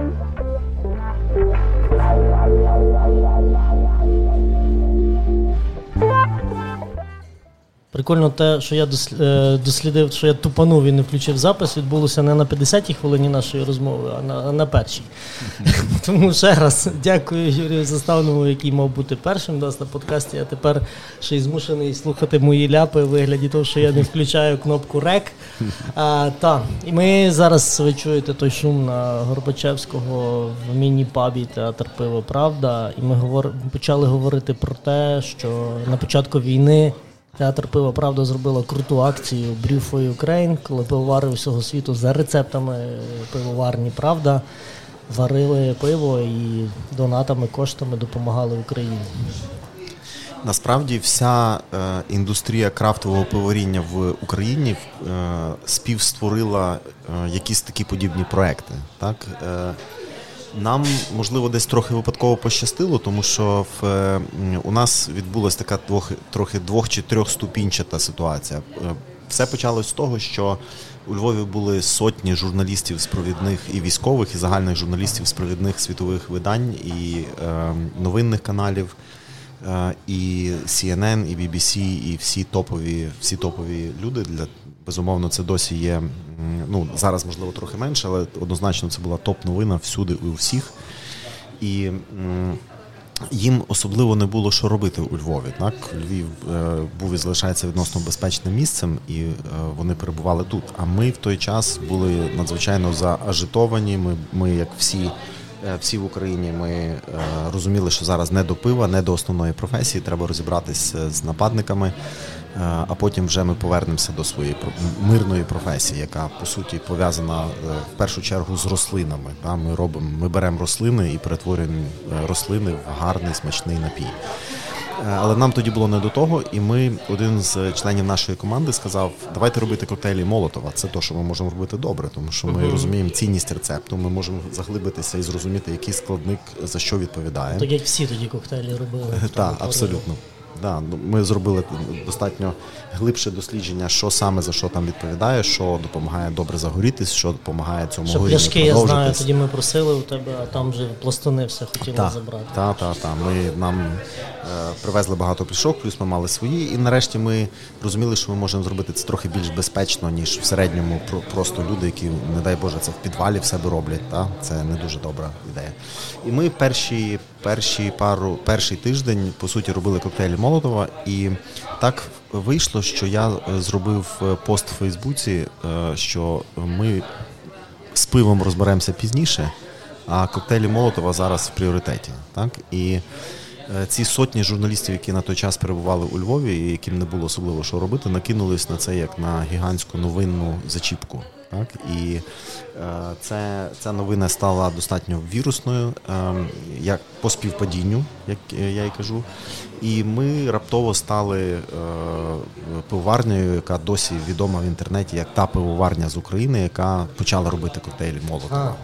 Thank you. Прикольно те, що я е, дослідив, що я тупанув і не включив запис, відбулося не на 50-й хвилині нашої розмови, а на на першій. Тому ще раз дякую Юрію Заставному, який мав бути першим нас на подкасті, а тепер ще й змушений слухати мої ляпи у вигляді того, що я не включаю кнопку рек. А, та. І ми зараз ви чуєте той шум на Горбачевського в міні-пабі Театр Пиво Правда. І ми говор... почали говорити про те, що на початку війни. Театр пива правда зробила круту акцію Brew for Ukraine, коли пивовари всього світу за рецептами пивоварні Правда варили пиво і донатами, коштами допомагали Україні. Насправді вся е, індустрія крафтового пиворіння в Україні е, співстворила е, якісь такі подібні проекти. Так? Е, нам можливо десь трохи випадково пощастило, тому що в у нас відбулася така двох трохи двох чи трьохступінчата ситуація. Е, все почалось з того, що у Львові були сотні журналістів з провідних і військових, і загальних журналістів з провідних світових видань і е, новинних каналів. Е, і CNN, і BBC, і всі топові всі топові люди для безумовно це досі є. Ну зараз можливо трохи менше, але однозначно це була топ-новина всюди і у всіх. І їм особливо не було що робити у Львові. Так Львів е, був і залишається відносно безпечним місцем, і е, вони перебували тут. А ми в той час були надзвичайно заажитовані. Ми, ми як всі. Е, всі в Україні ми е, розуміли, що зараз не до пива, не до основної професії. Треба розібратися з нападниками, а потім вже ми повернемося до своєї мирної професії, яка по суті пов'язана в першу чергу з рослинами. Ми робимо, ми беремо рослини і перетворюємо рослини в гарний смачний напій. Е, але нам тоді було не до того, і ми один з членів нашої команди сказав: давайте робити коктейлі Молотова. Це те, що ми можемо робити добре, тому що ми uh-huh. розуміємо цінність рецепту. Ми можемо заглибитися і зрозуміти, який складник за що відповідає. Як всі тоді коктейлі робили. Так, абсолютно. Да, ну, Ми зробили достатньо глибше дослідження, що саме за що там відповідає, що допомагає добре загорітись, що допомагає цьому Що пляшки, я знаю, тоді ми просили у тебе, а там вже пластуни все хотіли та, забрати. Так, так, так. Ми нам е, привезли багато пляшок, плюс ми мали свої, і нарешті ми розуміли, що ми можемо зробити це трохи більш безпечно, ніж в середньому просто люди, які, не дай Боже, це в підвалі в себе роблять. Та? Це не дуже добра ідея. І ми перші перші пару, перший тиждень по суті робили коктейлі Молотова, і так вийшло, що я е, зробив е, пост в Фейсбуці, е, що ми з пивом розберемося пізніше, а коктейлі Молотова зараз в пріоритеті. Так? І ці сотні журналістів, які на той час перебували у Львові, і яким не було особливо що робити, накинулись на це як на гігантську новинну зачіпку. Так і е, це ця новина стала достатньо вірусною, е, як по співпадінню, як я й кажу. І ми раптово стали е, пивоварнею, яка досі відома в інтернеті як та пивоварня з України, яка почала робити коктейлі Молотова.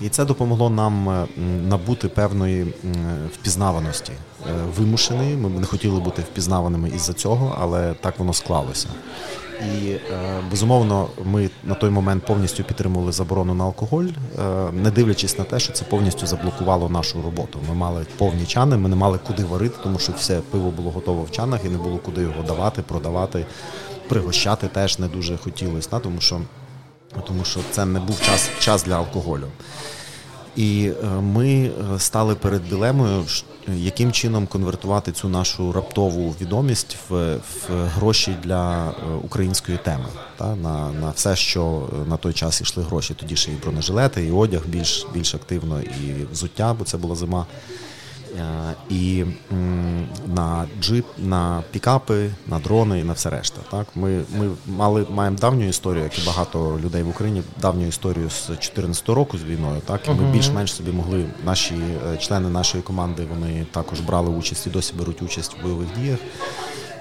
І це допомогло нам набути певної впізнаваності. Вимушеної. Ми не хотіли бути впізнаваними із-за цього, але так воно склалося. І е, безумовно, ми на той момент повністю підтримували заборону на алкоголь, е, не дивлячись на те, що це повністю заблокувало нашу роботу. Ми мали повні чани, ми не мали куди варити, тому що все пиво було готово в чанах і не було куди його давати, продавати, пригощати теж не дуже хотілося, тому що тому що це не був час, час для алкоголю. І е, ми е, стали перед дилемою, яким чином конвертувати цю нашу раптову відомість в в гроші для е, української теми, та на на все, що на той час йшли гроші. Тоді ще і бронежилети, і одяг більш більш активно, і взуття, бо це була зима. Е, і на джип, на пікапи, на дрони і на все решта. Так Ми ми мали маємо давню історію, як і багато людей в Україні, давню історію з 2014 року з війною. Так і ми більш-менш собі могли. Наші е, члени нашої команди вони також брали участь і досі беруть участь в бойових діях.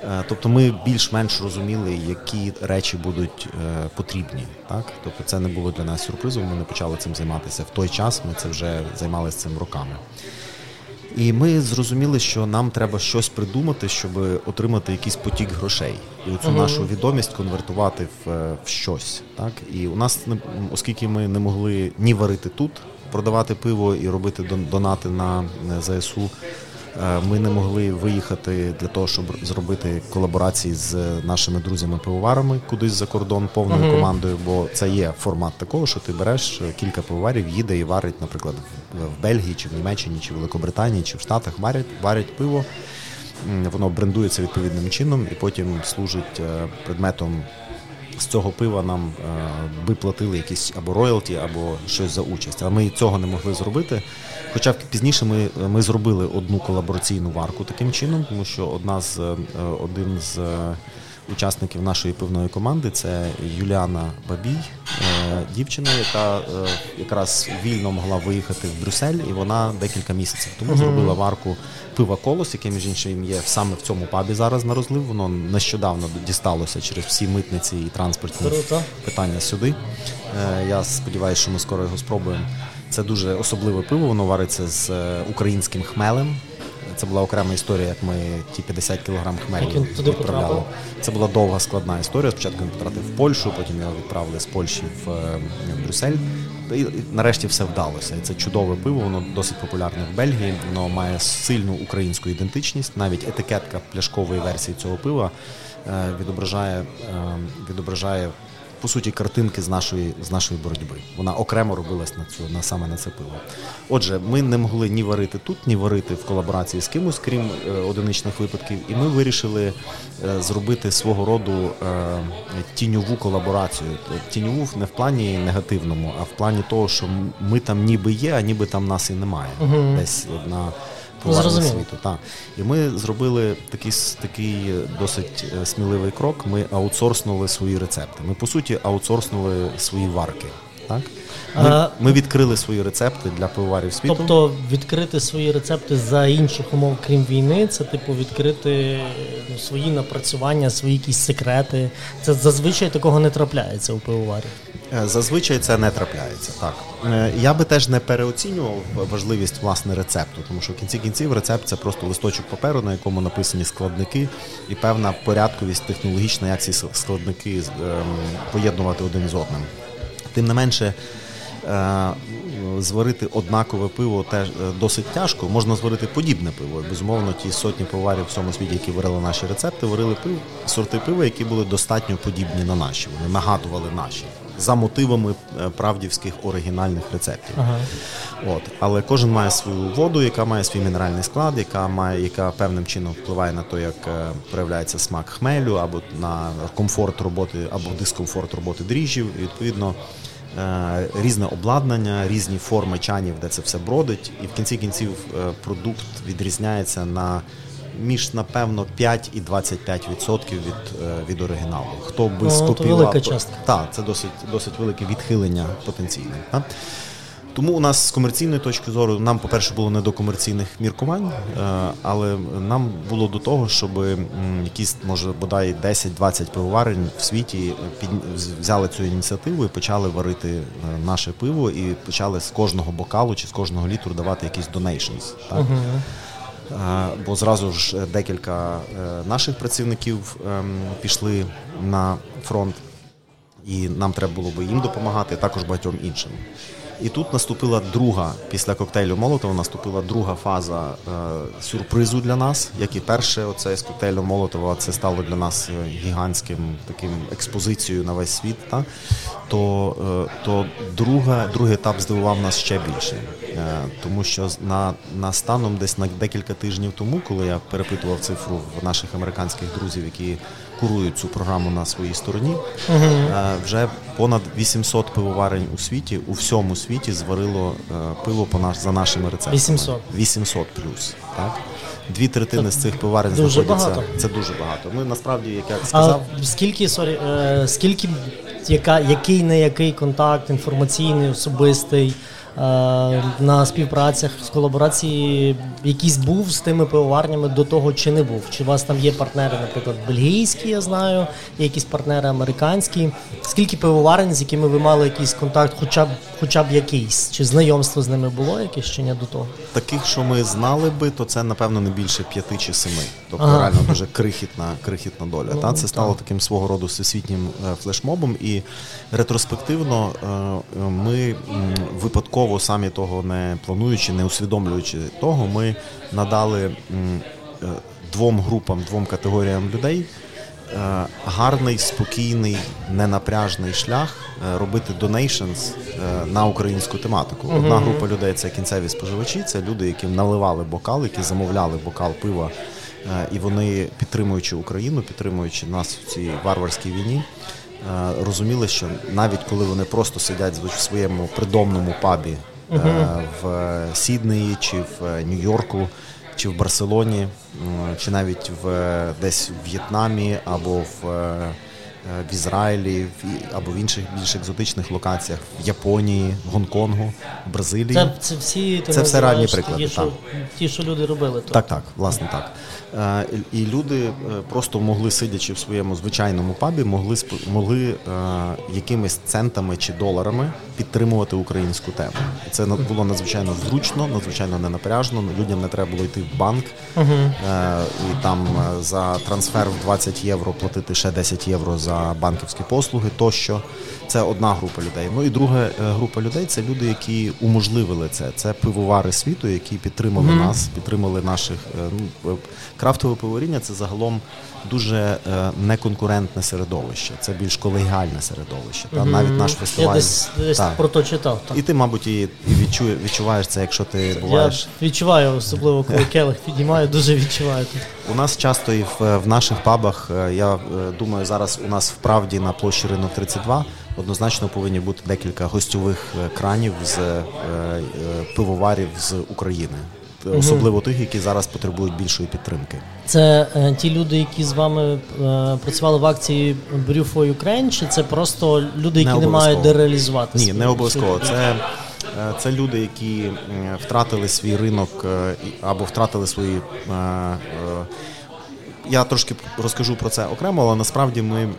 Е, тобто ми більш-менш розуміли, які речі будуть потрібні. Так, тобто це не було для нас сюрпризом. Ми не почали цим займатися в той час. Ми це вже займалися цим роками. І ми зрозуміли, що нам треба щось придумати, щоб отримати якийсь потік грошей, і цю uh-huh. нашу відомість конвертувати в, в щось. Так і у нас оскільки ми не могли ні варити тут, продавати пиво і робити донати на ЗСУ. Е, ми не могли виїхати для того, щоб зробити колаборації з нашими друзями-пивоварами кудись за кордон повною uh-huh. командою, бо це є формат такого, що ти береш кілька пивоварів, їде і варить, наприклад, в Бельгії, чи в Німеччині, чи в Великобританії, чи в Штатах варять, варять пиво. Воно брендується відповідним чином і потім служить е, предметом. З цього пива нам би платили якісь або роялті, або щось за участь. А ми цього не могли зробити. Хоча пізніше ми ми зробили одну колабораційну варку таким чином, тому що одна з е, один з е, учасників нашої пивної команди це Юліана Бабій, е, дівчина, яка якраз вільно могла виїхати в Брюссель, і вона декілька місяців тому uh-huh. зробила варку пива колос, яке між іншим є саме в цьому пабі зараз на розлив. Воно нещодавно дісталося через всі митниці і транспортні Круто. питання сюди. Я сподіваюся, що ми скоро його спробуємо. Це дуже особливе пиво, воно вариться з е, українським хмелем. Це була окрема історія, як ми ті 50 кг хмелю відправляли. Це була довга складна історія. Спочатку він потратив в Польщу, потім його відправили з Польщі в, е, в Брюссель. І нарешті все вдалося. І Це чудове пиво, воно досить популярне в Бельгії. Воно має сильну українську ідентичність. Навіть етикетка пляшкової версії цього пива е, відображає, відображає по суті картинки з нашої з нашої боротьби. Вона окремо робилась на цю на саме на це пиво. Отже, ми не могли ні варити тут, ні варити в колаборації з кимось, крім е, одиничних випадків. І ми вирішили е, зробити свого роду е, тіньову колаборацію. Тіньову не в плані негативному, а в плані того, що ми там ніби є, а ніби там нас і немає. Угу. Десь на поважно світу. Так. І ми зробили такий такий досить е, сміливий крок. Ми аутсорснули свої рецепти. Ми, по суті, аутсорснули свої варки. Так? Ми ми відкрили свої рецепти для пивоварів світу. Тобто відкрити свої рецепти за інших умов, крім війни, це типу відкрити ну, свої напрацювання, свої якісь секрети. Це зазвичай такого не трапляється у пивоварі. Е, зазвичай це не трапляється. Так е, я би теж не переоцінював важливість власне рецепту, тому що в кінці кінців рецепт це просто листочок паперу, на якому написані складники, і певна порядковість технологічна, як ці складники ем, поєднувати один з одним. Тим не менше. Е, зварити однакове пиво теж досить тяжко. Можна зварити подібне пиво. Безумовно, ті сотні поварів в всьому світі, які варили наші рецепти, варили пив, сорти пива, які були достатньо подібні на наші. Вони нагадували наші за мотивами е, правдівських оригінальних рецептів. Ага. От. Але кожен має свою воду, яка має свій мінеральний склад, яка має, яка певним чином впливає на те, як е, проявляється смак хмелю, або на комфорт роботи, або дискомфорт роботи дріжджів. І відповідно. Е, різне обладнання, різні форми чанів, де це все бродить, і в кінці кінців продукт відрізняється на між напевно 5 і 25% від е, від оригіналу. Хто би ну, скопіював, велика частка. Так, це досить досить велике відхилення потенційне. Так? Тому у нас з комерційної точки зору нам, по-перше, було не до комерційних міркувань, е, але нам було до того, щоб якісь, може, бодай 10-20 пивоварень в світі взяли цю ініціативу і почали варити е, наше пиво, і почали з кожного бокалу чи з кожного літру давати якісь donations. Так? Угу. Бо зразу ж декілька е, наших працівників ем, пішли на фронт, і нам треба було би їм допомагати, також багатьом іншим. І тут наступила друга після коктейлю Молотова, наступила друга фаза е, сюрпризу для нас. Як і перше, оце з коктейлю Молотова це стало для нас е, гігантським таким експозицією на весь світ. Та? То е, то друга, другий етап здивував нас ще більше, е, тому що на на станом десь на декілька тижнів тому, коли я перепитував цифру в наших американських друзів, які курують цю програму на своїй стороні. Угу. Вже понад 800 пивоварень у світі, у всьому світі зварило е, пиво по наш за нашими рецептами. 800 800 плюс. Так дві третини з цих пиварень дуже знаходяться. Багато. Це дуже багато. Ми насправді, як я сказав, а скільки сорі, е, скільки яка який не який контакт інформаційний, особистий. Е, на співпрацях з колаборації якийсь був з тими пивоварнями до того, чи не був? Чи у вас там є партнери, наприклад, бельгійські, я знаю, є якісь партнери американські? Скільки пивоварень, з якими ви мали якийсь контакт, хоча б хоча б якийсь? Чи знайомство з ними було якесь чи не до того? Таких, що ми знали би, то це напевно не більше п'яти чи семи. Тобто ага. реально дуже крихітна, крихітна доля. Ну, Та це стало так. таким свого роду всесвітнім е, флешмобом, і ретроспективно е, ми випадково знову самі того не плануючи, не усвідомлюючи того, ми надали е, двом групам, двом категоріям людей. е, Гарний, спокійний, ненапряжний шлях е, робити е, на українську тематику. Одна група людей це кінцеві споживачі, це люди, яким наливали бокал, які замовляли бокал пива, і вони, підтримуючи Україну, підтримуючи нас в цій варварській війні, розуміли, що навіть коли вони просто сидять в своєму придомному пабі е, в Сіднеї чи в е, Нью-Йорку, чи в Барселоні, чи навіть в е, десь в В'єтнамі або в, е, е, в Ізраїлі, або в інших більш екзотичних локаціях, в Японії, Гонконгу, Бразилії. Це, це всі Це все ранні приклади, Ті, що, ті, що люди робили. То. Так, так, власне так. Е, І люди е, просто могли, сидячи в своєму звичайному пабі, могли могли е, якимись центами чи доларами підтримувати українську тему. Це було надзвичайно зручно, надзвичайно ненапряжно. Людям не треба було йти в банк е, і там е, за трансфер в 20 євро платити ще 10 євро за банківські послуги тощо. Це одна група людей. Ну і друга е, група людей це люди, які уможливили це. Це пивовари світу, які підтримали нас, підтримали наших е, ну, е, крафтове пивоваріння. Це загалом дуже неконкурентне середовище. Це більш колегіальне середовище. Та навіть наш Я фестиваль десь, десь Так. про то читав. Так. І ти, мабуть, і, і відчує, відчуваєш це, якщо ти Я відчуваю, особливо коли келих піднімаю, дуже відчуваю. У нас часто і в, в наших пабах, я думаю, зараз у нас вправді на площі ринок 32 однозначно повинні бути декілька гостьових е, кранів з е, е, пивоварів з України. Особливо тих, які зараз потребують більшої підтримки. Це е, ті люди, які з вами е, працювали в акції Brew for Ukraine, чи це просто люди, які Не не, мають де реалізувати Ні, не обов'язково. Це, е, це люди, які втратили свій ринок або втратили свої. Я трошки розкажу про це окремо, але насправді ми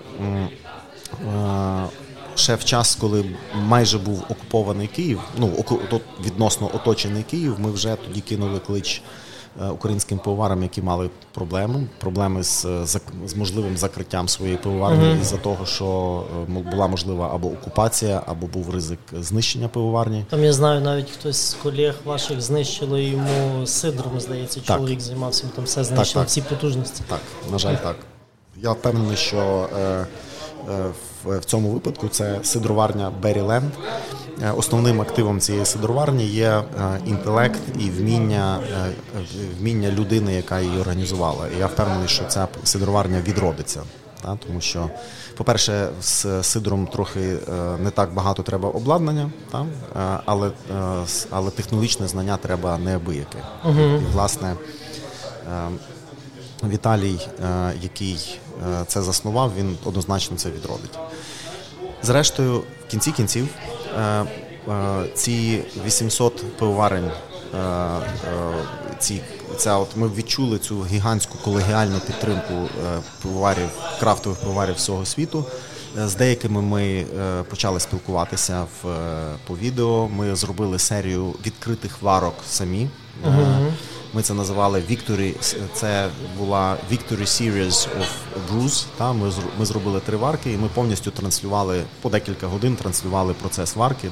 ще в час, коли майже був окупований Київ, ну відносно оточений Київ, ми вже тоді кинули клич е, українським пивоварам, які мали проблеми, проблеми з, е, з можливим закриттям своєї пивоварні із-за того, що е, була можлива або окупація, або був ризик знищення пивоварні. Там я знаю, навіть хтось з колег ваших знищили йому сидром, здається, Так. чоловік займався, там все знищив, так. всі потужності. Так, на жаль, так. Я впевнений, що е, е, в, цьому випадку це сидроварня Беріленд. Е, Основним активом цієї сидроварні є е, інтелект і вміння, е, вміння людини, яка її організувала. І я впевнений, що ця сидроварня відродиться. Та, тому що, по-перше, з сидром трохи е, не так багато треба обладнання, та, е, але, е, але технологічне знання треба неабияке. І, власне, е, Віталій, е, який це заснував, він однозначно це відродить. Зрештою, в кінці кінців, е, е, ці 800 пивоварень, е, е, ці, ця от ми відчули цю гігантську колегіальну підтримку е, пивоварів, крафтових пивоварів всього світу. Е, З деякими ми е, почали спілкуватися в, е, по відео. Ми зробили серію відкритих варок самі. Е, Ми це називали Victory, це була Victory Series of Brews. Та ми ми зробили три варки, і ми повністю транслювали по декілька годин, транслювали процес варки.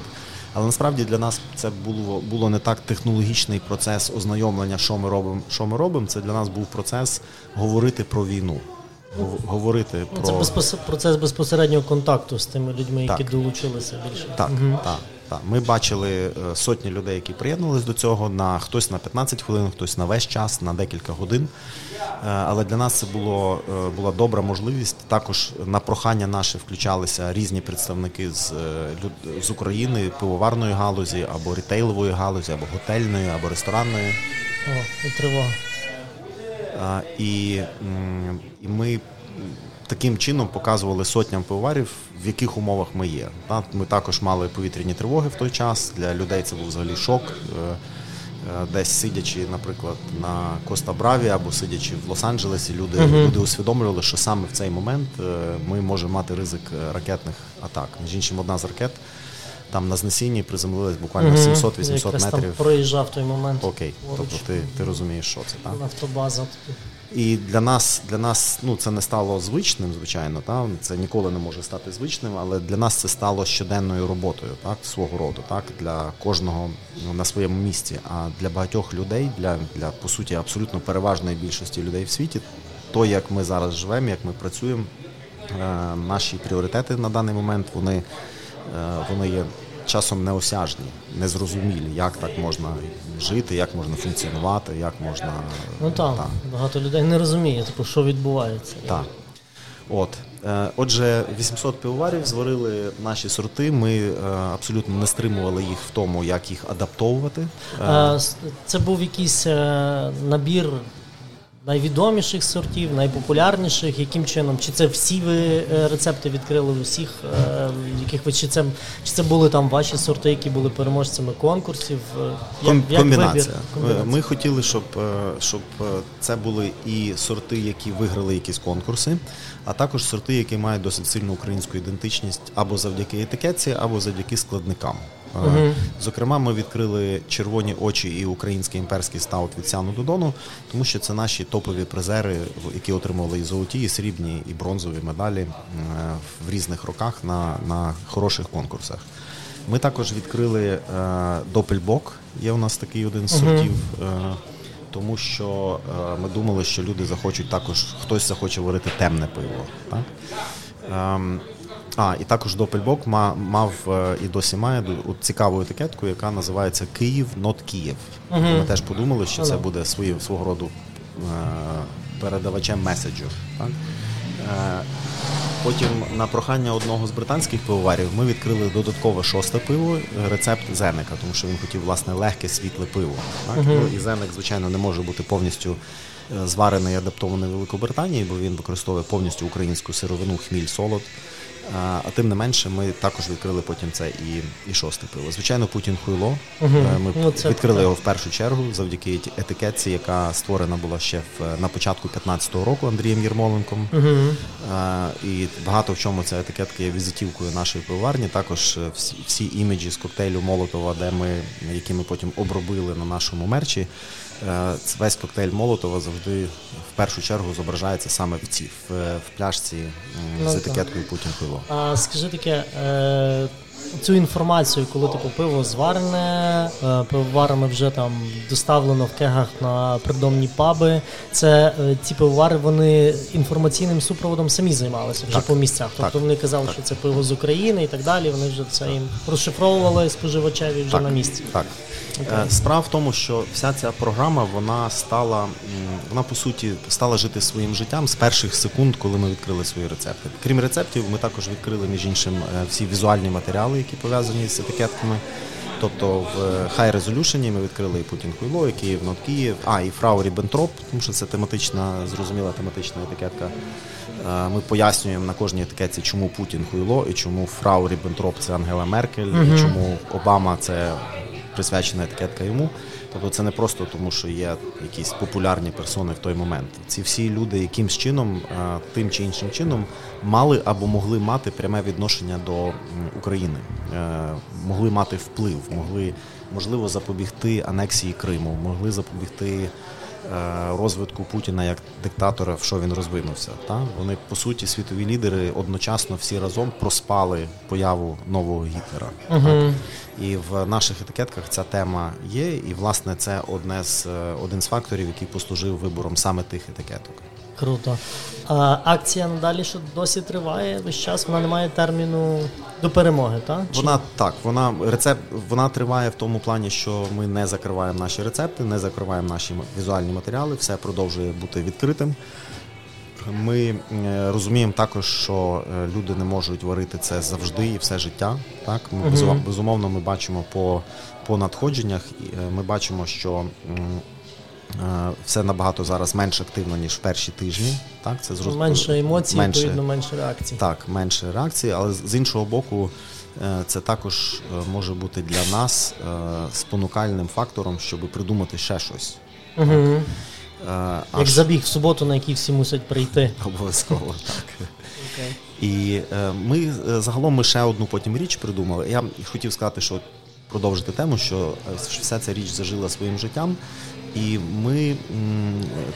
Але насправді для нас це було було не так технологічний процес ознайомлення, що ми робимо. Що ми робимо. Це для нас був процес говорити про війну, говорити Це про безпос... процес безпосереднього контакту з тими людьми, які долучилися більше. Так, так, так. Ми бачили е, сотні людей, які приєднались до цього. На хтось на 15 хвилин, хтось на весь час, на декілька годин. Е, Але для нас це було е, була добра можливість. Також на прохання наше включалися різні представники з, з України, пивоварної галузі, або рітейлової галузі, або готельної, або ресторанної. О, і тривога. І, і ми таким чином показували сотням пивоварів, в яких умовах ми є. Ми також мали повітряні тривоги в той час. Для людей це був взагалі шок. Е, е, Десь сидячи, наприклад, на Коста Браві або сидячи в Лос-Анджелесі, люди, люди усвідомлювали, що саме в цей момент е, ми можемо мати ризик ракетних атак. Між іншим, одна з ракет там на знесінні приземлилась буквально 700-800 Якраз там метрів. проїжджав той момент. Окей, поруч. тобто ти, ти розумієш, що це так? Автобаза. І для нас для нас ну, це не стало звичним, звичайно, та? це ніколи не може стати звичним, але для нас це стало щоденною роботою так, свого роду, так, для кожного ну, на своєму місці. А для багатьох людей, для, для по суті, абсолютно переважної більшості людей в світі, то, як ми зараз живемо, як ми працюємо, е, наші пріоритети на даний момент вони, е, вони є часом неосяжні, незрозумілі, як так можна жити, як можна функціонувати, як можна. Ну так, так. багато людей не розуміє, типу, що відбувається. Так. От. Е, отже, 800 пивоварів зварили наші сорти. Ми е, абсолютно не стримували їх в тому, як їх адаптовувати. Е, це був якийсь набір найвідоміших сортів, найпопулярніших, яким чином? Чи це всі ви е, рецепти відкрили в усіх, е, яких ви чи це чи це були там ваші сорти, які були переможцями конкурсів? Е, як, як Комбінація. Комбінація. Ми хотіли, щоб щоб це були і сорти, які виграли якісь конкурси, а також сорти, які мають досить сильну українську ідентичність або завдяки етикетці, або завдяки складникам. Угу. Зокрема, ми відкрили червоні очі і український імперський стаут від Сяну Додону, тому що це наші топові призери, які отримували і золоті, і срібні, і бронзові медалі е, в різних роках на, на хороших конкурсах. Ми також відкрили е, Допельбок. Є у нас такий один з сортів. Е, тому що е, ми думали, що люди захочуть також, хтось захоче варити темне пиво. Так? А, і також Допельбок мав е, і досі має цікаву етикетку, яка називається Київ, нот Київ. Угу. Ми теж подумали, що це буде свої, свого роду е, передавачем меседжу. Так? Е, потім на прохання одного з британських пивоварів ми відкрили додаткове шосте пиво, рецепт Зенека, тому що він хотів власне легке світле пиво. Так? Uh-huh. І Зенек, звичайно, не може бути повністю зварений і адаптований в Великобританії, бо він використовує повністю українську сировину, хміль, солод. А тим не менше, ми також відкрили потім це і і шосте пиво. Звичайно, Путін хуйло. Угу. Ми ну, це, відкрили так. його в першу чергу завдяки етикетці, яка створена була ще в на початку 15-го року Андрієм Єрмоленком. Угу. А, І багато в чому ця етикетка є візитівкою нашої пивоварні. Також е, всі, всі іміджі з коктейлю Молотова, де ми які ми потім обробили на нашому мерчі. Е, весь коктейль Молотова завжди в першу чергу зображається саме в цій в, в пляшці ну, з етикеткою Путін пиво. А скажи таке, е, цю інформацію, коли типу пиво зварене, е, пивоварами вже там доставлено в кегах на придомні паби. Це ці пивовари вони інформаційним супроводом самі займалися вже так, по місцях. Тобто так, вони казали, так. що це пиво з України і так далі. Вони вже це їм розшифровували споживачеві вже на місці. Так. Okay. Е, справа в тому, що вся ця програма вона стала вона по суті стала жити своїм життям з перших секунд, коли ми відкрили свої рецепти. Крім рецептів, ми також відкрили між іншим е, всі візуальні матеріали, які пов'язані з етикетками. Тобто в е, High Resolution ми відкрили і Путін Хуйло, і Kyiv Not Kiev, а і Frau Ribbentrop, тому що це тематична, зрозуміла тематична етикетка. Ми пояснюємо на кожній етикетці, чому Путін хуйло і чому Фрау Ріббентроп це Ангела Меркель, uh-huh. і чому Обама це присвячена етикетка йому. Тобто це не просто тому, що є якісь популярні персони в той момент. Ці всі люди якимсь чином, е, тим чи іншим чином, мали або могли мати пряме відношення до України, е, могли мати вплив, могли можливо запобігти анексії Криму, могли запобігти. Е, розвитку Путіна як диктатора, в що він розвинувся. Та? Вони, по суті, світові лідери одночасно всі разом проспали появу нового Гітлера. uh Так? І в наших етикетках ця тема є, і, власне, це одне з, е, один з факторів, який послужив вибором саме тих етикеток. Круто. А Акція надалі що досі триває весь час. Вона не має терміну до перемоги, так? Вона так, вона рецепт вона триває в тому плані, що ми не закриваємо наші рецепти, не закриваємо наші візуальні матеріали, все продовжує бути відкритим. Ми е, розуміємо також, що е, люди не можуть варити це завжди і все життя. Так, ми безумовно, ми бачимо по по надходженнях. Е, ми бачимо, що все набагато зараз менш активно, ніж в перші тижні. Так, це зроз... Менше емоцій, менше, відповідно, менше реакцій. Так, менше реакцій, але з іншого боку, е, це також е, може бути для нас спонукальним фактором, щоб придумати ще щось. Угу. Аж... Як забіг в суботу, на який всі мусять прийти. Обов'язково так. Okay. І ми загалом ми ще одну потім річ придумали. Я хотів сказати, що продовжити тему, що вся ця річ зажила своїм життям. І ми,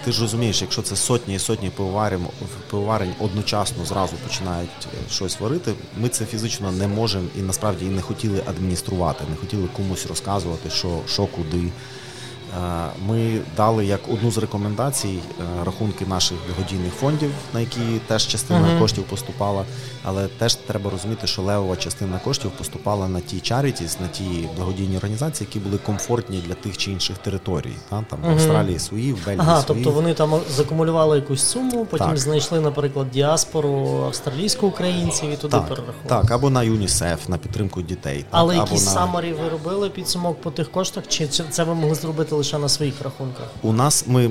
ти ж розумієш, якщо це сотні і сотні пивоварень, пивоварень одночасно зразу починають щось варити, ми це фізично не можемо і насправді і не хотіли адмініструвати, не хотіли комусь розказувати, що, що куди. Е, ми дали як одну з рекомендацій е, рахунки наших благодійних фондів, на які теж частина uh-huh. коштів поступала. Але теж треба розуміти, що левова частина коштів поступала на ті чарітіс, на ті благодійні організації, які були комфортні для тих чи інших територій. Там uh-huh. в Австралії свої, в Бельгії ага, свої. Тобто вони там закумулювали якусь суму, потім так. знайшли, наприклад, діаспору австралійську українців і туди так, перерахували. Так, або на ЮНІСЕФ, на підтримку дітей. Але так, якісь на... самарі ви робили підсумок по тих коштах, чи це ви могли зробити лише на своїх рахунках? У нас ми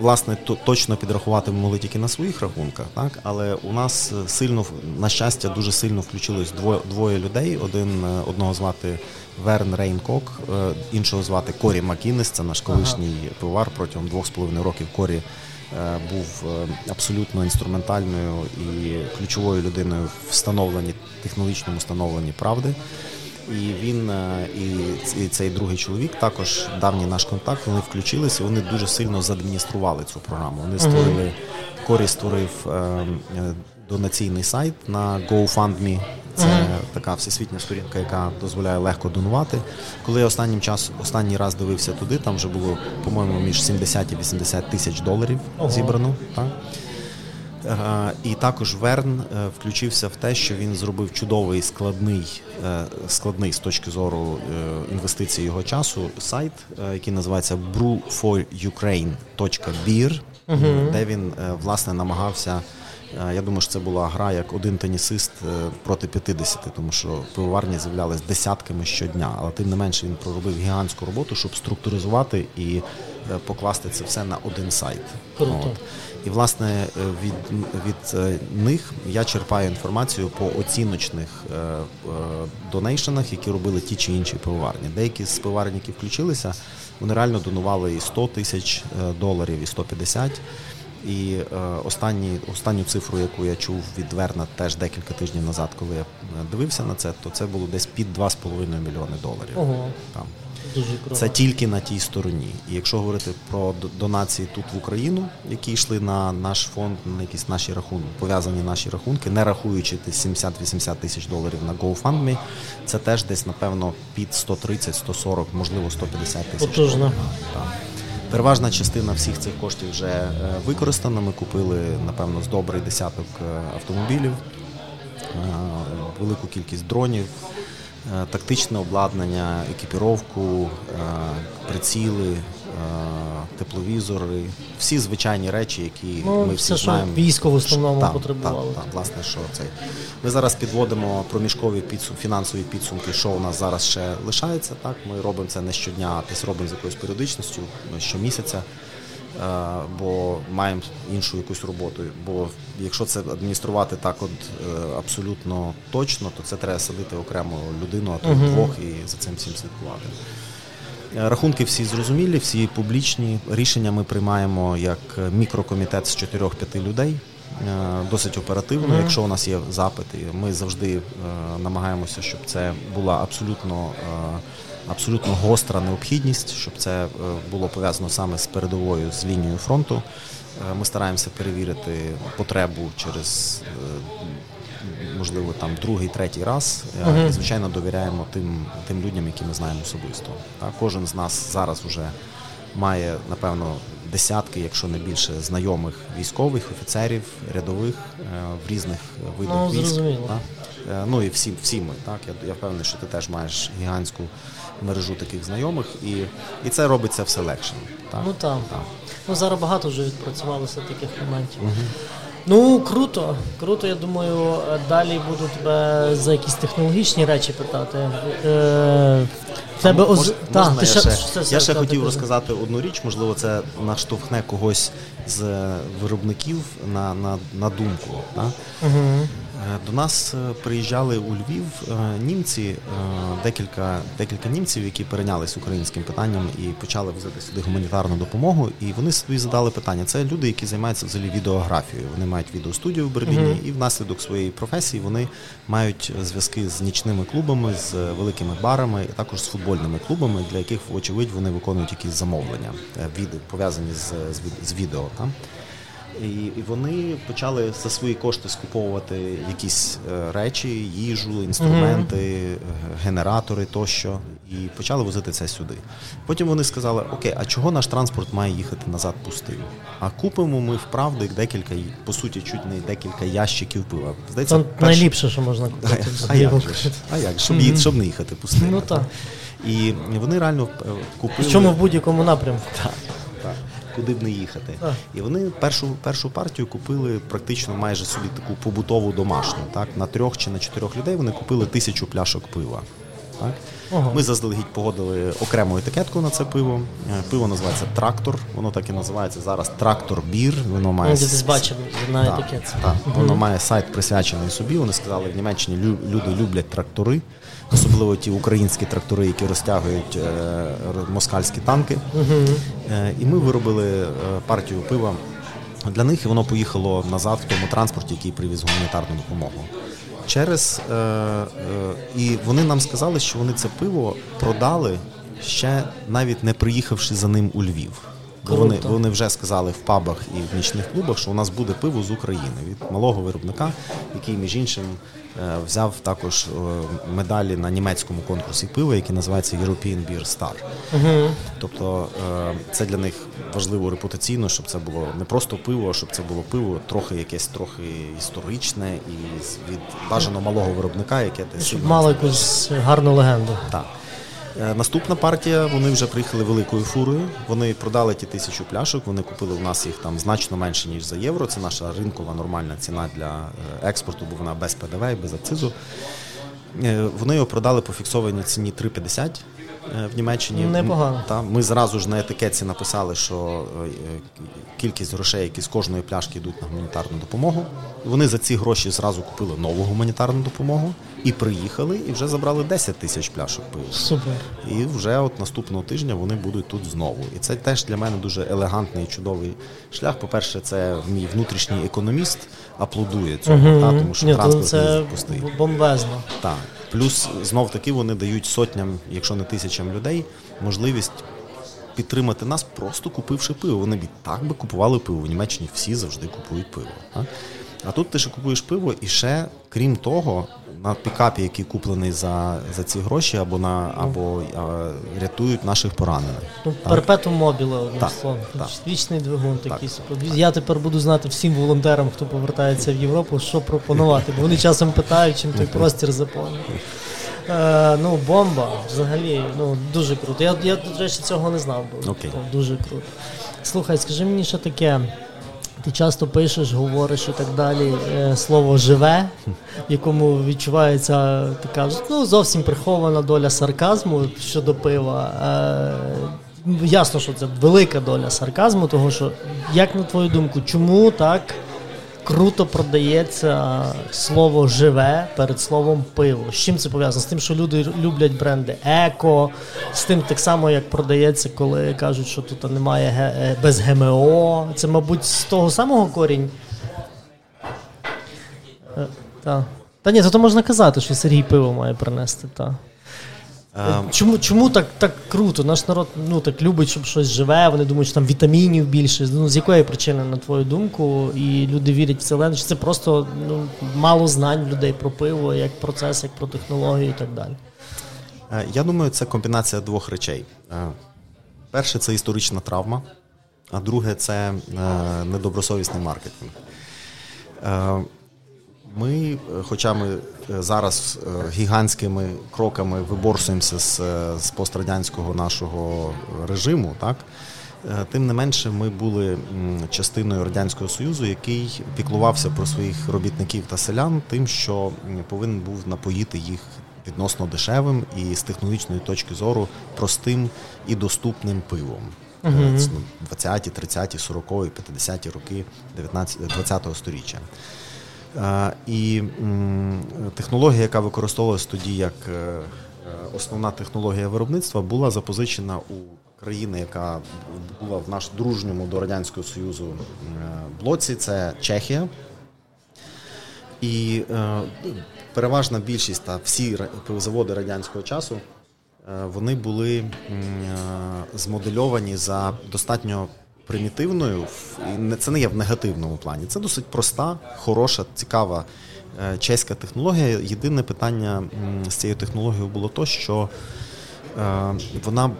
власне точно підрахувати ми могли тільки на своїх рахунках, так але у нас е, сильно на щастя дуже сильно включилось двоє двоє людей. Один е, одного звати Верн Рейнкок, е, іншого звати Корі Макінес. Це наш колишній ага. пивар протягом двох з половиною років. Корі був абсолютно інструментальною і ключовою людиною в встановленні технологічному встановленні правди. І він е, і цей другий чоловік, також давній наш контакт. Вони включилися. Вони дуже сильно задміністрували цю програму. Вони створили Корі створив е, е, донаційний сайт на GoFundMe. Це mm-hmm. така всесвітня сторінка, яка дозволяє легко донувати. Коли я останнім час останній раз дивився туди, там вже було, по-моєму, між 70 і 80 тисяч доларів зібрано. Так? Е, і також Верн е, включився в те, що він зробив чудовий складний е, складний з точки зору інвестицій його часу сайт, який називається brewforukraine.beer, де він власне намагався. Я думаю, що це була гра як один тенісист проти 50, тому що пивоварні з'являлись десятками щодня, але тим не менше він проробив гігантську роботу, щоб структуризувати і покласти це все на один сайт. Круто. От. І власне е, від від е, них я черпаю інформацію по оціночних е, донейшенах, які робили ті чи інші пивоварні. Деякі з пивоварень, які включилися, вони реально донували і 100 тисяч доларів, і 150. І е, останні, останню цифру, яку я чув від Верна теж декілька тижнів назад, коли я дивився на це, то це було десь під 2,5 мільйони доларів. Ого. Там. Це тільки на тій стороні. І якщо говорити про донації тут в Україну, які йшли на наш фонд, на якісь наші рахунки, пов'язані наші рахунки, не рахуючи 70-80 тисяч доларів на GoFundMe, це теж десь, напевно, під 130-140, можливо, 150 тисяч. Потужно. Переважна частина всіх цих коштів вже е, використана. Ми купили, напевно, з добрий десяток е, автомобілів, е, велику кількість дронів. Е, тактичне обладнання, екіпіровку, е, приціли, е, тепловізори, всі звичайні речі, які ну, ми всі все, знаємо. Що військо в основному так, потребували. Так, так, власне, що цей. Ми зараз підводимо проміжкові підсум, фінансові підсумки, що у нас зараз ще лишається. Так, Ми робимо це не щодня, а десь робимо з якоюсь періодичністю щомісяця. Е, бо маємо іншу якусь роботу. Бо якщо це адмініструвати так, от е, абсолютно точно, то це треба садити окремо людину, а то uh-huh. двох і за цим всім слідкувати. Е, рахунки всі зрозумілі, всі публічні. Рішення ми приймаємо як мікрокомітет з 4-5 людей. Досить оперативно. Mm-hmm. Якщо у нас є запити, ми завжди намагаємося, щоб це була абсолютно абсолютно гостра необхідність, щоб це е, було пов'язано саме з передовою з лінією фронту. Е, ми стараємося перевірити потребу через е, можливо там другий, третій раз. І звичайно довіряємо тим тим людям, які ми знаємо особисто. Кожен з нас зараз вже має напевно десятки, якщо не більше, знайомих військових, офіцерів, рядових в різних видах ну, військ. Так? Ну і всі всі ми. Так я я впевнений, що ти теж маєш гігантську мережу таких знайомих, і і це робиться все легше. Так? Ну так. так. Ну зараз багато вже відпрацювалося таких моментів. Угу. Ну круто, круто. Я думаю, далі буду тебе за якісь технологічні речі питати. Е, тебе оз... Мож, Та, можна ти я ще, ще, я ще хотів розказати одну річ, можливо, це наштовхне когось з виробників на на, на думку. Так? Угу. До нас приїжджали у Львів німці, декілька декілька німців, які перейнялись українським питанням і почали взяти сюди гуманітарну допомогу. І вони собі задали питання. Це люди, які займаються взагалі відеографією. Вони мають відеостудію в Берліні, uh-huh. і внаслідок своєї професії вони мають зв'язки з нічними клубами, з великими барами, і також з футбольними клубами, для яких, вочевидь, вони виконують якісь замовлення, пов'язані з, з, з відео. Там. І вони почали за свої кошти скуповувати якісь е, речі, їжу, інструменти, mm-hmm. генератори тощо, і почали возити це сюди. Потім вони сказали: Окей, а чого наш транспорт має їхати назад пустим? А купимо ми вправду декілька, по суті, чуть не декілька ящиків пива. Здається, перш... найліпше, що можна купити. А, а як же? А як? Щоб, mm-hmm. щоб не їхати пустим. Ну так. І вони реально е, купили. Чому в будь-якому напрямку? Так куди б не їхати. А. І вони першу першу партію купили практично майже собі таку побутову домашню. Так на трьох чи на чотирьох людей вони купили тисячу пляшок пива. Так? Ага. Ми заздалегідь погодили окрему етикетку на це пиво. Е, пиво називається трактор. Воно так і називається зараз трактор бір. Воно має Я десь бачив на етикетці. Так, угу. Воно має сайт присвячений собі. Вони сказали, в Німеччині люди люблять трактори особливо ті українські трактори, які розтягують е, москальські танки. Е, і ми виробили е, партію пива для них, і воно поїхало назад в тому транспорті, який привіз гуманітарну допомогу. Через е, е, і вони нам сказали, що вони це пиво продали ще навіть не приїхавши за ним у Львів. Вони вони вже сказали в пабах і в нічних клубах, що у нас буде пиво з України від малого виробника, який між іншим Е, взяв також е, медалі на німецькому конкурсі пива, який називається European Beer Star. uh Тобто е, це для них важливо репутаційно, щоб це було не просто пиво, а щоб це було пиво трохи якесь трохи історичне і від бажано малого виробника, яке щоб мало якусь гарну легенду. Так. Е, наступна партія, вони вже приїхали великою фурою. Вони продали ті тисячу пляшок. Вони купили у нас їх там значно менше ніж за євро. Це наша ринкова нормальна ціна для е, експорту, бо вона без ПДВ і без акцизу. Е, вони його продали по фіксованій ціні 3,50 в Німеччині. Непогано. Та, Ми зразу ж на етикетці написали, що кількість грошей, які з кожної пляшки йдуть на гуманітарну допомогу. Вони за ці гроші зразу купили нову гуманітарну допомогу і приїхали, і вже забрали 10 тисяч пляшок пива. Супер. І вже от наступного тижня вони будуть тут знову. І це теж для мене дуже елегантний і чудовий шлях. По-перше, це мій внутрішній економіст аплодує цьому, угу. та, тому що Ні, транспорт це пустий. Бомбезно. Так. Плюс знов таки вони дають сотням, якщо не тисячам людей, можливість. Підтримати нас, просто купивши пиво. Вони б так би купували пиво. В Німеччині всі завжди купують пиво. А, тут ти ще купуєш пиво, і ще, крім того, на пікапі, який куплений за за ці гроші, або на або а, рятують наших поранених. Ну, Перпетум мобіле, одним словом. Вічний двигун такий. Я тепер буду знати всім волонтерам, хто повертається в Європу, що пропонувати. Бо вони часом питають, чим той простір заповнив. Е, Ну, бомба взагалі ну, дуже круто. Я, я до речі, цього не знав, бо okay. дуже круто. Слухай, скажи мені, що таке. Ти часто пишеш, говориш і так далі. Е, слово живе, в якому відчувається така ну, зовсім прихована доля сарказму щодо пива. Е, ясно, що це велика доля сарказму, того що, як на твою думку, чому так круто продається слово живе перед словом пиво. З чим це пов'язано? З тим, що люди люблять бренди еко, з тим так само, як продається, коли кажуть, що тут немає е, без ГМО. Це, мабуть, з того самого корінь. Е, та. Та ні, то можна казати, що Сергій пиво має принести. Та. Ем. Чому чому так так круто? Наш народ ну так любить, щоб щось живе. Вони думають, що там вітамінів більше. Ну з якої причини, на твою думку, і люди вірять в це Чи це просто ну, мало знань людей про пиво, як процес, як про технологію і так далі. Е, я думаю, це комбінація двох речей. Е, перше це історична травма, а друге це е, недобросовісний маркетинг. Ми, е, хоча ми е, зараз е, гігантськими кроками виборсуємося з, з пострадянського нашого режиму, так тим не менше, ми були частиною радянського союзу, який піклувався про своїх робітників та селян, тим, що повинен був напоїти їх відносно дешевим і з технологічної точки зору простим і доступним пивом. Uh-huh. 20-ті, 30-ті, 40-ті, 50-ті роки 19, 20-го сторіччя. І технологія, яка використовувалась тоді як основна технологія виробництва, була запозичена у країни, яка була в наш дружньому до Радянського Союзу блоці, це Чехія. І е, переважна більшість та всі заводи радянського часу е, вони були е, змодельовані за достатньо примітивною, і це не є в негативному плані. Це досить проста, хороша, цікава е, чеська технологія. Єдине питання з цією технологією було то, що е, вона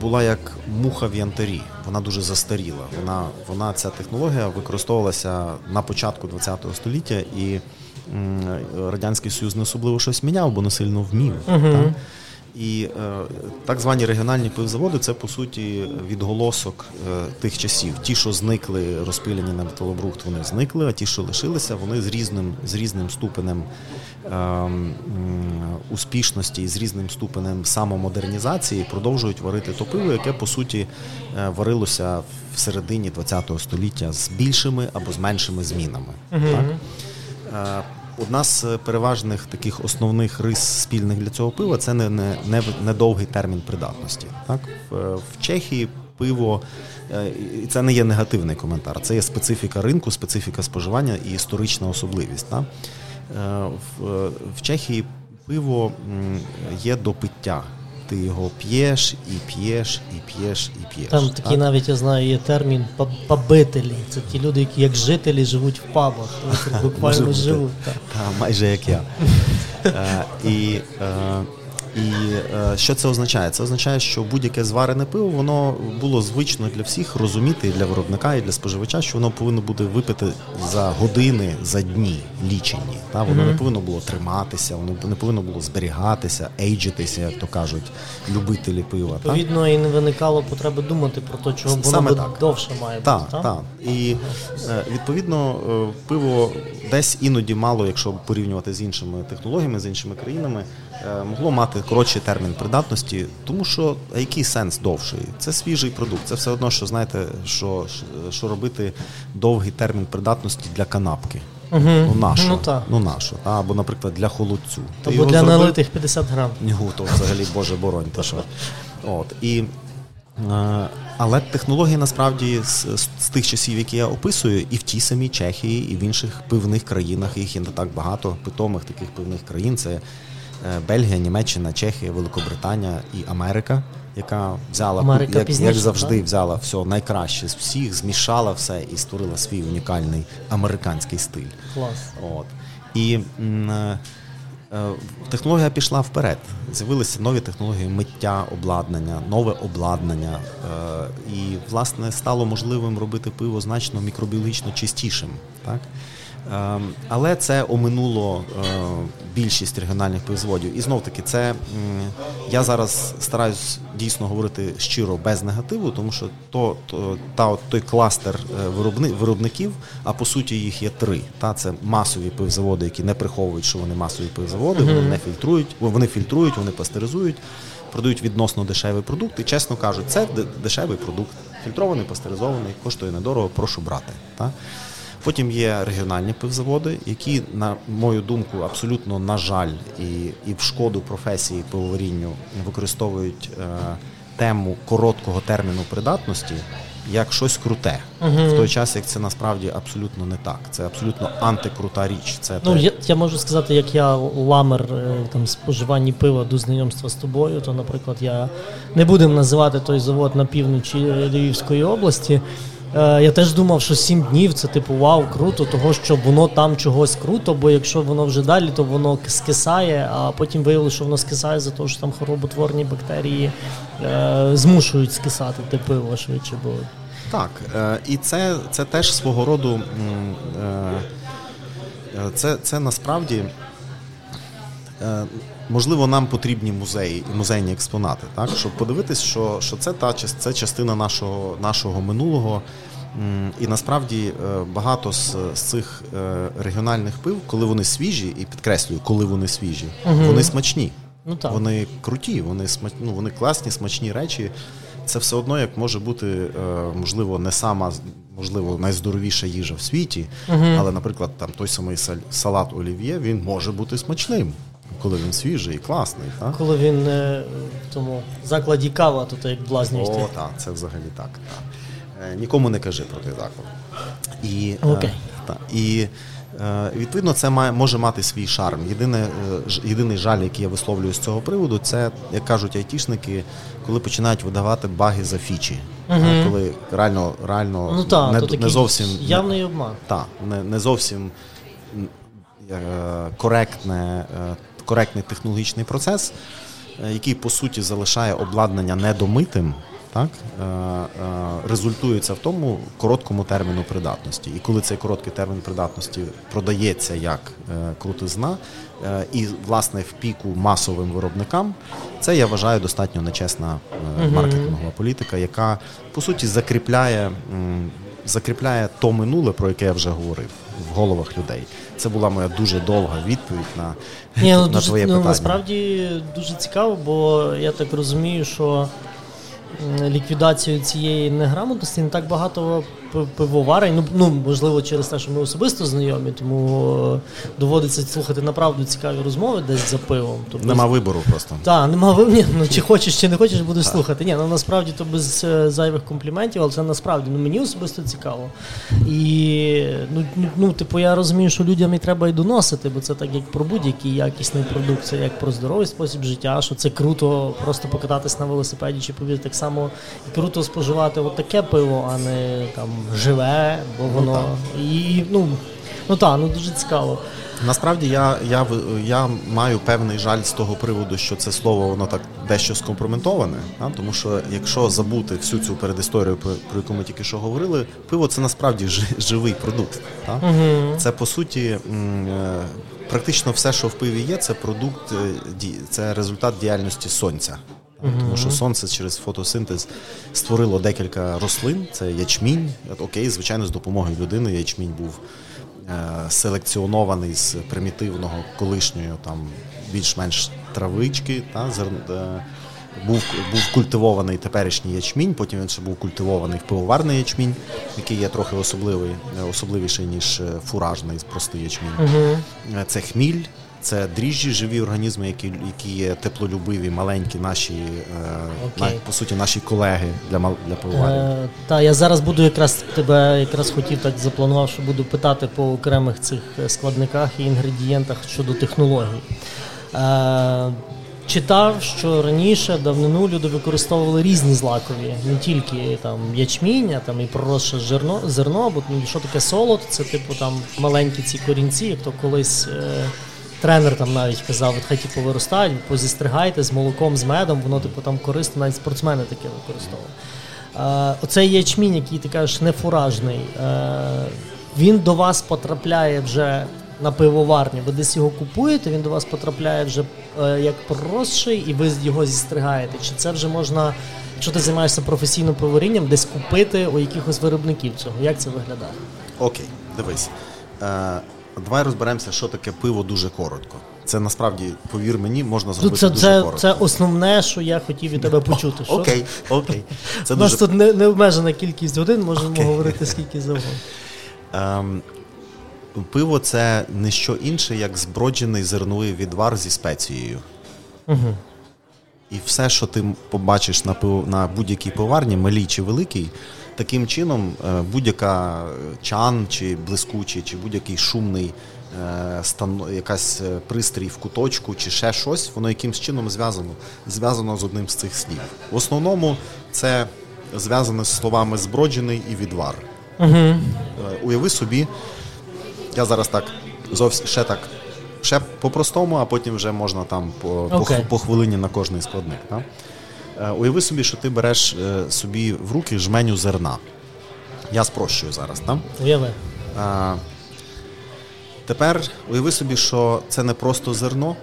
була як муха в янтарі. Вона дуже застаріла. Вона вона ця технологія використовувалася на початку ХХ століття, і радянський союз не особливо щось міняв, бо не сильно вмів. Uh-huh. І е, так звані регіональні пивзаводи це по суті відголосок е, тих часів. Ті, що зникли, розпилені на металобрухт, вони зникли, а ті, що лишилися, вони з різним з різним ступенем е, успішності і з різним ступенем самомодернізації продовжують варити то пиво, яке по суті е, варилося в середині ХХ століття з більшими або з меншими змінами. Uh-huh. Так? Е, Одна з переважних таких основних рис спільних для цього пива це не не, не, не довгий термін придатності. Так? В, в Чехії пиво, е, і це не є негативний коментар, це є специфіка ринку, специфіка споживання і історична особливість. Так? Е, в, в Чехії пиво є до пиття ти його п'єш і п'єш, і п'єш, і п'єш. Там такий навіть я знаю, є термін побителі. Це ті люди, які як жителі живуть в пабах, буквально живуть. Так, майже як я. Е, і е, і е, що це означає? Це означає, що будь-яке зварене пиво воно було звично для всіх розуміти і для виробника, і для споживача, що воно повинно бути випити за години, за дні лічені. Та воно mm-hmm. не повинно було триматися, воно не повинно було зберігатися, ейджитися, як то кажуть, любителі пива. Відповідно, та? і не виникало потреби думати про те, чого воно Саме так. довше має бути. Так, так. І е, відповідно е, пиво десь іноді мало, якщо порівнювати з іншими технологіями, з іншими країнами, могло мати коротший термін придатності, тому що а який сенс довший? Це свіжий продукт. Це все одно, що знаєте, що що робити довгий термін придатності для канапки. Угу. Ну нащо? Ну, ну нащо? Або, наприклад, для холодцю. Або для зробив... налитих 50 грам. Ні, то взагалі, Боже боронь. то що. От. І, е, але технології насправді з, з тих часів, які я описую, і в тій самій Чехії, і в інших пивних країнах, їх є не так багато питомих таких пивних країн. Це Е, Бельгія, Німеччина, Чехія, Великобританія і Америка, яка взяла Америка як, пізніше, як завжди, так? взяла все найкраще з всіх, змішала все і створила свій унікальний американський стиль. Клас. От. І м, е, е, технологія пішла вперед. З'явилися нові технології миття обладнання, нове обладнання. Е, і, власне, стало можливим робити пиво значно мікробіологічно чистішим. Так? Ем, але це оминуло е, більшість регіональних пивзводів. І знов таки, це я зараз стараюсь дійсно говорити щиро без негативу, тому що то, то та той кластер е, виробників, а по суті їх є три. Та це масові пивзаводи, які не приховують, що вони масові пивзаводи, вони не фільтрують, вони фільтрують, вони пастеризують. Продають відносно дешевий продукт і чесно кажуть, це дешевий продукт, фільтрований, пастеризований, коштує недорого, прошу брати. Та? Потім є регіональні пивзаводи, які, на мою думку, абсолютно на жаль, і і в шкоду професії пивоварінню використовують е, тему короткого терміну придатності як щось круте, угу. в той час, як це насправді абсолютно не так. Це абсолютно антикрута річ. Це ну те... я, я можу сказати, як я ламер е, там споживанні пива до знайомства з тобою, то, наприклад, я не будемо називати той завод на півночі Львівської області. Е, я теж думав, що сім днів це типу вау, круто, того що воно там чогось круто, бо якщо воно вже далі, то воно скисає, а потім виявилося, що воно скисає за те, що там хороботворні бактерії е, змушують скисати те пиво швидше. Бо... Так, е, і це це теж свого роду е, е, це, це насправді. Можливо, нам потрібні музеї і музейні експонати, так щоб подивитись, що що це та це частина нашого нашого минулого. І насправді е, багато з, з цих е, регіональних пив, коли вони свіжі, і підкреслюю, коли вони свіжі, угу. вони смачні. Ну, так. Вони круті, вони смач... ну, вони класні, смачні речі. Це все одно як може бути, е, можливо, не сама можливо найздоровіша їжа в світі, але, наприклад, там той самий салат олів'є він може бути смачним, коли він свіжий і класний. Так? Коли він е, в тому закладі кава, то ти як блазнюєш. О, так, це взагалі так. так. Е, нікому не кажи про той заклад. І, Окей. Та, і Е, відповідно, це має може мати свій шарм. Єдине, е, єдиний жаль, який я висловлюю з цього приводу, це як кажуть айтішники, коли починають видавати баги за фічі, угу. коли реально реально ну, та, не, то не зовсім явний обман. Так, не, не зовсім е, коректне, коректний технологічний процес, який по суті залишає обладнання недомитим так е, е, результується в тому короткому терміну придатності. І коли цей короткий термін придатності продається як е, крутизна, і власне в піку масовим виробникам, це я вважаю достатньо нечесна маркетингова політика, яка по суті закріпляє. Закріпляє то минуле, про яке я вже говорив в головах людей. Це була моя дуже довга відповідь на Ні, ну, на дуже, твоє ну, питання. Насправді дуже цікаво, бо я так розумію, що ліквідацію цієї неграмотності не так багато пивоварень. Ну, ну можливо, через те, що ми особисто знайомі, тому е, доводиться слухати направду цікаві розмови десь за пивом. Тобто, нема вибору просто. Так, нема вибору. Ну чи хочеш, чи не хочеш, будеш так. слухати. Ні, ну насправді то без е, зайвих компліментів, але це насправді ну мені особисто цікаво. І ну, ну, типу, я розумію, що людям і треба і доносити, бо це так як про будь-який якісний продукт, це як про здоровий спосіб життя, що це круто просто покататись на велосипеді чи повірити так само і круто споживати от таке пиво, а не там живе, бо ну, воно ну, і ну ну так, ну дуже цікаво. Насправді я я, я маю певний жаль з того приводу, що це слово воно так дещо скомпроментоване. А? Тому що якщо забути всю цю передісторію, про яку ми тільки що говорили, пиво це насправді живий продукт. Та? Угу. Це по суті е, практично все, що в пиві є, це продукт, е, це результат діяльності сонця. Uh-huh. Тому що сонце через фотосинтез створило декілька рослин. Це ячмінь. Окей, звичайно, з допомогою людини ячмінь був е, селекціонований з примітивного колишньої там більш-менш травички. Та, зер, е, був був культивований теперішній ячмінь, потім він ще був культивований пивоварний ячмінь, який є трохи особливий, е, особливіший, ніж е, фуражний простий ячмінь. Uh-huh. Це хміль. Це дріжджі, живі організми, які які є теплолюбиві, маленькі, наші okay. на, по суті, наші колеги для для пивоварів. Е, Та я зараз буду якраз тебе якраз хотів так запланував, що буду питати по окремих цих складниках і інгредієнтах щодо технологій. Е, Читав, що раніше давнину люди використовували різні злакові, не тільки там ячмінь, а там і проросше зерно, зерно, бо ну, що таке солод, це типу там маленькі ці корінці, як то колись. Е, Тренер там навіть казав, от хай типу виростають, позістригайте з молоком, з медом, воно типу там корисно, навіть спортсмени таке використовують. Е, Оцей ячмінь, який ти кажеш, не фуражний, е, він до вас потрапляє вже на пивоварні. Ви десь його купуєте, він до вас потрапляє вже е, як проросший, і ви його зісстригаєте. Чи це вже можна, якщо ти займаєшся професійним пивоварінням, десь купити у якихось виробників цього? Як це виглядає? Окей, дивись. Е, Давай розберемося, що таке пиво дуже коротко. Це насправді, повір мені, можна зробити це, дуже це, коротко. Це основне, що я хотів від тебе почути. Що? Окей, окей. Це У нас дуже... тут не, необмежена кількість годин, можемо окей. говорити скільки завгодно. Ем, Пиво це не що інше, як зброджений зерновий відвар зі спецією. Угу. І все, що ти побачиш на пив... на будь-якій пиварні, малій чи великій, Таким чином, е, будь-яка чан, чи блискучий, чи будь-який шумний е, стан, якась е, пристрій в куточку, чи ще щось, воно якимсь чином зв'язано зв'язано з одним з цих слів. В основному це зв'язане з словами зброджений і відвар. Угу. Уяви собі, я зараз так зовсім ще так. Ще по-простому, а потім вже можна там по okay. по, по хвилині на кожний складник. Так? Е, уяви собі, що ти береш е, собі в руки жменю зерна. Я спрощую зараз, так? Уяви. А, Тепер уяви собі, що це не просто зерно,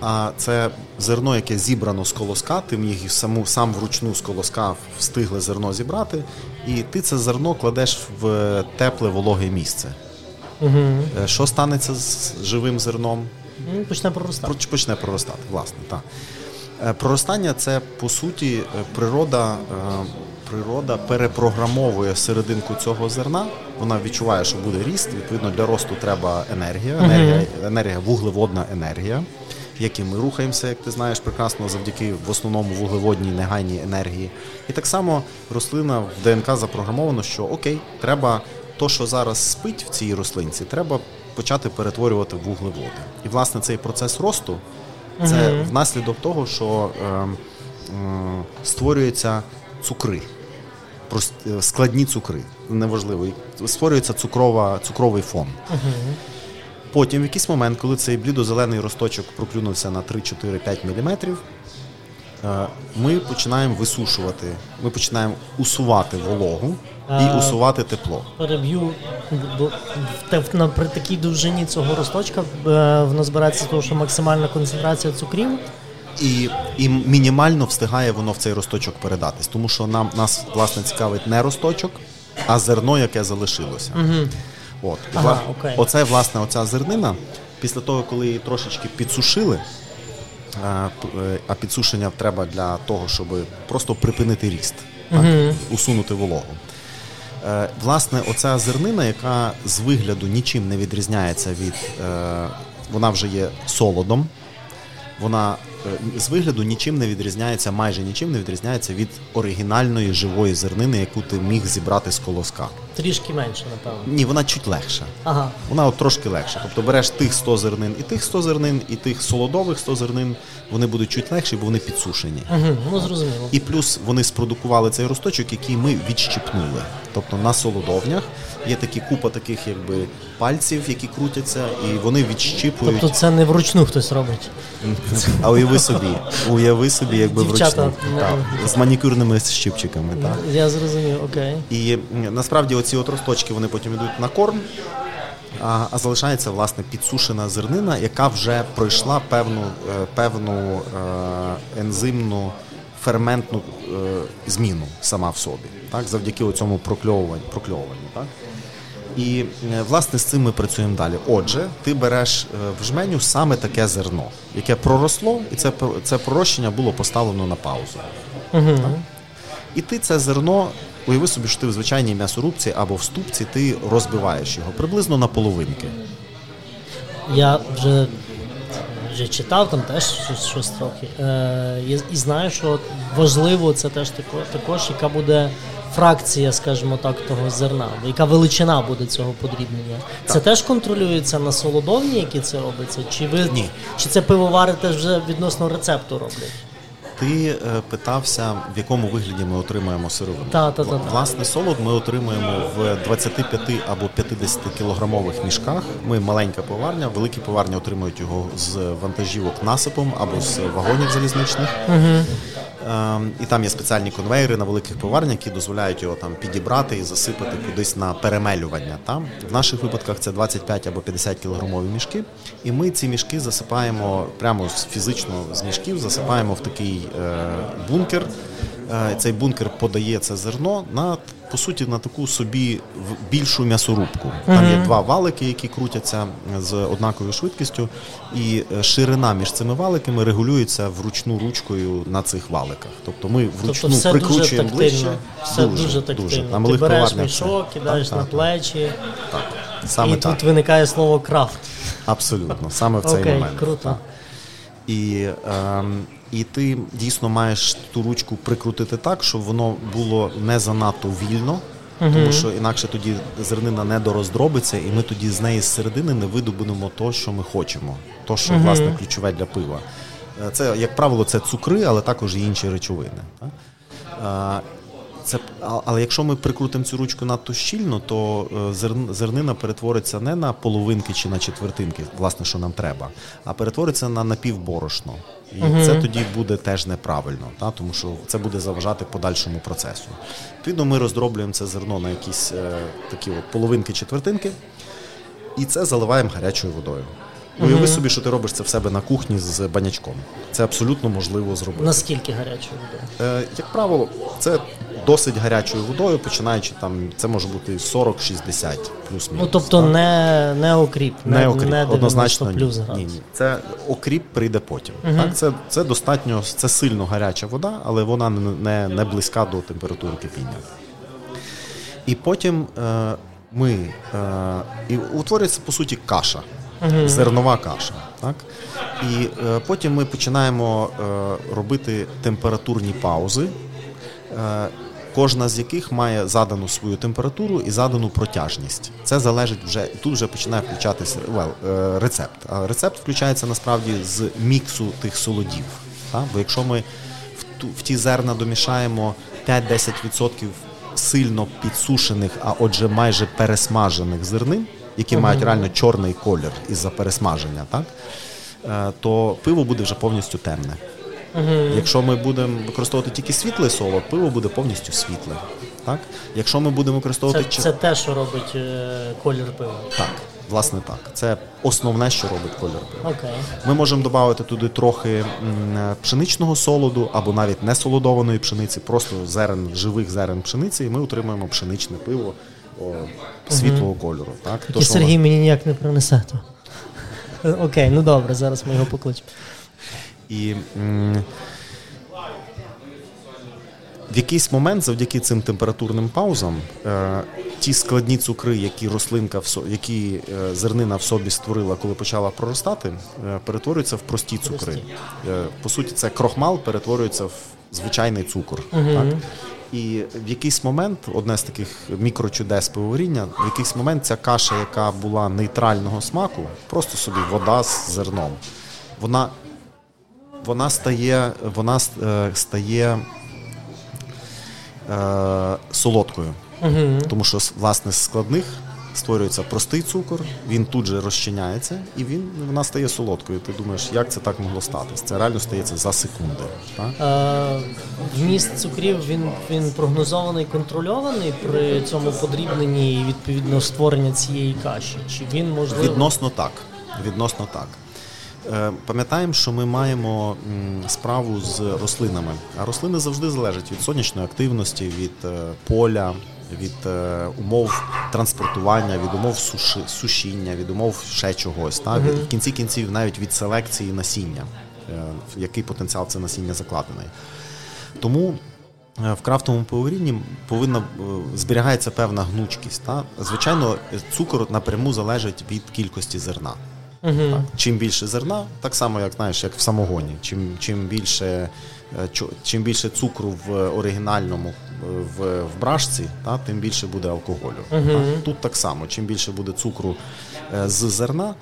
а це зерно, яке зібрано з колоска, ти міг саму, сам вручну з колоска встигли зерно зібрати, і ти це зерно кладеш в тепле вологе місце. Угу. Що станеться з живим зерном? Почне проростати. Почне проростати, власне, так. Е, Проростання це по суті е, природа, е, природа перепрограмовує серединку цього зерна. Вона відчуває, що буде ріст. Відповідно, для росту треба енергія, енергія, енергія, вуглеводна енергія, яким ми рухаємося, як ти знаєш, прекрасно завдяки в основному вуглеводній негайній енергії. І так само рослина в ДНК запрограмовано, що окей, треба то, що зараз спить в цій рослинці, треба почати перетворювати в вуглеводи. І власне цей процес росту це внаслідок того, що е, е, створюються цукри, е, складні цукри, неважливо, створюється цукрова, цукровий фон. Потім, в якийсь момент, коли цей блідо-зелений росточок проклюнувся на 3-4-5 мм, е, ми починаємо висушувати, ми починаємо усувати вологу і усувати тепло. Переб'ю на при такій довжині цього росточка е, воно збирається з того, що максимальна концентрація цукрів. І, і мінімально встигає воно в цей росточок передатись, тому що нам нас власне цікавить не росточок, а зерно, яке залишилося. От Ага, окей. оце власне оця зернина. Після того, коли її трошечки підсушили, е, е, а підсушення треба для того, щоб просто припинити ріст, так, усунути вологу. Е, Власне, оця зернина, яка з вигляду нічим не відрізняється від. е, Вона вже є солодом, вона е, з вигляду нічим не відрізняється, майже нічим не відрізняється від оригінальної живої зернини, яку ти міг зібрати з колоска. Трішки менше, напевно. Ні, вона чуть легша. Ага. Вона от трошки легша. Тобто береш тих 100 зернин і тих 100 зернин, і тих солодових 100 зернин, вони будуть чуть легші, бо вони підсушені. Угу, ну зрозуміло. І плюс вони спродукували цей росточок, який ми відщипнули. Тобто на солодовнях є такі купа таких якби пальців, які крутяться, і вони відщипують. Тобто це не вручну хтось робить. А уяви собі, уяви собі, якби Дівчата, вручну ну. так, з манікюрними щипчиками. Так. Я зрозумів, окей. І насправді оці от росточки вони потім йдуть на корм, а, а залишається власне підсушена зернина, яка вже пройшла певну, е, певну е, ензимну ферментну е, зміну сама в собі, так, завдяки цьому прокльовуванню. прокльовуванню так. І е, власне з цим ми працюємо далі. Отже, ти береш е, в жменю саме таке зерно, яке проросло, і це, це пророщення було поставлено на паузу. Так? І ти це зерно, уяви собі, що ти в звичайній м'ясорубці або в ступці, ти розбиваєш його приблизно на половинки. Я вже, вже читав там теж щось, щось трохи. Е, і, і знаю, що важливо це теж також, також, яка буде фракція, скажімо так, того зерна, яка величина буде цього подрібнення. Це теж контролюється на солодовні, які це робиться? Чи ви Ні. чи це пивовари теж вже відносно рецепту роблять? Ти е, питався, в якому вигляді ми отримуємо сировину. Та, та, та, та. Власне, солод ми отримуємо в 25 або 50 кілограмових мішках. Ми маленька поварня, великі поварні отримують його з вантажівок насипом або з вагонів залізничних. Ем, і там є спеціальні конвейери на великих поварнях, які дозволяють його там підібрати і засипати кудись на перемелювання. Там в наших випадках це 25 або 50 кілограмові мішки. І ми ці мішки засипаємо прямо фізично з мішків, засипаємо в такий е, бункер. Е, цей бункер подає це зерно на по суті на таку собі більшу м'ясорубку. Там є два валики, які крутяться з однаковою швидкістю, і е, ширина між цими валиками регулюється вручну ручкою на цих валиках. Тобто ми вручну Тобто все прикручуємо тактильно. ближче. Все дуже, тактильно. На Ти малих береш мішок, кидаєш так, на так, плечі, так. Саме і так. тут виникає слово крафт. Абсолютно, саме в цей Окей, момент. круто. І, ем, і ти дійсно маєш ту ручку прикрутити так, щоб воно було не занадто вільно, тому що інакше тоді зернина не дороздробиться, і ми тоді з неї з середини не видобудемо то, що ми хочемо, то, що власне ключове для пива. Е, Це, як правило, це цукри, але також і інші речовини. Це, але якщо ми прикрутимо цю ручку надто щільно, то е, зернина перетвориться не на половинки чи на четвертинки, власне, що нам треба, а перетвориться на напівборошно. І це тоді буде теж неправильно, та? тому що це буде заважати подальшому процесу. Відповідно, ми роздроблюємо це зерно на якісь е, такі от половинки-четвертинки, і це заливаємо гарячою водою. Уяви собі, що ти робиш це в себе на кухні з банячком. Це абсолютно можливо зробити. Наскільки гарячою водою? Е, як правило, це досить гарячою водою, починаючи там, це може бути 40-60 плюс-мінус. Ну тобто так? не не окріп, не, не окріп, не однозначно плюс ні. ні, ні. Це окріп прийде потім. Так, це, це достатньо, це сильно гаряча вода, але вона не, не, не близька до температури кипіння. І потім е, ми е, і утворюється по суті каша, зернова каша. Так? І е, потім ми починаємо е, робити температурні паузи. Е, Кожна з яких має задану свою температуру і задану протяжність. Це залежить вже тут вже починає включатися well, е, рецепт. А рецепт включається насправді з міксу тих солодів. Так? Бо якщо ми в, ту, в ті зерна домішаємо 5-10% сильно підсушених, а отже, майже пересмажених зернин, які мають реально чорний колір із-за пересмаження, так? Е, то пиво буде вже повністю темне. Якщо ми будемо використовувати тільки світлий солод, пиво буде повністю світле. Так? Якщо ми будемо використовувати Це, це те, що робить е, колір пива. так, власне так. Це основне, що робить колір пива. Окей. Ми можемо додати туди трохи пшеничного солоду або навіть не солодованої пшениці, просто зерен, живих зерен пшениці, і ми отримуємо пшеничне пиво о, світлого кольору. Так? Тільки Сергій мені ніяк не принесе то. Окей, ну добре, зараз ми його покличемо. І м, в якийсь момент, завдяки цим температурним паузам, е, ті складні цукри, які рослинка в со- які е, зернина в собі створила, коли почала проростати, е, перетворюються в прості цукри. По суті, це крохмал перетворюється в звичайний цукор. Так? І в якийсь момент, одне з таких мікрочудес пивоваріння, в якийсь момент ця каша, яка була нейтрального смаку, просто собі вода з зерном, вона вона стає, вона е, стає е, солодкою. Тому що власне з складних створюється простий цукор, він тут же розчиняється і він, вона стає солодкою. Ти думаєш, як це так могло статися? Це реально стається за секунди. Так? Е, вміст цукрів він, він прогнозований, контрольований при цьому подрібненні і відповідно створення цієї каші. Чи він можливо Відносно так. Відносно так. Е, Пам'ятаємо, що ми маємо справу з рослинами. А рослини завжди залежать від сонячної активності, від е, поля, від е, умов транспортування, від умов суши, сушіння, від умов ще чогось. Так? І в кінці кінців навіть від селекції насіння, е, в який потенціал це насіння закладений. Тому е, в крафтовому пивоварінні повинна е, зберігається певна гнучкість. Та? Звичайно, цукор напряму залежить від кількості зерна. Так? Чим більше зерна, так само, як знаєш, як в самогоні. Чим, чим, більше, е, чим більше цукру в оригінальному в, в брашці, та, тим більше буде алкоголю. Так? Тут так само, чим більше буде цукру е, з зерна,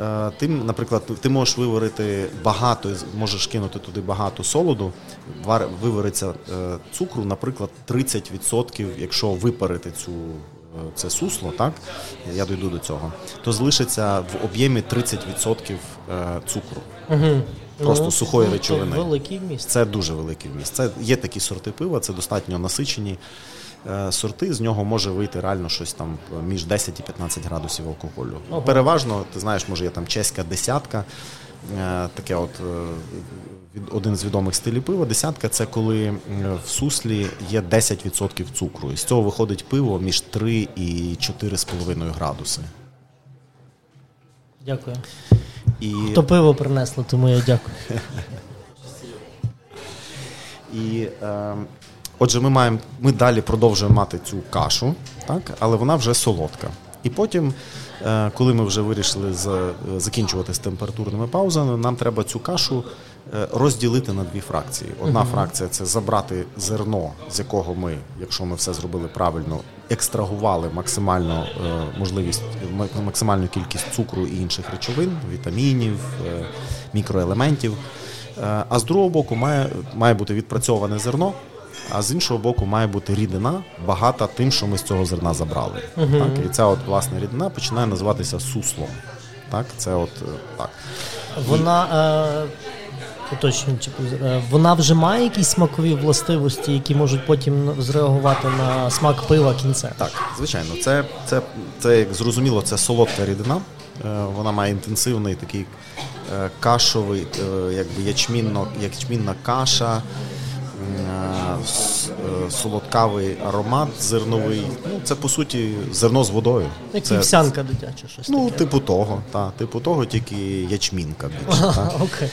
е, тим, наприклад, ти можеш виварити багато, можеш кинути туди багато солоду, вар- вивариться е, цукру, наприклад, 30%, якщо випарити цю це сусло, так я дойду до цього, то залишиться в об'ємі 30% е, цукру. Просто Ну, сухої це речовини. Великий вміст. Це дуже великий вміст. Це є такі сорти пива, це достатньо насичені е, сорти. З нього може вийти реально щось там е, між 10 і 15 градусів алкоголю. Ого. Переважно, ти знаєш, може є там чеська десятка. е, Таке, от е, один з відомих стилів пива. Десятка це коли в суслі є 10% цукру. І з цього виходить пиво між 3 і 4,5 градуси. Дякую. І То пиво принесло, тому я дякую. І е, отже, ми маємо, ми далі продовжуємо мати цю кашу, так, але вона вже солодка. І потім, е, коли ми вже вирішили з, закінчувати з температурними паузами, нам треба цю кашу е, розділити на дві фракції. Одна фракція це забрати зерно, з якого ми, якщо ми все зробили правильно, екстрагували максимально е, можливість, максимальну кількість цукру і інших речовин, вітамінів, е, мікроелементів. Е, А з другого боку має, має бути відпрацьоване зерно, а з іншого боку має бути рідина, багата тим, що ми з цього зерна забрали. Так? І ця от власне рідина починає називатися суслом. Так? Це от так. Вона е, уточнюючи, е, вона вже має якісь смакові властивості, які можуть потім зреагувати на смак пива кінця. Так, звичайно, це, це, це як зрозуміло, це солодка рідина. Е, Вона має інтенсивний такий е, кашовий, якби ячмінно, ячмінна каша солодкавий аромат зерновий. Ну, це по суті зерно з водою. Як це, вівсянка дитяча, щось Ну, таке. типу того, та, типу того, тільки ячмінка більше. окей.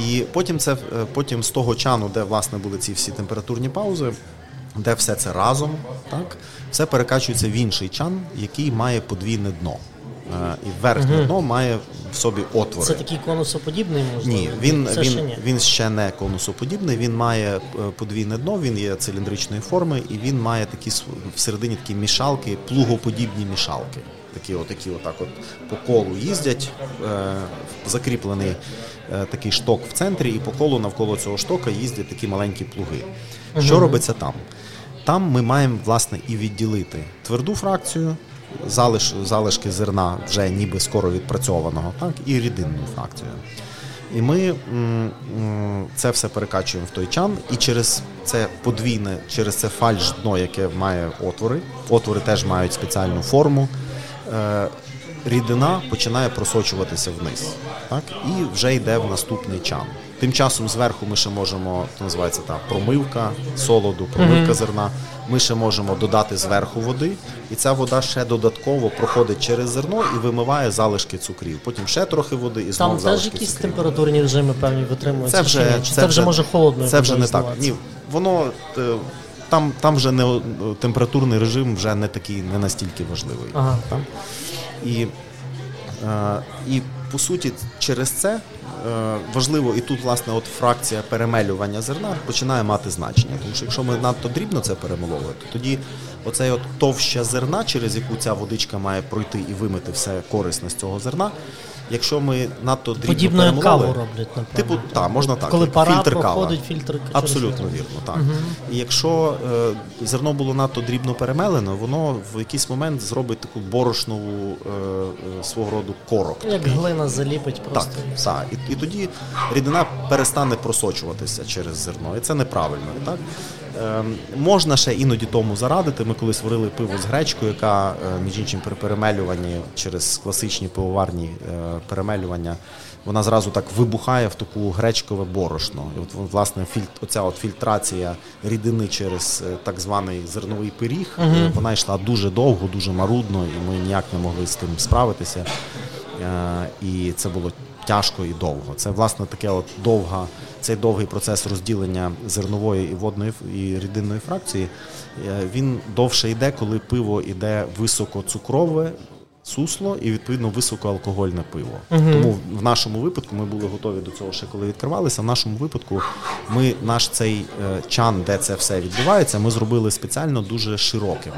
І потім це е, потім з того чану, де власне були ці всі температурні паузи, де все це разом, так все перекачується в інший чан, який має подвійне дно. Е, І верхнє дно має в собі отвори. Це такий конусоподібний, можливо? Ні, він, Це ще він, ні. він ще не конусоподібний, він має е, подвійне дно, він є циліндричної форми, і він має такі всередині такі мішалки, плугоподібні мішалки. Такі, отакі отак от по колу їздять, закріплений такий шток в центрі, і по колу навколо цього штока їздять такі маленькі плуги. Що робиться там? Там ми маємо власне і відділити тверду фракцію, залиш, залишки зерна вже ніби скоро відпрацьованого, так, і рідинну фракцію. І ми це все перекачуємо в той чан, і через це подвійне, через це фальш дно, яке має отвори. Отвори теж мають спеціальну форму. Е, рідина починає просочуватися вниз, так і вже йде в наступний чан. Тим часом зверху ми ще можемо, то називається та промивка солоду, промивка зерна. Ми ще можемо додати зверху води, і ця вода ще додатково проходить через зерно і вимиває залишки цукрів. Потім ще трохи води і знову Там теж якісь цукрів. температурні режими певні витримуються. Це вже? Чи це, вже може холодною Це вже не так. Ні, воно е, там, там вже не температурний режим вже не такий, не настільки важливий. Ага. Там. І, е, і по суті, через це е, важливо, і тут, власне, от фракція перемелювання зерна починає мати значення. Тому що якщо ми надто дрібно це перемеловуємо, то тоді оцей от товща зерна, через яку ця водичка має пройти і вимити все корисне з цього зерна. Якщо ми надто дрібно Подібно перемололи, каву роблять, напевно. Типу, так, можна так. Коли як пара фільтр кава. фільтр через Абсолютно вірно, так. І якщо е, зерно було надто дрібно перемелене, воно в якийсь момент зробить таку борошнову е, е, свого роду корок. Як такий. глина заліпить Так, так. І, і тоді рідина перестане просочуватися через зерно, і це неправильно. Так? Ем, можна ще іноді тому зарадити. Ми колись варили пиво з гречкою, яка е, між іншим при перемелюванні через класичні пивоварні е, перемелювання. Вона зразу так вибухає в таку гречкове борошно. І от власне фільт, оця от фільтрація рідини через е, так званий зерновий пиріг, е, вона йшла дуже довго, дуже марудно, і ми ніяк не могли з тим справитися. І це було тяжко і довго. Це власне таке от довга, цей довгий процес розділення зернової і водної і рідинної фракції. е, Він довше йде, коли пиво йде високоцукрове. Сусло і відповідно високоалкогольне пиво. Тому в нашому випадку ми були готові до цього ще коли відкривалися. В нашому випадку ми наш цей е, чан, де це все відбувається, ми зробили спеціально дуже широким.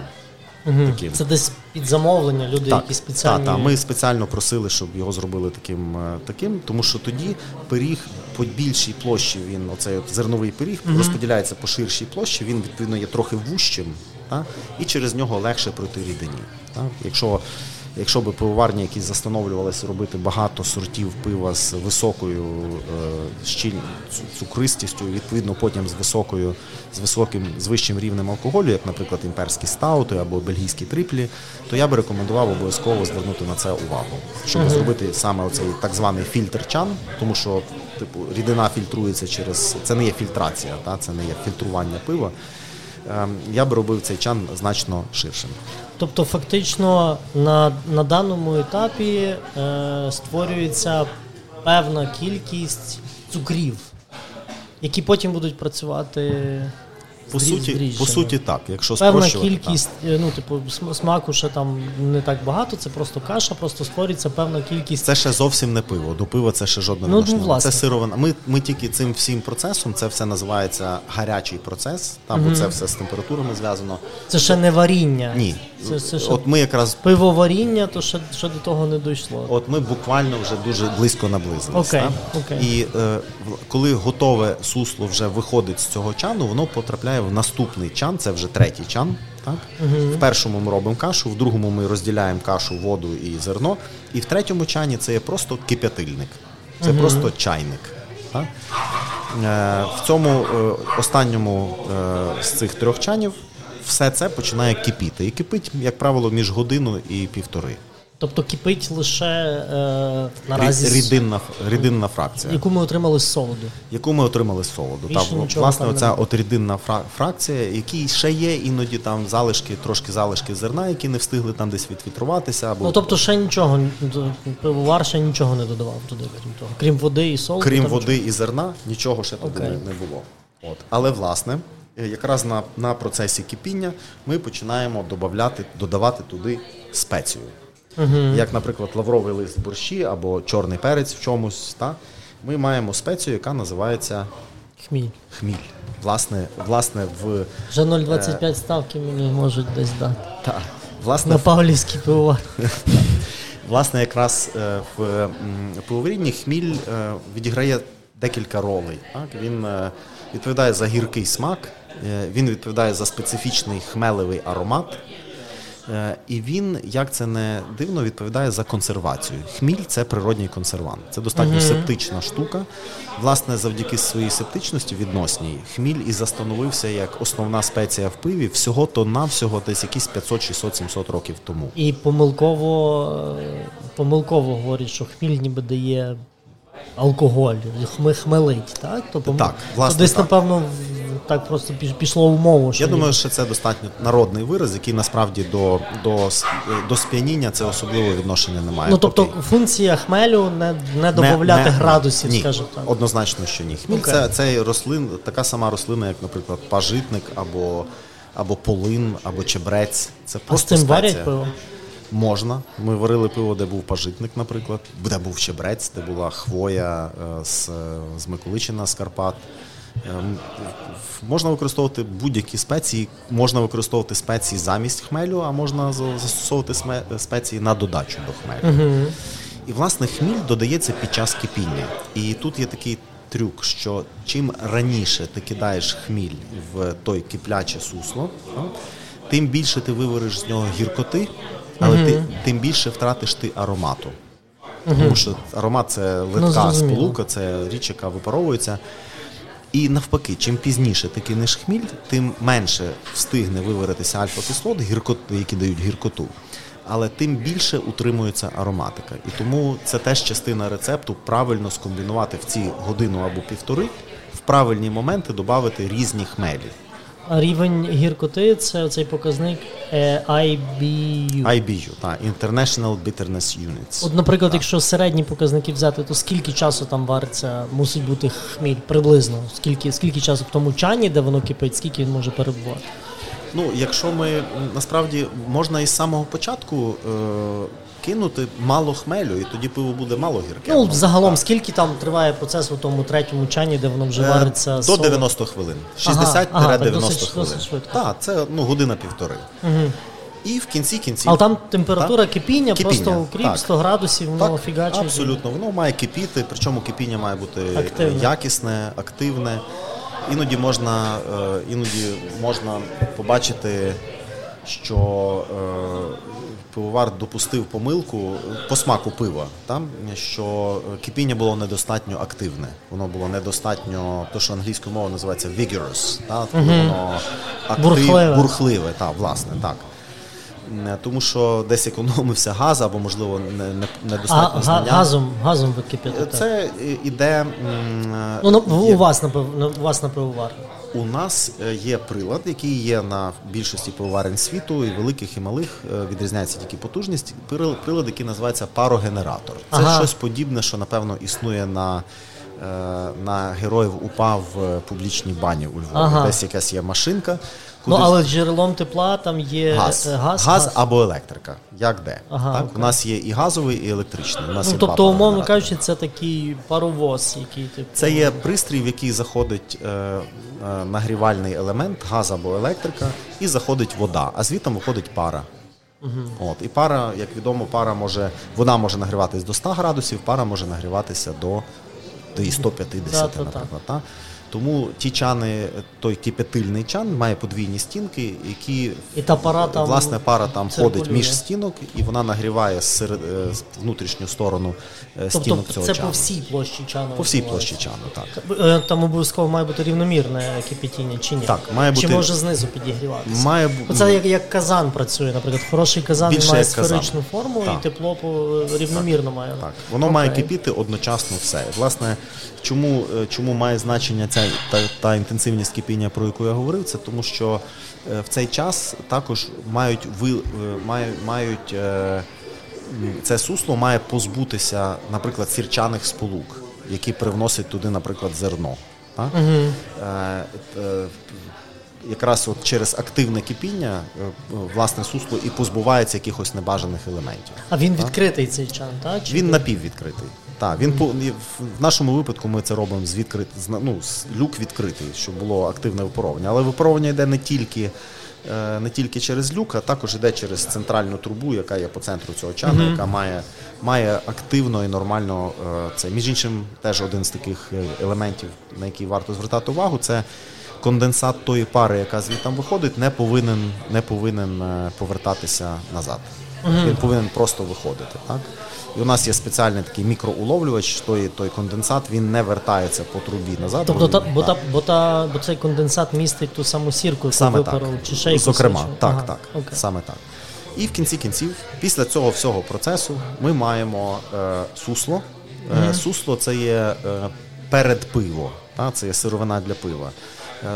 Таким. Це десь під замовлення, люди, які спеціальні. Так, та, ми спеціально просили, щоб його зробили таким, е, таким, тому що тоді пиріг по більшій площі, він оцей от зерновий пиріг розподіляється по ширшій площі, він відповідно є трохи вущим, та, і через нього легше пройти рідині. Та. Якщо Якщо би пивоварні якісь застановлювалися робити багато сортів пива з високою е, щіль, цукристістю, відповідно потім з високою, з високим, з вищим рівнем алкоголю, як, наприклад, імперські стаути або бельгійські триплі, то я би рекомендував обов'язково звернути на це увагу, щоб зробити саме оцей так званий фільтр чан, тому що типу рідина фільтрується через це не є фільтрація, та це не є фільтрування пива. Ем, Я би робив цей чан значно ширшим. Тобто, фактично, на, на даному етапі е, створюється певна кількість цукрів, які потім будуть працювати По суті, по суті, так. Якщо Певна кількість, е, ну, типу, смаку ще там не так багато, це просто каша, просто створюється певна кількість. Це ще зовсім не пиво. До пива це ще жодне Ну, ну. Це сировина. Ми, ми тільки цим всім процесом, це все називається гарячий процес. Там бо це все з температурами зв'язано. Це ще не варіння. Ні. Це, це ще От ми якраз пивоваріння, то ще, ще до того не дійшло. От ми буквально вже дуже близько наблизились. Окей, так? окей. І е, коли готове сусло вже виходить з цього чану, воно потрапляє в наступний чан, це вже третій чан. Так? В першому ми робимо кашу, в другому ми розділяємо кашу, воду і зерно. І в третьому чані це є просто кип'ятильник. Це просто чайник. Так? Е, в цьому е, останньому е, з цих трьох чанів все це починає кипіти. І кипить, як правило, між годину і півтори. Тобто кипить лише е, наразі Рідинна, рідинна фракція. яку ми отримали з солоду. яку ми отримали з солоду. Більше власне, оця от рідинна фра- фракція, якій ще є іноді там залишки, трошки залишки зерна, які не встигли там десь відфільтруватися. Або Ну тобто ще нічого, пивовар ще нічого не додавав туди, крім того. Крім води і солоду. крім води і зерна, нічого ще туди Окей. не, було. От. Але власне, е, якраз на, на процесі кипіння ми починаємо додавати туди спецію. Як, наприклад, лавровий лист в борщі або чорний перець в чомусь. Та? Ми маємо спецію, яка називається. Хміль. хміль. Власне, власне, в Вже 0,25 ставки мені можуть десь дати. та, власне, На Павлівський пивовар. Власне, якраз е, в м, хміль е, відіграє декілька ролей. Так? Він е, відповідає за гіркий смак, е, він відповідає за специфічний хмелевий аромат. Е, І він, як це не дивно, відповідає за консервацію. Хміль це природній консервант. Це достатньо септична штука. Власне, завдяки своїй септичності відносній, хміль і застановився як основна спеція в пиві всього то навсього десь якісь 500, 600, 700 років тому. І помилково, е, помилково говорять, що хміль ніби дає алкоголь, хмелить, так? То, пом- Так, то десь, так. напевно, так просто піш- пішло в мову. Що Я думаю, що це достатньо народний вираз, який насправді до, до, до сп'яніння це особливо відношення не має. Ну, тобто Поки- функція хмелю не, не додавати не- градусів, ні, скажімо так. Однозначно, що ні. Хміль Окей. це, це рослин, така сама рослина, як, наприклад, пажитник або, або полин, або чебрець. Це А з просто цим варять пиво? Можна. Ми варили пиво, де був пажитник, наприклад, де був чебрець, де була хвоя е, з, з Миколичина, з Карпат. Ем, Можна використовувати будь-які спеції, можна використовувати спеції замість хмелю, а можна застосовувати спеції на додачу до хмелю. І власне хміль додається під час кипіння. І тут є такий трюк, що чим раніше ти кидаєш хміль в той кипляче сусло, тим більше ти вивариш з нього гіркоти, але ти, тим більше втратиш ти аромату. Тому що аромат це литка Ну, сполука, це річ, яка випаровується. І навпаки, чим пізніше ти кинеш хміль, тим менше встигне виваритися альфа-кислот, які дають гіркоту. Але тим більше утримується ароматика. І тому це теж частина рецепту правильно скомбінувати в ці годину або півтори, в правильні моменти додати різні хмелі. Рівень гіркоти це цей показник е, IBU. IBU, та International Bitterness Units. От, наприклад, якщо середні показники взяти, то скільки часу там вариться, мусить бути хміль приблизно? Скільки, скільки часу в тому чані, де воно кипить, скільки він може перебувати? Ну, якщо ми насправді можна із самого початку е, кинути мало хмелю, і тоді пиво буде мало гірке. Ну, загалом, скільки там триває процес у тому третьому чані, де воно вже Е, вариться до соло? 90 хвилин. Ага, 60-90 ага, так досить- хвилин. досить швидко. Так, це ну, година півтори. І в кінці кінців. Але там температура Так? кипіння, Кипіння, просто укріп, так. 100 градусів, воно Так, фігачить. абсолютно. Воно має кипіти, причому кипіння має бути Активне. якісне, активне. Іноді можна, е, іноді можна побачити, що е, пивовар допустив помилку по смаку пива, там, що кипіння було недостатньо активне. Воно було недостатньо, то, що англійською мовою називається vigorous, та, коли воно актив, Бурхливе. бурхливе, та, власне, так. Не, Тому що десь економився газ, або, можливо, не, не, А, знання. газом, газом ви кип'ятите? Це іде. е, Ну, ну, є- у вас на на- у вас на пивоварні. у нас е, є прилад, який є на більшості пивоварень світу, і великих, і малих е, відрізняється тільки потужність. Прил- Прилад, який називається парогенератор. Це Ага. щось подібне, що напевно існує на, е, на героїв УПА в публічній бані у Львові. Ага. Десь якась є машинка. Ну, але джерелом тепла там є Газ. е, газ, газ або електрика. Як де? Ага, так? окей. У нас є і газовий, і електричний. У нас Ну, є тобто, два умовно кажучи, це такий паровоз, який типу. Це є пристрій, в який заходить е, е, нагрівальний елемент, газ або електрика, і заходить вода, а звідти виходить пара. От, і пара, як відомо, пара може, вода може нагріватися до 100 градусів, пара може нагріватися до, і 150, Та-та-та. Та? Тому ті чани, той кип'ятильний чан має подвійні стінки, які І та пара там власне пара там циркулює. ходить між стінок, і вона нагріває серед, е, внутрішню сторону е, Тобто стінок цього це чану. по всій площі чану. По всій площі чану, так. Е, Там обов'язково має бути рівномірне кипятіння, чи ні? Так, має Чи може знизу підігріватися? Має Оце як, як казан працює, наприклад. Хороший казан Більше має сферичну форму Так. і тепло по рівномірно має. Так, воно має кипіти одночасно все. Власне, чому, е, чому має значення ця та, та інтенсивність кипіння, про яку я говорив, це тому, що е, в цей час також мають ви е, мають е, це сусло має позбутися, наприклад, сірчаних сполук, які привносять туди, наприклад, зерно. Так? Е, Якраз от через активне кипіння власне сусло і позбувається якихось небажаних елементів. А він відкритий цей чан, так? Чи Він напіввідкритий. Так, він по в- нашому випадку ми це робимо з відкрит, з, ну, з люк відкритий, щоб було активне випаровування. Але випаровування йде не тільки, е, не тільки через люк, а також йде через центральну трубу, яка є по центру цього чану, яка має, має активно і нормально е, це. Між іншим, теж один з таких е, елементів, на який варто звертати увагу, це конденсат тої пари, яка звідти виходить, не повинен, не повинен повертатися назад. Він повинен просто виходити. Так? І у нас є спеціальний такий мікроуловлювач, той, той конденсат, він не вертається по трубі назад. Тобто, та, бо, та, бо, та, бо цей конденсат містить ту саму сірку, яку Саме так. випарив, чи якусь Зокрема, іншу? так, Ага, так, окей. саме так. І в кінці кінців, після цього всього процесу, ми маємо е, сусло. Е, Сусло це є е, передпиво, та, це є сировина для пива.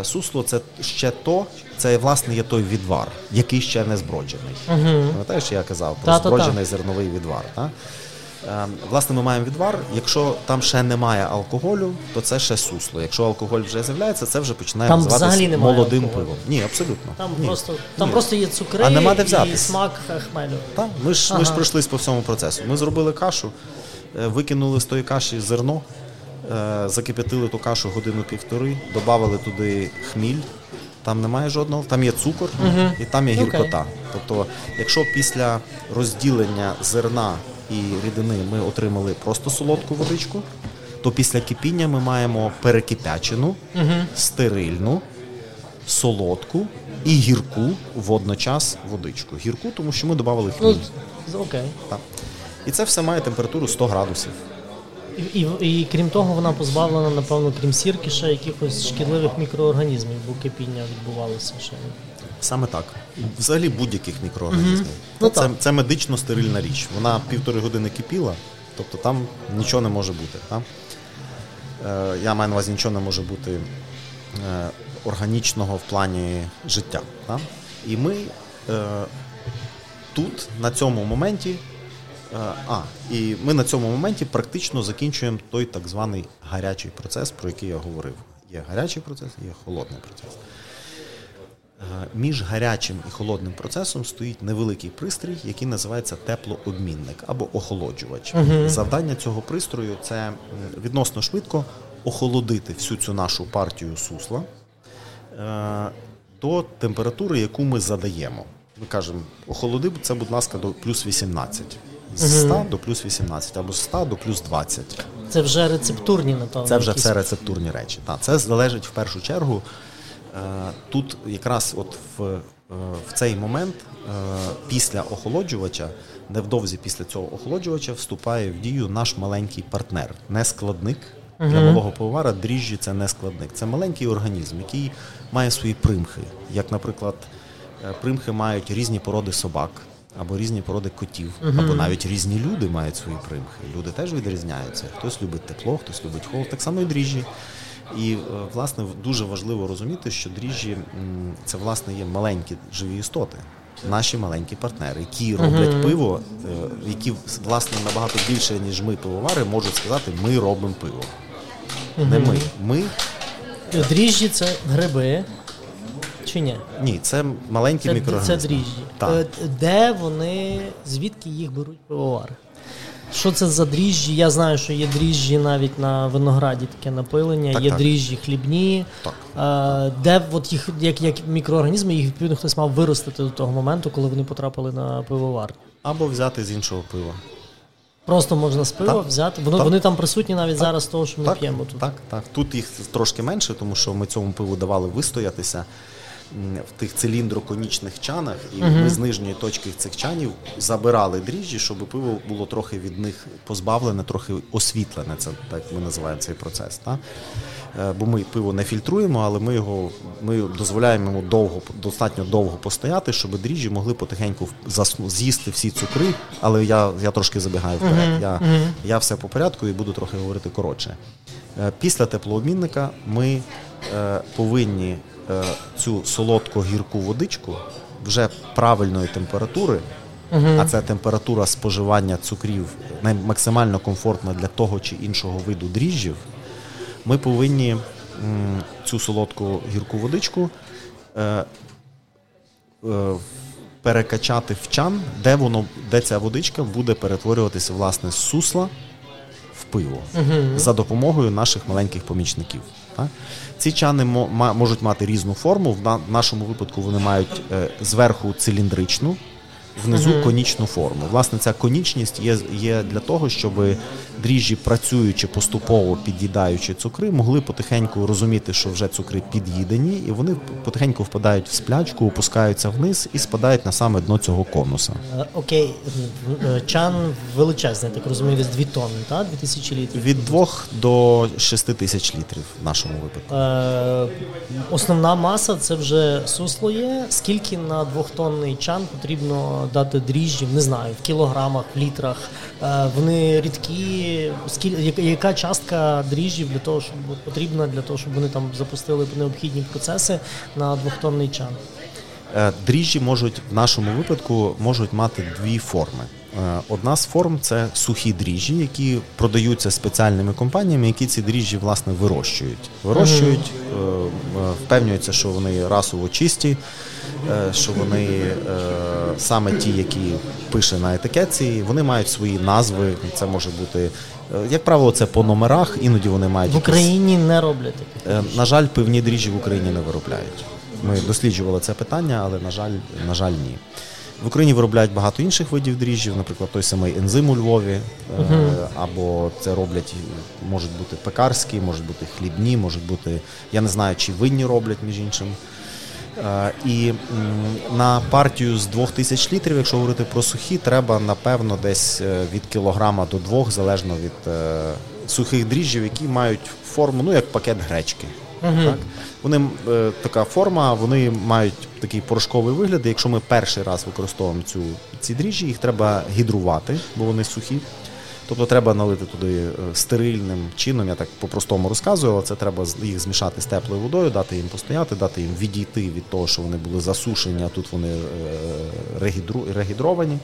Е, сусло це ще то, це власне є той відвар, який ще не зброджений. Пам'ятаєш, я казав про зброджений зерновий відвар. Та? Е, Власне, ми маємо відвар. Якщо там ще немає алкоголю, то це ще сусло. Якщо алкоголь вже з'являється, це вже починає Там називатися взагалі немає молодим алкоголю? пивом. Ні, абсолютно. Там, Ні. просто, там Ні. просто є цукри А нема де і смак хмелю. Так, ми ж, ми ж пройшлись по всьому процесу. Ми зробили кашу, е, викинули з тої каші зерно, е, закип'ятили ту кашу годину півтори, додали туди хміль. Там немає жодного, там є цукор і там є Окей. гіркота. Тобто, якщо після розділення зерна і рідини ми отримали просто солодку водичку, то після кипіння ми маємо перекипячену, стерильну, солодку і гірку водночас водичку. Гірку, тому що ми додали хміль. Ну, окей. Так. І це все має температуру 100 градусів. І, і, і крім того, вона позбавлена, напевно, крім сірки, ще якихось шкідливих мікроорганізмів, бо кипіння відбувалося ще. Саме так. Взагалі будь-яких мікроорганізмів. Ну, це, це медично стерильна річ. Вона півтори години кипіла, тобто там нічого не може бути. Так? Е, я маю на увазі, нічого не може бути е, органічного в плані життя. Так? І ми е, тут, на цьому моменті, е, а, і ми на цьому моменті практично закінчуємо той так званий гарячий процес, про який я говорив. Є гарячий процес, є холодний процес. Е, Між гарячим і холодним процесом стоїть невеликий пристрій, який називається теплообмінник або охолоджувач. Завдання цього пристрою це відносно швидко охолодити всю цю нашу партію сусла е, до температури, яку ми задаємо. Ми кажемо, охолоди це, будь ласка, до плюс 18. З 100 до плюс 18 або з 100 до плюс 20. Це вже рецептурні, напевно. Це вже якісь. все рецептурні речі. Так, це залежить в першу чергу. Е, Тут якраз от в, е, в цей момент е, після охолоджувача, невдовзі після цього охолоджувача, вступає в дію наш маленький партнер, не складник. Для малого пивовара дріжджі це не складник. Це маленький організм, який має свої примхи. Як, наприклад, примхи мають різні породи собак, або різні породи котів, або навіть різні люди мають свої примхи. Люди теж відрізняються. Хтось любить тепло, хтось любить холод, так само і дріжджі. І е, власне дуже важливо розуміти, що дріжджі це власне є маленькі живі істоти. Наші маленькі партнери, які роблять пиво, е, які власне набагато більше, ніж ми пивовари, можуть сказати, ми робимо пиво. Не ми. Ми Дріжджі це гриби. Чи ні? ні, це маленькі Це, мікроорганізми. це дріжджі. Так. Е, Де вони, звідки їх беруть пивовари? Що це за дріжджі? Я знаю, що є дріжджі навіть на винограді таке напилення, Так, є так. дріжджі хлібні. Так. Е, Де от їх, як, як мікроорганізми, їх відповідно хтось мав виростити до того моменту, коли вони потрапили на пивовар. Або взяти з іншого пива. Просто можна з пива Так. взяти. Вони, вони там присутні навіть Так. зараз того, що ми так, п'ємо тут. Так, так. Тут їх трошки менше, тому що ми цьому пиву давали вистоятися в тих циліндроконічних чанах, і ми з нижньої точки цих чанів забирали дріжджі, щоб пиво було трохи від них позбавлене, трохи освітлене. Це так ми називаємо цей процес. Так? Е, Бо ми пиво не фільтруємо, але ми його ми дозволяємо йому довго, достатньо довго постояти, щоб дріжджі могли потихеньку засну- з'їсти всі цукри. Але я, я трошки забігаю вперед. Я, я все по порядку і буду трохи говорити коротше. Е, Після теплообмінника ми е, повинні цю солодко гірку водичку вже правильної температури, а це температура споживання цукрів максимально комфортна для того чи іншого виду дріжджів. Ми повинні цю солодку гірку водичку е, е, перекачати в чан, де воно, де ця водичка буде перетворюватися власне з сусла в пиво за допомогою наших маленьких помічників. Так? Ці чани можуть мати різну форму. В нашому випадку вони мають е, зверху циліндричну, внизу конічну форму. Власне, ця конічність є, є для того, щоб дріжджі, працюючи поступово під'їдаючи цукри, могли потихеньку розуміти, що вже цукри під'їдені, і вони потихеньку впадають в сплячку, опускаються вниз і спадають на саме дно цього конуса. Е, Окей, е, чан величезний, так розумію, десь 2 тонни, так? 2000 літрів. Від 2 до 6 тисяч літрів в нашому випадку. Е, основна маса це вже сусло є. Скільки на двохтонний чан потрібно дати дріжджів, не знаю, в кілограмах, в літрах. Е, вони рідкі. Яка, частка дріжджів для того, щоб потрібна для того, щоб вони там запустили необхідні процеси на двохтонний чан? Е, Дріжджі можуть в нашому випадку можуть мати дві форми. Е, Одна з форм це сухі дріжджі, які продаються спеціальними компаніями, які ці дріжджі власне вирощують. Вирощують, впевнюються, що вони расово чисті, що вони е, саме ті, які пише на етикетці, вони мають свої назви. Це може бути, е, як правило, це по номерах, іноді вони мають В якісь- Україні не роблять. Е, На жаль, пивні дріжджі в Україні не виробляють. Ми досліджували це питання, але на жаль, на жаль, ні. В Україні виробляють багато інших видів дріжджів, наприклад, той самий ензим у Львові, е, або це роблять, можуть бути пекарські, можуть бути хлібні, можуть бути, я не знаю, чи винні роблять, між іншим. Е, І на партію з 2000 літрів, якщо говорити про сухі, треба напевно десь е, від кілограма до двох, залежно від е, сухих дріжджів, які мають форму, ну як пакет гречки. Так? Вони така форма, вони мають такий порошковий вигляд. Якщо ми перший раз використовуємо цю, ці дріжджі, їх треба гідрувати, бо вони сухі. Тобто треба налити туди е, стерильним чином, я так по-простому розказую, але це треба їх змішати з теплою водою, дати їм постояти, дати їм відійти від того, що вони були засушені, а тут вони е, регідровані.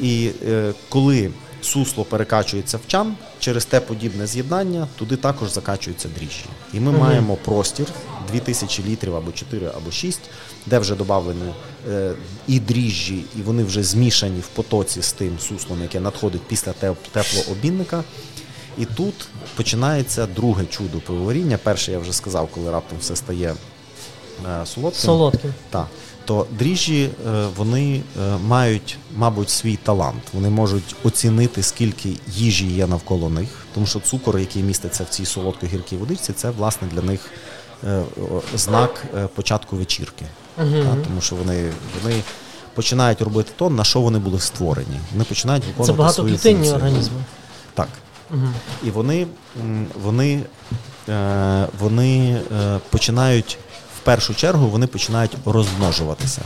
І е, коли сусло перекачується в чан, через те подібне з'єднання, туди також закачуються дріжджі. І ми маємо простір 2000 літрів або 4, або 6, де вже додавлені е, і дріжджі, і вони вже змішані в потоці з тим суслом, яке надходить після теп- теплообмінника. І тут починається друге чудо пивоваріння. Перше я вже сказав, коли раптом все стає е, солодким. Солодким. Так. То дріжджі е, вони мають, мабуть, свій талант. Вони можуть оцінити, скільки їжі є навколо них, тому що цукор, який міститься в цій солодко-гіркій водичці, це власне для них знак початку вечірки. Так, тому що вони, вони починають робити то, на що вони були створені. Вони починають виконувати Це багатоклітинні організми. Так. Так. І вони, вони, е, вони е, починають в першу чергу вони починають розмножуватися.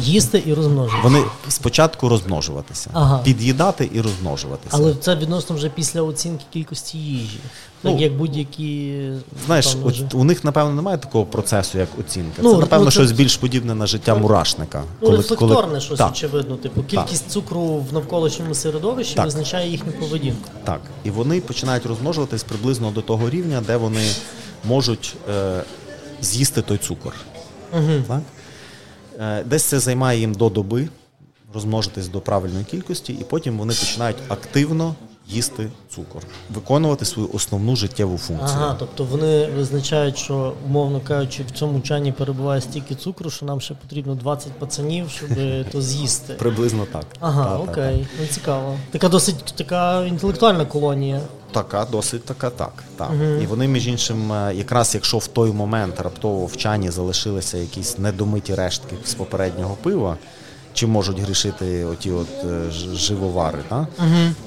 Їсти і розмножувати. Вони спочатку розмножуватися, Ага. під'їдати і розмножуватися. Але це відносно вже після оцінки кількості їжі. Так Ну, як будь-які. Знаєш, там, от у них напевно немає такого процесу, як оцінка. Ну, це напевно ну, це- щось більш подібне на життя мурашника. Ну, рефлекторне щось, так, очевидно. Типу, кількість цукру в навколишньому середовищі Так. визначає їхню поведінку. Так, і вони починають розмножуватись приблизно до того рівня, де вони можуть е, з'їсти той цукор. Так? Е, десь це займає їм до доби розмножитись до правильної кількості, і потім вони починають активно їсти цукор, виконувати свою основну життєву функцію. Ага, тобто вони визначають, що, умовно кажучи, в цьому чані перебуває стільки цукру, що нам ще потрібно 20 пацанів, щоб то з'їсти. Приблизно так. Ага, Та, та, окей, ну цікаво. Така досить така інтелектуальна колонія. Така, досить така, так. так. І вони, між іншим, е, якраз якщо в той момент раптово в чані залишилися якісь недомиті рештки з попереднього пива, чи можуть грішити оті от е, живовари, та?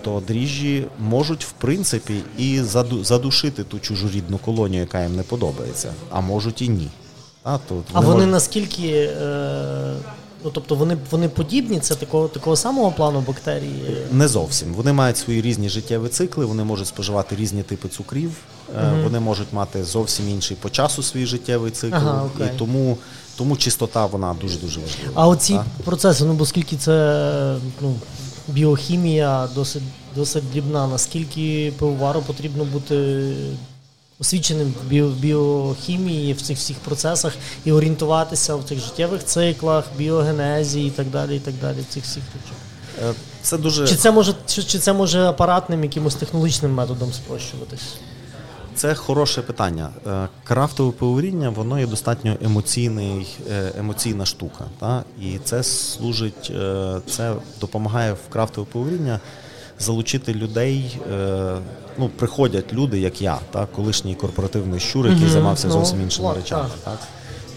то дріжджі можуть, в принципі, і задушити ту чужорідну колонію, яка їм не подобається, а можуть і ні. А, То А вони можуть- наскільки. Е, ну, тобто вони, вони подібні, це такого, такого самого плану бактерії. Не зовсім. Вони мають свої різні життєві цикли, вони можуть споживати різні типи цукрів, е, вони можуть мати зовсім інший по часу свій життєвий цикл. Ага, окей. І тому, тому чистота вона дуже-дуже важлива. А оці Так? процеси, ну оскільки це ну, біохімія досить, досить дрібна, наскільки пивовару потрібно бути освіченим в біохімії, в цих всіх процесах і орієнтуватися в цих життєвих циклах, біогенезі і так далі, і так далі, в цих всіх речах. Е, Це дуже Чи це може чи, чи це може апаратним якимось технологічним методом спрощуватись? це хороше питання. Е, Крафтове пивоваріння, воно є достатньо емоційний, е, емоційна штука. Та? І це служить, це допомагає в крафтове пивоваріння залучити людей. е, Ну, приходять люди, як я, та, колишній корпоративний щур, який Мгм. займався Ну, зовсім іншими ладно, речами. так. Так?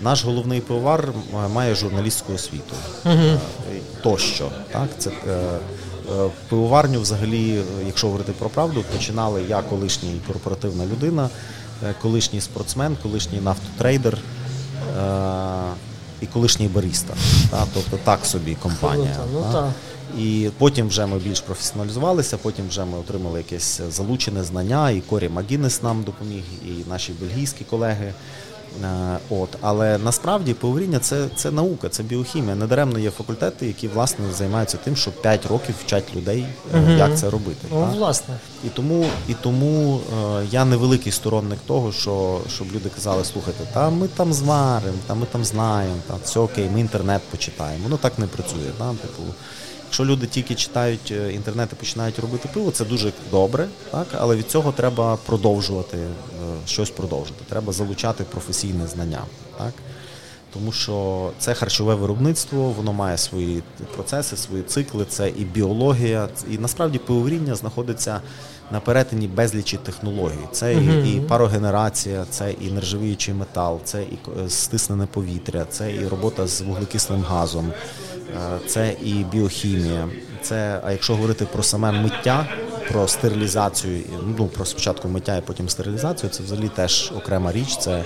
Наш головний пивовар має журналістську освіту е, тощо. Так? Це, е, пивоварню взагалі, якщо говорити про правду, починали я колишній корпоративна людина, колишній спортсмен, колишній нафтотрейдер і колишній баріста. Та? Тобто так собі компанія. Ну та? І потім вже ми більш професіоналізувалися, потім вже ми отримали якесь залучене знання, і Корі Магінес нам допоміг, і наші бельгійські колеги. Е, От, але насправді пивоваріння це, це наука, це біохімія. Недаремно є факультети, які власне займаються тим, що 5 років вчать людей, е, як це робити. Ну, так? власне. І тому, і тому е, я невеликий сторонник того, що щоб люди казали, слухайте, та ми там зваримо, та ми там знаємо, та все окей, ми інтернет почитаємо. Воно так не працює. Та? Типу, якщо люди тільки читають е, інтернет і починають робити пиво, це дуже добре, так? але від цього треба продовжувати е, щось продовжити. Треба залучати професійне знання. Так? Тому що це харчове виробництво, воно має свої процеси, свої цикли, це і біологія, і насправді пивоваріння знаходиться на перетині безлічі технологій. Це і, і парогенерація, це і нержавіючий метал, це і е, стиснене повітря, це і робота з вуглекислим газом, е, це і біохімія. Це, а якщо говорити про саме миття, про стерилізацію, ну про спочатку миття і потім стерилізацію, це взагалі теж окрема річ. Це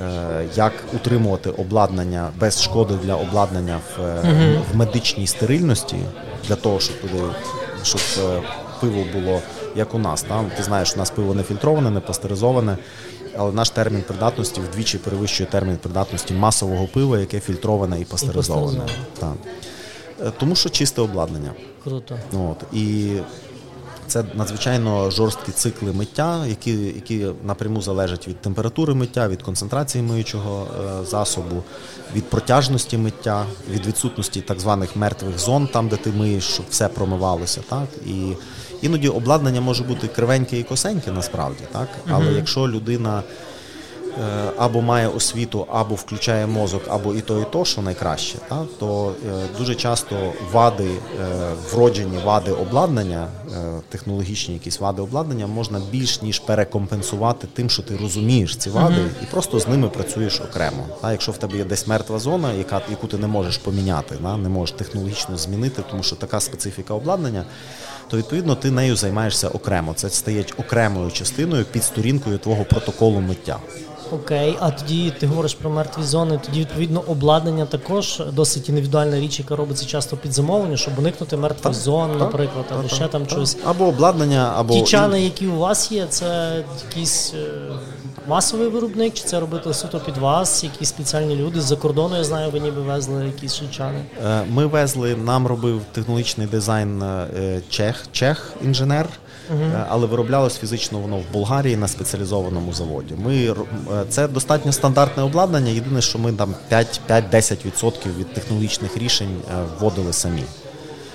е, як утримувати обладнання без шкоди для обладнання в, е, в медичній стерильності, для того, щоб туди щоб пиво було як у нас. Там ти знаєш, у нас пиво не фільтроване, не пастеризоване. Але наш термін придатності вдвічі перевищує термін придатності масового пива, яке фільтроване і пастеризоване. Так. Е, Тому що чисте обладнання. Круто. От, і це надзвичайно жорсткі цикли миття, які, які напряму залежать від температури миття, від концентрації миючого е, засобу, від протяжності миття, від відсутності так званих мертвих зон, там, де ти миєш, щоб все промивалося. Так? І іноді обладнання може бути кривеньке і косеньке насправді, так? але якщо людина е, або має освіту, або включає мозок, або і то, і то, що найкраще, та, то е, дуже часто вади, е, вроджені вади обладнання, технологічні якісь вади обладнання можна більш ніж перекомпенсувати тим, що ти розумієш ці вади, і просто з ними працюєш окремо. Та, якщо в тебе є десь мертва зона, яка, яку ти не можеш поміняти, та, не можеш технологічно змінити, тому що така специфіка обладнання. То відповідно ти нею займаєшся окремо. Це стає окремою частиною під сторінкою твого протоколу миття. Окей, а тоді ти говориш про мертві зони. Тоді відповідно обладнання також досить індивідуальна річ, яка робиться часто під замовлення, щоб уникнути мертвих зон, наприклад, або ще там щось. Або обладнання, або Ті чани, які у вас є, це якийсь е, масовий виробник, чи це робити суто під вас, якісь спеціальні люди з-за кордону, я знаю, ви ніби везли якісь чани. Е, Ми везли, нам робив технологічний дизайн е, чех, чех інженер, е, але вироблялось фізично воно в Болгарії на спеціалізованому заводі. Ми е, це достатньо стандартне обладнання. Єдине, що ми там 5 5-10% від технологічних рішень е, вводили самі.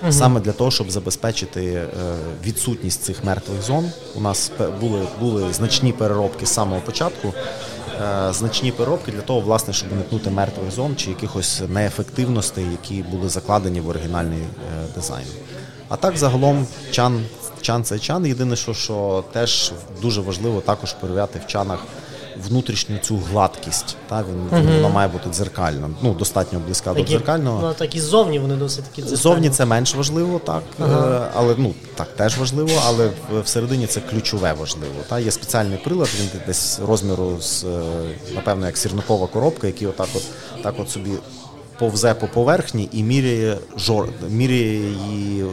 угу. саме для того, щоб забезпечити відсутність цих мертвих зон. У нас були були значні переробки з самого початку. Значні переробки для того, власне, щоб уникнути мертвих зон чи якихось неефективностей, які були закладені в оригінальний дизайн. А так загалом чан чан це чан. Єдине, що що теж дуже важливо також перевіряти в чанах внутрішню цю гладкість. Та він угу. вона має бути дзеркальна, ну достатньо близька такі, до дзеркального. Ну так і ззовні вони досить такі дзеркальні. Зовні це менш важливо, так ага. Е, але ну так теж важливо, але всередині це ключове важливо. Та є спеціальний прилад, він десь розміру з е, напевно як сірникова коробка, який отак, от так, от собі. Повзе по поверхні і міряє жор, міряє її е,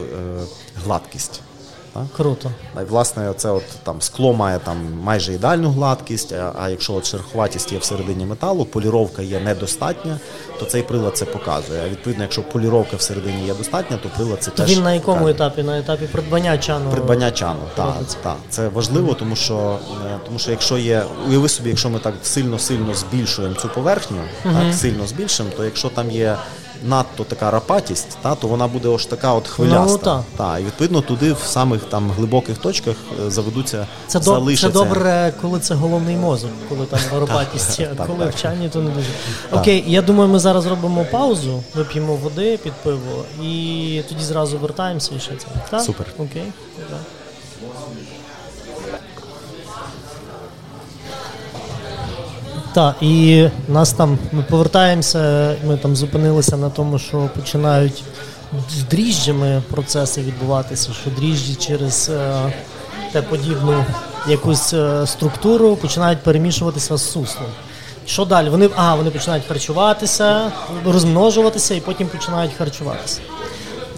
гладкість. Так? Круто. Власне, це от там скло має там майже ідеальну гладкість, а, а якщо от шероховатість є всередині металу, поліровка є недостатня, то цей прилад це показує. А відповідно, якщо поліровка всередині є достатня, то прилад це то теж. Він на якому показує. етапі? На етапі придбання чану? Придбання чану, так. так. Це важливо, тому що е, тому що якщо є, уяви собі, якщо ми так сильно-сильно збільшуємо цю поверхню, угу. так сильно збільшимо, то якщо там є надто така рапатість, та, то вона буде ось така от хвиляста. Ну, та. Та, і відповідно туди в самих там глибоких точках е, заведуться це залишаться. Це добре, коли це головний мозок, коли там рапатість, а коли вчані, то не дуже. Окей, я думаю, ми зараз робимо паузу, вип'ємо води під пиво і тоді зразу вертаємося і ще це. Супер. Окей. Так, і нас там ми повертаємося, ми там зупинилися на тому, що починають з дріжджами процеси відбуватися, що дріжджі через е, те подібну якусь е, структуру починають перемішуватися з суслом. Що далі? Вони а, вони починають харчуватися, розмножуватися і потім починають харчуватися.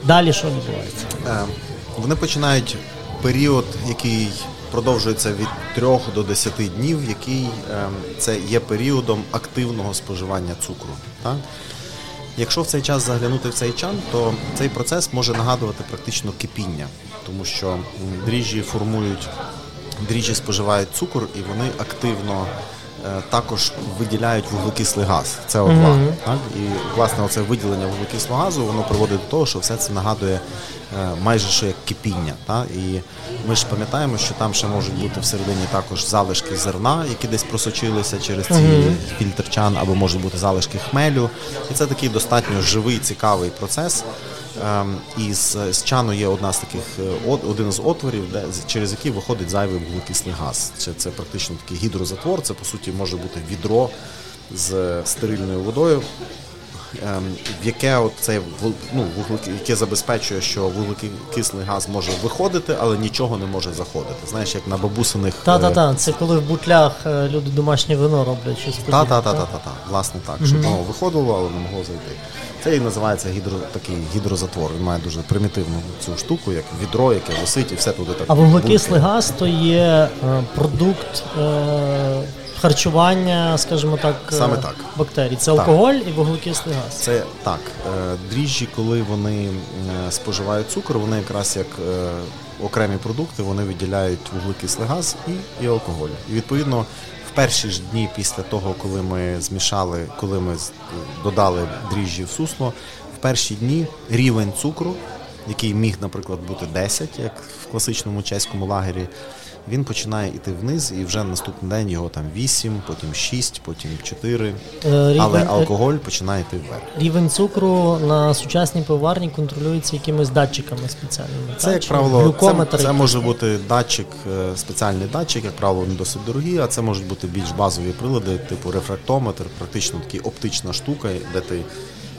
Далі що відбувається? Е, вони починають період, який продовжується від 3 до 10 днів, який ем, це є періодом активного споживання цукру. Так? Якщо в цей час заглянути в цей чан, то цей процес може нагадувати практично кипіння, тому що дріжджі формують, дріжджі споживають цукор і вони активно також виділяють вуглекислий газ, СО2. Mm-hmm. Так? І власне оце виділення вуглекислого газу воно приводить до того, що все це нагадує е, майже що як кипіння. Так? І ми ж пам'ятаємо, що там ще можуть бути всередині також залишки зерна, які десь просочилися через ці mm-hmm. фільтр або можуть бути залишки хмелю. І це такий достатньо живий, цікавий процес. Ем, і з, з чану є одна з таких е, один з отворів, де через який виходить зайвий вуглекислий газ. Це це практично такий гідрозатвор. Це по суті може бути відро з стерильною водою. Ем, в яке от цей ну, яке забезпечує, що вуглекислий газ може виходити, але нічого не може заходити. Знаєш, як на бабусиних та та та це коли в бутлях е, люди домашнє вино роблять щось подібне. Та, та, та, та, та, власне так, щоб воно виходило, але не могло зайти. Це і називається гідро, такий гідрозатвор. Він має дуже примітивну цю штуку, як відро, яке висить, і все туди так. А вуглекислий газ то є е, продукт. Е- харчування, скажімо так, Саме так. бактерій. Це так. алкоголь і вуглекислий газ. Це так. Е, дріжджі, коли вони е, споживають цукор, вони якраз як е, окремі продукти вони виділяють вуглекислий газ і, і алкоголь. І відповідно. Перші ж дні після того, коли ми змішали, коли ми додали дріжджі в сусло, в перші дні рівень цукру, який міг, наприклад, бути 10, як в класичному чеському лагері, він починає йти вниз, і вже наступний день його там 8, потім 6, потім 4. Е, рівень, але алкоголь починає йти вверх. Рівень цукру на сучасній пивоварні контролюється якимись датчиками спеціальними. Це, як правило, це, це може бути датчик, е, спеціальний датчик, як правило, не досить дорогі, а це можуть бути більш базові прилади, типу рефрактометр, практично такий оптична штука, де ти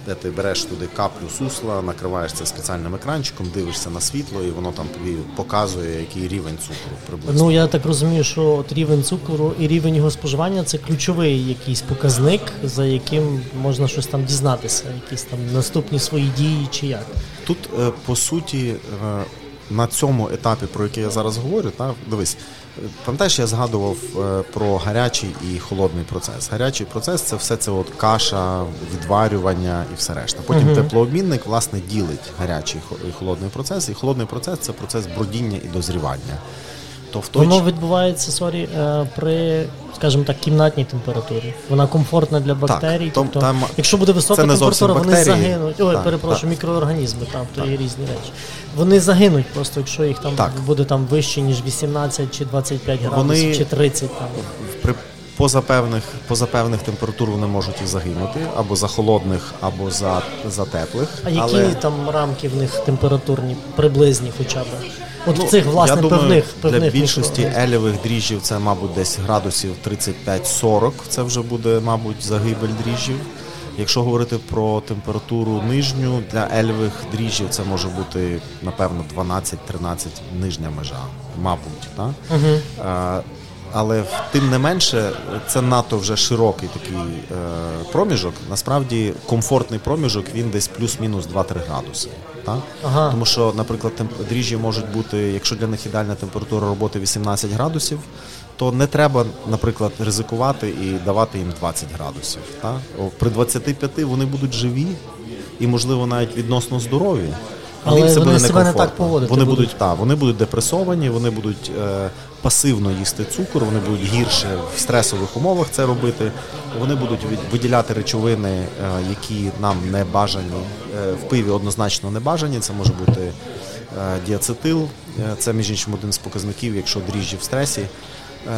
де ти береш туди каплю сусла, накриваєш це спеціальним екранчиком, дивишся на світло, і воно там тобі показує, який рівень цукру приблизно. Ну я так розумію, що от рівень цукру і рівень його споживання це ключовий якийсь показник, за яким можна щось там дізнатися, якісь там наступні свої дії чи як. Тут е, по суті е, на цьому етапі, про який я зараз говорю, та дивись. Пам'ятаєш, я згадував е, про гарячий і холодний процес. Гарячий процес це все це от каша, відварювання і все решта. Потім uh-huh. теплообмінник власне ділить гарячий і холодний процес. І холодний процес це процес бродіння і дозрівання. То в той Воно відбувається сорі, е, при, скажімо так, кімнатній температурі. Вона комфортна для бактерій. Так, тобто, там- якщо буде висока температура, вони бактерії. загинуть. Ой, Так, перепрошую, так. мікроорганізми, там то є різні речі. Вони загинуть просто, якщо їх там Так. буде там вище, ніж 18 чи 25 градусів, Вони- чи 30 там. при поза певних, поза певних температур вони можуть і загинути, або за холодних, або за, за теплих. А які Але, там рамки в них температурні, приблизні хоча б? От ну, в цих, власне, я думаю, певних, для більшості мікроорганізмів. елівих дріжджів це, мабуть, десь градусів 35-40. Це вже буде, мабуть, загибель дріжджів. Якщо говорити про температуру нижню для ельвих дріжджів, це може бути напевно 12-13 нижня межа, мабуть. Так? Е, але тим не менше, це надто вже широкий такий е, проміжок. Насправді комфортний проміжок він десь плюс-мінус 2-3 градуси. Так? Ага. Тому що, наприклад, дріжджі можуть бути, якщо для них ідеальна температура роботи 18 градусів, то не треба, наприклад, ризикувати і давати їм 20 градусів. Так? При 25 вони будуть живі і, можливо, навіть відносно здорові. Але їм це вони буде себе не так поводити Вони будуть. будуть так, вони будуть депресовані, вони будуть е, пасивно їсти цукор, вони будуть гірше в стресових умовах це робити. Вони будуть виділяти речовини, е, які нам не бажані. Е, в пиві однозначно не бажані. Це може бути е, діацетил. Це між іншим один з показників, якщо дріжджі в стресі.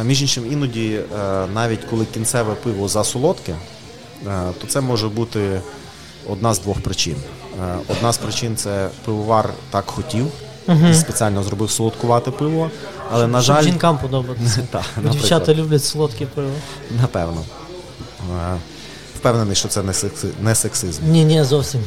Між іншим, іноді, навіть коли кінцеве пиво засолодке, то це може бути одна з двох причин. Одна з причин це пивовар так хотів і спеціально зробив солодкувате пиво. Але, на Щоб жаль, жінкам подобатися. Так, Дівчата люблять солодке пиво. напевно. Е, Впевнений, що це не секси- не сексизм. Ні, ні, зовсім.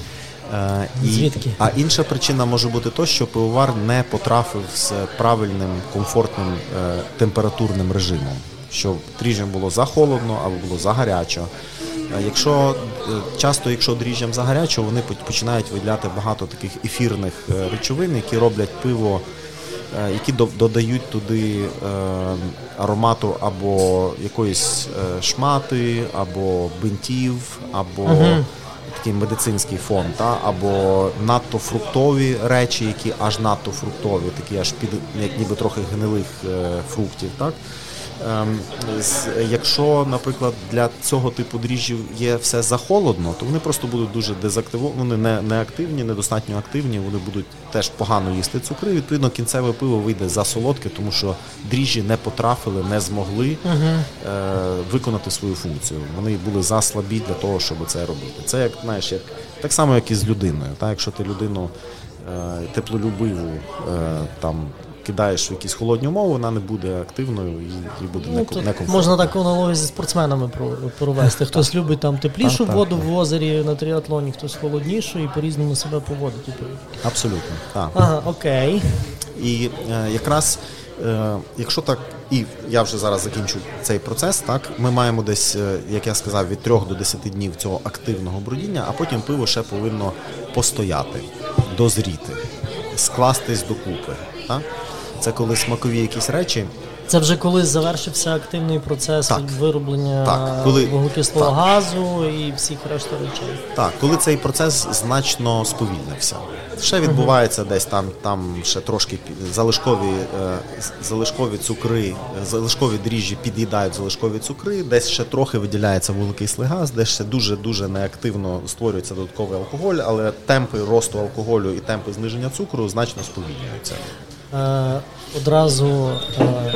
Е, і- Звідки? А інша причина може бути то, що пивовар не потрафив з правильним, комфортним е, температурним режимом. Що дріжджам було за холодно або було за гарячо. Якщо е, часто, якщо дріжджам за гарячо, вони починають виділяти багато таких ефірних е, речовин, які роблять пиво, е, які додають туди аромату або якоїсь шмати, або бинтів, або такий медицинський фон, та або надто фруктові речі, які аж надто фруктові, такі аж під як ніби трохи гнилих фруктів. Так? Ем, якщо, наприклад, для цього типу дріжджів є все захолодно, то вони просто будуть дуже дезактивовані, вони не, не активні, недостатньо активні, вони будуть теж погано їсти цукри. Відповідно, кінцеве пиво вийде за солодке, тому що дріжджі не потрафили, не змогли е, виконати свою функцію. Вони були заслабі для того, щоб це робити. Це як знаєш, як так само, як і з людиною. Та? Якщо ти людину е, теплолюбиву е, там. Кидаєш в якісь холодні умови, вона не буде активною і, і буде Ну, неко- тут некомфортною. можна таку аналогію зі спортсменами провести. Хтось любить там теплішу Так, так, воду так. в озері на тріатлоні, хтось холоднішу і по-різному себе поводить. Абсолютно. Так. Ага, окей. І е, якраз, е, якщо так, і я вже зараз закінчу цей процес, так ми маємо десь, е, як я сказав, від 3 до 10 днів цього активного бродіння, а потім пиво ще повинно постояти, дозріти, скластись докупи. Так? Це коли смакові якісь речі Це вже коли завершився активний процес Так. вироблення Так, коли- вуглекислого так. газу і всіх решта речей. Так, коли цей процес значно сповільнився. Ще відбувається десь там, там ще трошки залишкові, е, залишкові цукри, залишкові дріжджі під'їдають залишкові цукри, десь ще трохи виділяється вуглекислий газ, десь ще дуже-дуже неактивно створюється додатковий алкоголь, але темпи росту алкоголю і темпи зниження цукру значно сповільнюються. Е, одразу е,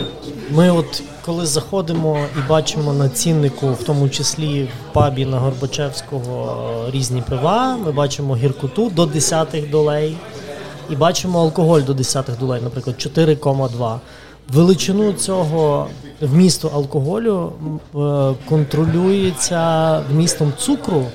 ми, от коли заходимо і бачимо на ціннику, в тому числі в пабі на Горбачевського е, різні пива, ми бачимо гіркоту до 10 долей і бачимо алкоголь до 10 долей, наприклад, 4,2. Величину цього вмісту алкоголю контролюється вмістом цукру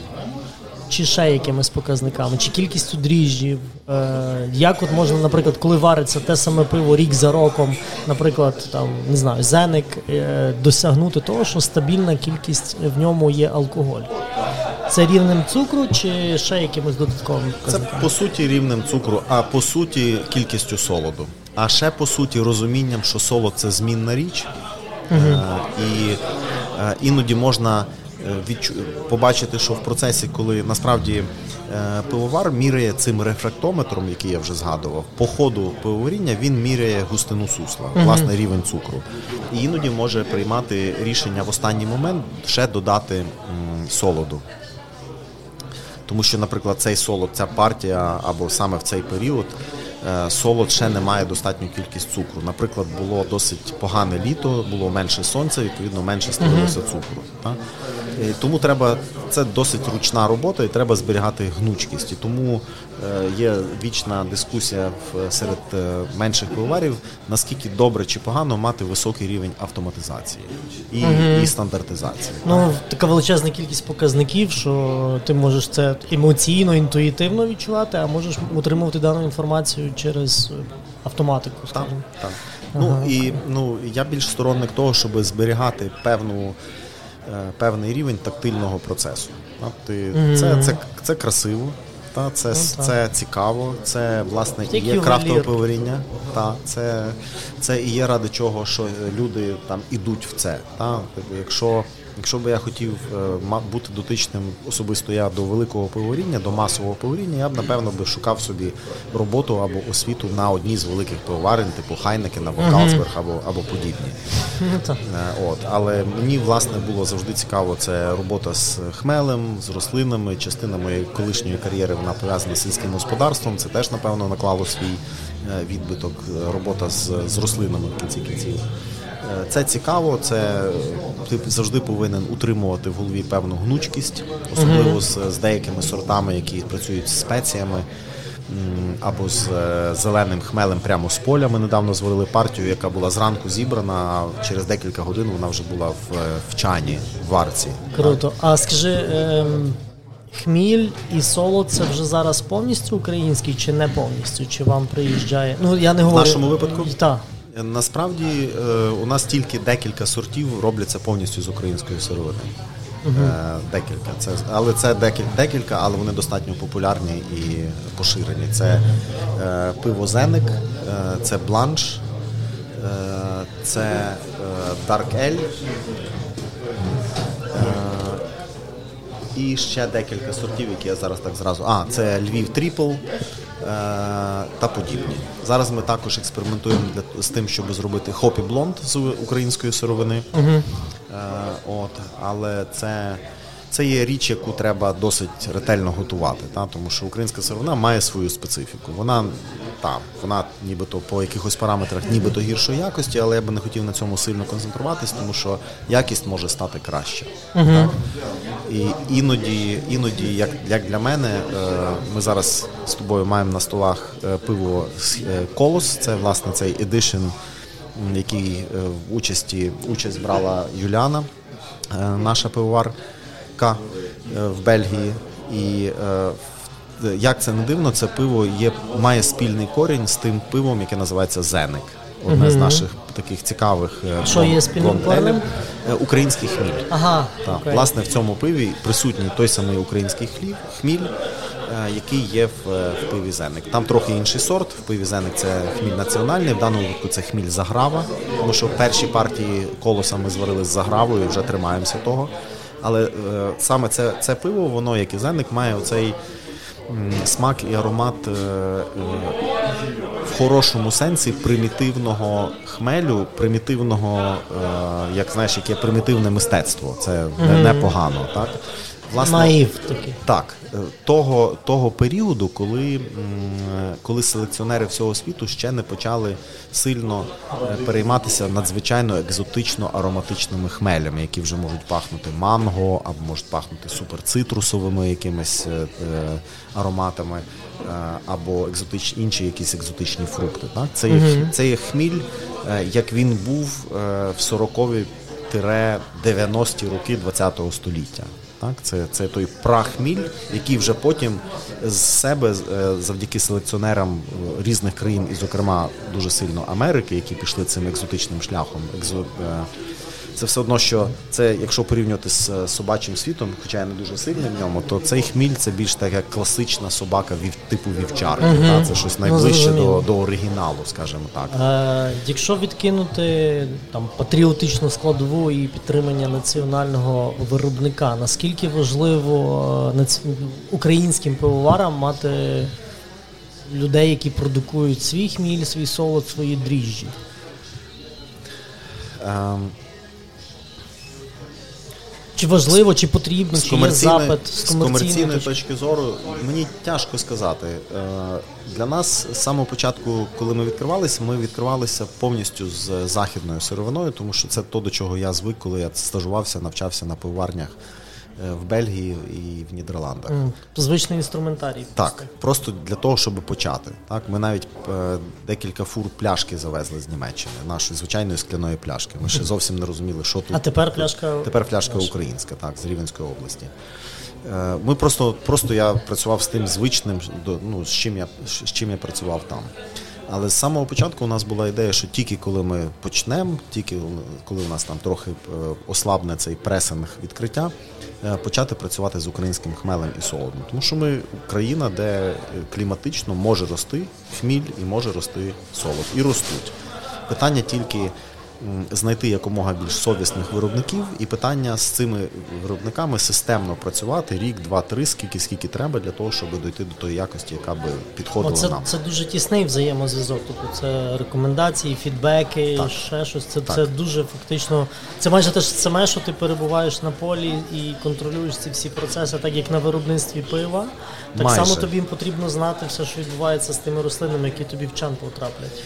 чи ще якимись показниками, чи кількістю дріжджів. Е, як от можна, наприклад, коли вариться те саме пиво рік за роком, наприклад, там не знаю, зеник, е, досягнути того, що стабільна кількість в ньому є алкоголь. Це рівнем цукру чи ще якимось додатковим Це по суті рівнем цукру, а по суті кількістю солоду. А ще по суті розумінням, що солод це змінна річ, Е, і е, іноді можна побачити, що в процесі, коли насправді Е, пивовар міряє цим рефрактометром, який я вже згадував, по ходу пивоваріння він міряє густину сусла, власне рівень цукру. І іноді може приймати рішення в останній момент ще додати м, солоду. Тому що, наприклад, цей солод, ця партія або саме в цей період е, солод ще не має достатню кількість цукру. Наприклад, було досить погане літо, було менше сонця, відповідно менше створилося цукру. Так? Тому треба це досить ручна робота, і треба зберігати гнучкість. І тому е, є вічна дискусія серед е, менших пивоварів, наскільки добре чи погано мати високий рівень автоматизації і, і стандартизації. Ну, така величезна кількість показників, що ти можеш це емоційно, інтуїтивно відчувати, а можеш отримувати дану інформацію через автоматику. Так, скажімо. так. Ну і ну я більш сторонник того, щоб зберігати певну. Е, Певний рівень тактильного процесу. Ти, це, це, це красиво, та, це, так. це цікаво, це власне і є крафтове пиваріння. Та, це, це і є ради чого, що люди там ідуть в це. Та. Тобто, Якщо, якщо би я хотів е, бути дотичним особисто я до великого пивоваріння, до масового пивоваріння, я б напевно би шукав собі роботу або освіту на одній з великих пивоварень, типу Хайнекен або Калсберг, або, або подібні. Ну. Е, От, але мені власне було завжди цікаво це робота з хмелем, з рослинами. Частина моєї колишньої кар'єри вона пов'язана з сільським господарством. Це теж напевно наклало свій е, відбиток. Робота з, з рослинами в кінці кінців. Е, Це цікаво, це ти завжди повинен утримувати в голові певну гнучкість, особливо з, з деякими сортами, які працюють з спеціями або з е, зеленим хмелем прямо з поля. Ми недавно зварили партію, яка була зранку зібрана, а через декілька годин вона вже була в, е, в чані, в варці. Круто. А скажи, ем, хміль і соло це вже зараз повністю український чи не повністю? Чи вам приїжджає? Ну я не говорю. нашому випадку? Так. Е, Насправді е, у нас тільки декілька сортів робляться повністю з української сировини. Е, Декілька. Це, але це декілька, але вони достатньо популярні і поширені. Це е, пиво Зеник, е, це бланш, е, це е, Dark Ale, і ще декілька сортів, які я зараз так зразу. А, це Львів Triple е, та подібні. Зараз ми також експериментуємо для, з тим, щоб зробити hoppy blond з української сировини. Е, от, але це, це є річ, яку треба досить ретельно готувати, та, тому що українська сировина має свою специфіку. Вона та, вона нібито по якихось параметрах нібито гіршої якості, але я би не хотів на цьому сильно концентруватись, тому що якість може стати краще. Так? І іноді, іноді, як, як для мене, е, ми зараз з тобою маємо на столах е, пиво е, Колос. Це власне цей едишн, який е, в участі участь брала Юліана, е, наша пивоварка е, в Бельгії. І е, як це не дивно, це пиво є, має спільний корінь з тим пивом, яке називається Зеник. Одне з наших таких цікавих е, Що є спільним? Е, Український хміль. Ага. Так, окей. власне, в цьому пиві присутній той самий український хліб, хміль, який є в, в пиві Зеник. Там трохи інший сорт. В пиві Зеник це хміль національний, в даному випадку це хміль заграва, тому що перші партії колоса ми зварили з загравою вже тримаємося того. Але е, саме це, це пиво, воно, як і зенник, має оцей смак і аромат е, е, в хорошому сенсі примітивного хмелю, примітивного, е, як знаєш, яке примітивне мистецтво. Це не- непогано, так? Наїв такий. Так, е, того, того періоду, коли, коли селекціонери всього світу ще не почали сильно е, перейматися надзвичайно екзотично ароматичними хмелями, які вже можуть пахнути манго, або можуть пахнути суперцитрусовими якимись е, ароматами, або екзотич, інші якісь екзотичні фрукти. Так? Це, є, це є хміль, як він був в 40-ві 90-ті роки ХХ століття. Так, це, це той прахміль, який вже потім з себе е, завдяки селекціонерам е, різних країн, і, зокрема, дуже сильно Америки, які пішли цим екзотичним шляхом, екзо, е, це все одно, що це, якщо порівнювати з е, собачим світом, хоча я не дуже сильний в ньому, то цей хміль це більш така класична собака вів, типу вівчарки. Угу. Та? Це щось ну, найближче ну, до до оригіналу, скажімо так. Е, Якщо відкинути там патріотичну складову і підтримання національного виробника, наскільки важливо е, наці... українським пивоварам мати людей, які продукують свій хміль, свій солод, свої дріжджі? Ем... Чи важливо, чи потрібно, чи є запит з комерційної точки зору? Мені тяжко сказати. Е, для нас з самого початку, коли ми відкривалися, ми відкривалися повністю з західною сировиною, тому що це то, до чого я звик, коли я стажувався, навчався на пиварнях в Бельгії і в Нідерландах. Mm, звичний інструментарій. Так, просто. просто для того, щоб почати. Так, Ми навіть е, декілька фур пляшки завезли з Німеччини, нашої звичайної скляної пляшки. Ми ще зовсім не розуміли, що тут. А тепер пляшка Тепер пляшка українська, так, з Рівенської області. Е, ми просто просто я працював з тим звичним, ну, з чим я з чим я працював там. Але з самого початку у нас була ідея, що тільки коли ми почнемо, тільки коли у нас там трохи е, ослабне цей пресинг відкриття, е, почати працювати з українським хмелем і солодом. Тому що ми країна, де кліматично може рости хміль і може рости солод. І ростуть. Питання тільки знайти якомога більш совісних виробників, і питання з цими виробниками системно працювати рік, два, три, скільки скільки треба для того, щоб дойти до тої якості, яка би підходила це, нам. Це дуже тісний взаємозв'язок. Тобто це рекомендації, фідбеки, так. ще щось. Це так. це дуже фактично. Це майже те ж саме, що ти перебуваєш на полі і контролюєш ці всі процеси, так як на виробництві пива. Так майже. само тобі потрібно знати все, що відбувається з тими рослинами, які тобі в чан потраплять.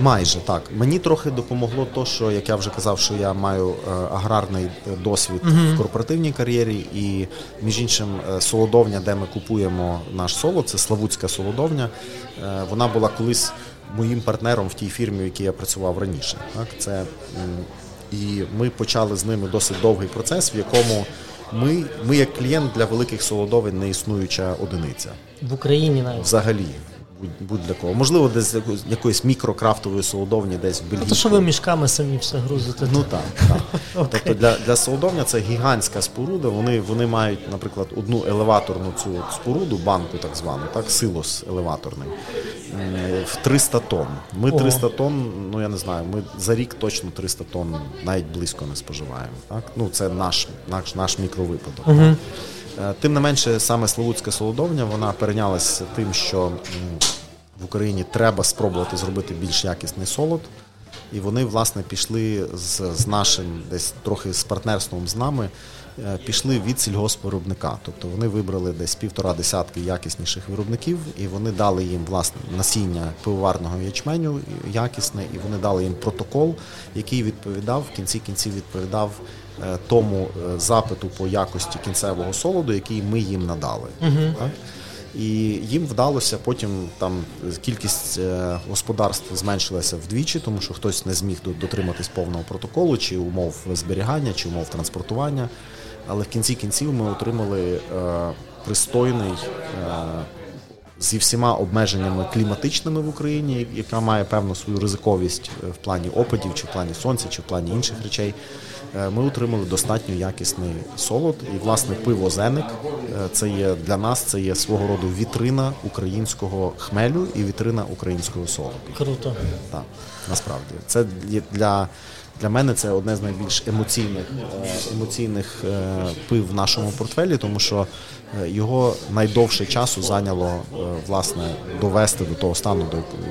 Майже так. Мені трохи допомогло то, що як я вже казав, що я маю е, аграрний досвід uh-huh. в корпоративній кар'єрі, і між іншим е, солодовня, де ми купуємо наш солод, це Славутська солодовня. Е, вона була колись моїм партнером в тій фірмі, в якій я працював раніше. Так, це і ми почали з ними досить довгий процес, в якому ми, ми як клієнт для великих солодовин не існуюча одиниця в Україні навіть взагалі будь-для кого. Можливо, десь якоїсь мікрокрафтової солодовні, десь в Бельгії. Ну, то що ви мішками самі все грузите? Ну так. так. Тобто для для солодовня це гігантська споруда. Вони вони мають, наприклад, одну елеваторну цю споруду, банку так звану, так, силос елеваторний, в 300 тонн. Ми 300 тонн, ну я не знаю, ми за рік точно 300 тонн навіть близько не споживаємо. Так? Ну, Це наш наш, наш мікровипадок. Угу. Е, тим не менше, саме Славутська солодовня вона перейнялася тим, що в Україні треба спробувати зробити більш якісний солод. І вони, власне, пішли з з нашим, десь трохи з партнерством з нами, е, пішли від сільгоспвиробника. Тобто вони вибрали десь півтора десятки якісніших виробників, і вони дали їм власне насіння пивоварного ячменю якісне, і вони дали їм протокол, який відповідав в кінці кінців відповідав Е, тому е, запиту по якості кінцевого солоду, який ми їм надали. Uh-huh. Так? І їм вдалося потім там кількість е, господарств зменшилася вдвічі, тому що хтось не зміг дотриматись повного протоколу, чи умов зберігання, чи умов транспортування. Але в кінці кінців ми отримали е, пристойний е, зі всіма обмеженнями кліматичними в Україні, яка має певну свою ризиковість в плані опадів, чи в плані сонця, чи в плані інших речей. Е, ми отримали достатньо якісний солод. І, власне, пиво Зеник е, це є для нас це є свого роду вітрина українського хмелю і вітрина українського солоду. Круто. Так, насправді. Це для для мене це одне з найбільш емоційних е, емоційних пив в нашому портфелі, тому що його найдовше часу зайняло власне довести до того стану,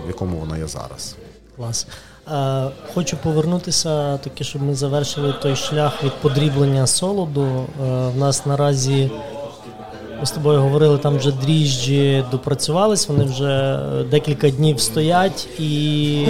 в якому воно є зараз. Клас. Е, хочу повернутися, таки, щоб ми завершили той шлях від подріблення солоду. Е, в нас наразі ми з тобою говорили, там вже дріжджі допрацювались, вони вже декілька днів стоять, і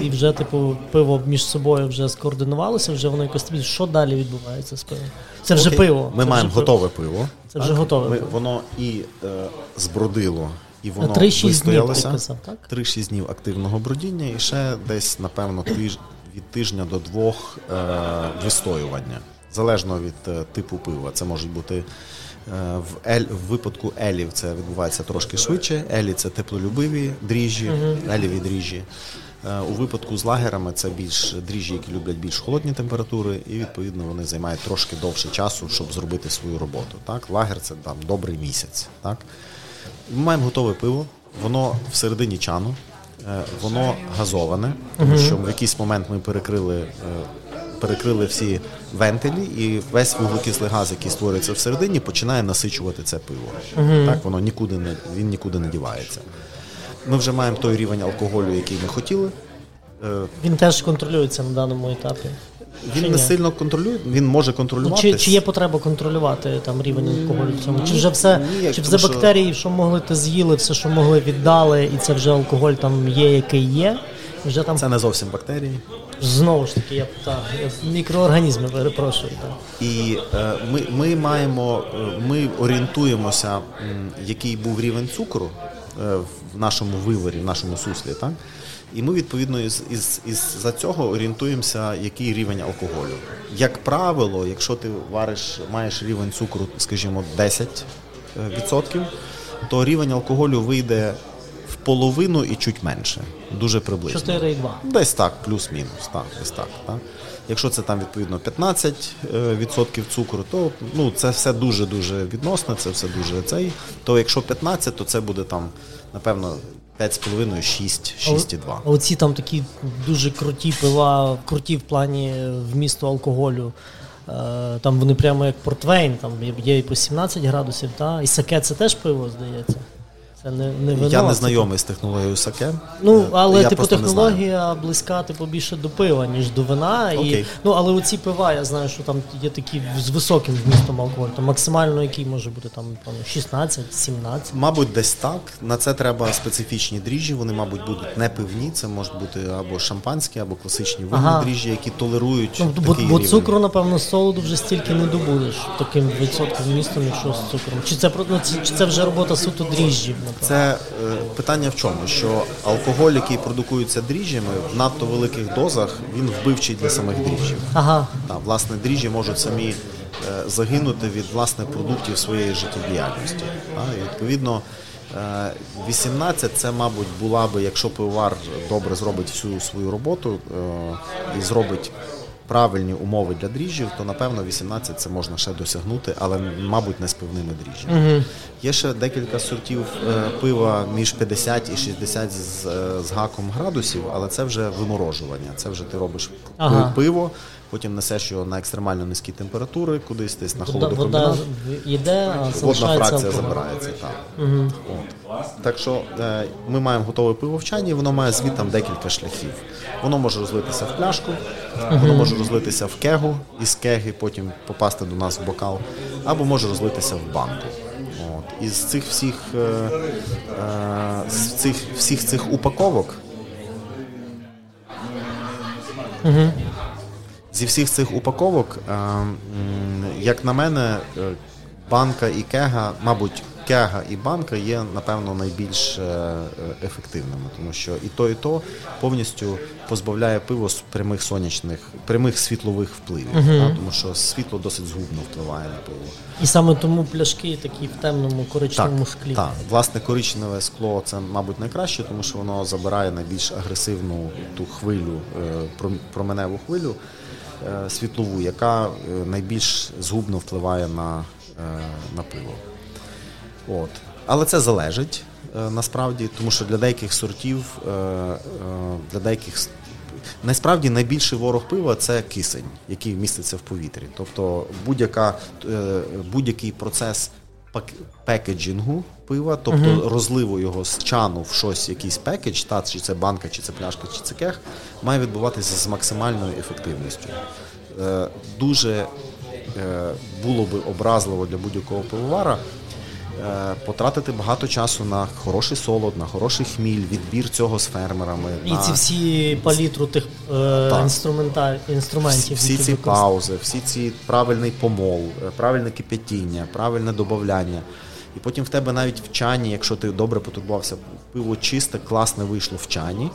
і вже типу пиво між собою вже скоординувалося, вже воно якось тобі. Що далі відбувається з пивом? Це вже Окей. пиво. Ми Це маємо готове пиво. Це вже готове. Ми, пиво. Воно і е, збродило і воно 3-6 вистоялося. Днів, так? 3-6 днів активного бродіння і ще десь, напевно, тиж, від тижня до двох е, вистоювання. Залежно від е, типу пива. Це можуть бути В ель в випадку елів це відбувається трошки швидше. Елі це теплолюбиві дріжджі, еліві дріжджі. Е, У випадку з лагерами це більш дріжджі, які люблять більш холодні температури, і відповідно вони займають трошки довше часу, щоб зробити свою роботу. Так, лагер це там добрий місяць. Так, ми маємо готове пиво, воно всередині чану, е, воно газоване, тому що в якийсь момент ми перекрили. Перекрили всі вентилі, і весь вуглекислий газ, який створюється всередині, починає насичувати це пиво. Так воно нікуди не він нікуди не дівається. Ми вже маємо той рівень алкоголю, який ми хотіли. Е, Він теж контролюється на даному етапі. Він Чи не ні? сильно контролює, він може Ну, контролювати. Чи, чи є потреба контролювати там рівень алкоголю в цьому? Чи вже все, Ні, чи все що- бактерії, що могли, те з'їли, все, що могли, віддали, і це вже алкоголь там є, який є. Вже там Це не зовсім бактерії. знову ж таки, я так, мікроорганізми перепрошую. Так. І е, ми, ми маємо, е, ми орієнтуємося, який був рівень цукру е, в нашому виворі, в нашому суслі, так? І ми відповідно із, із, із за цього орієнтуємося, який рівень алкоголю. Як правило, якщо ти вариш, маєш рівень цукру, скажімо, 10%, е, то рівень алкоголю вийде половину і чуть менше. Дуже приблизно. 4,2. Десь так, плюс-мінус, так, десь так. так. Якщо це там відповідно 15% цукру, то ну, це все дуже-дуже відносно, це все дуже цей. То якщо 15, то це буде там, напевно, 5,5, 6, 6,2. А Оці там такі дуже круті пива, круті в плані вмісту алкоголю. Е, Там вони прямо як портвейн, там є і по 17 градусів, та? і саке це теж пиво, здається. Це не, не вино. Я не знайомий з технологією саке. Ну, Е, але я типу технологія близька типу більше до пива, ніж до вина. І, ну, але оці пива, я знаю, що там є такі з високим вмістом алкоголю. Там максимально який може бути там певно, 16, 17. Мабуть, десь так. На це треба специфічні дріжджі. Вони, мабуть, будуть не пивні. Це можуть бути або шампанські, або класичні винні Ага. дріжджі, які толерують. Ну, бо, такий бо рівень. цукру, напевно, солоду вже стільки не добудеш таким відсотком вмістом, якщо з цукром. Чи це ну, чи, це вже робота суто дріжджів? Це е, питання в чому? Що алкоголь, який продукується дріжджами, в надто великих дозах він вбивчий для самих дріжджів. Ага. Та, власне, дріжджі можуть самі е, загинути від власне продуктів своєї життєдіяльності. Та, і відповідно. е, 18 це, мабуть, була би, якщо пивовар добре зробить всю свою роботу е, і зробить правильні умови для дріжджів, то напевно 18 це можна ще досягнути, але мабуть не з пивними дріжджами. Є ще декілька сортів е, пива між 50 і 60 з, з гаком градусів, але це вже виморожування. Це вже ти робиш Ага. пиво, потім несеш його на екстремально низькі температури, кудись десь на холодокомбінат. вода йде, а Водна фракція забирається. Так. От. так що е, ми маємо готове пиво в чані, і воно має звідти декілька шляхів. Воно може розлитися в пляшку, воно може розлитися в кегу, із кеги потім попасти до нас в бокал, або може розлитися в банку. От. Із цих всіх, е, е, з цих, всіх цих упаковок. Зі всіх цих упаковок, е, як на мене, е, банка і кега, мабуть, кега і банка є, напевно, найбільш е, ефективними, тому що і то, і то повністю позбавляє пиво з прямих сонячних, прямих світлових впливів, та, тому що світло досить згубно впливає на пиво. І саме тому пляшки такі в темному коричневому склі. Так, власне, коричневе скло це, мабуть, найкраще, тому що воно забирає найбільш агресивну ту хвилю, променеву хвилю світлову, яка е, найбільш згубно впливає на, е, на пиво. От. Але це залежить е, насправді, тому що для деяких сортів, е, е, для деяких насправді найбільший ворог пива це кисень, який міститься в повітрі. Тобто е, будь-який процес пак- пекеджингу пива, тобто розливу його з чану в щось, якийсь пекедж, та, чи це банка, чи це пляшка, чи це кех, має відбуватися з максимальною ефективністю. Е, Дуже е, було би образливо для будь-якого пивовара потратити багато часу на хороший солод, на хороший хміль, відбір цього з фермерами. І на ці всі палітру тих е, інструмента, інструментів. всі які ці паузи, всі ці правильний помол, е, правильне кип'ятіння, правильне додавання. І потім в тебе навіть в чані, якщо ти добре потурбувався, пиво чисте, класне вийшло в чані.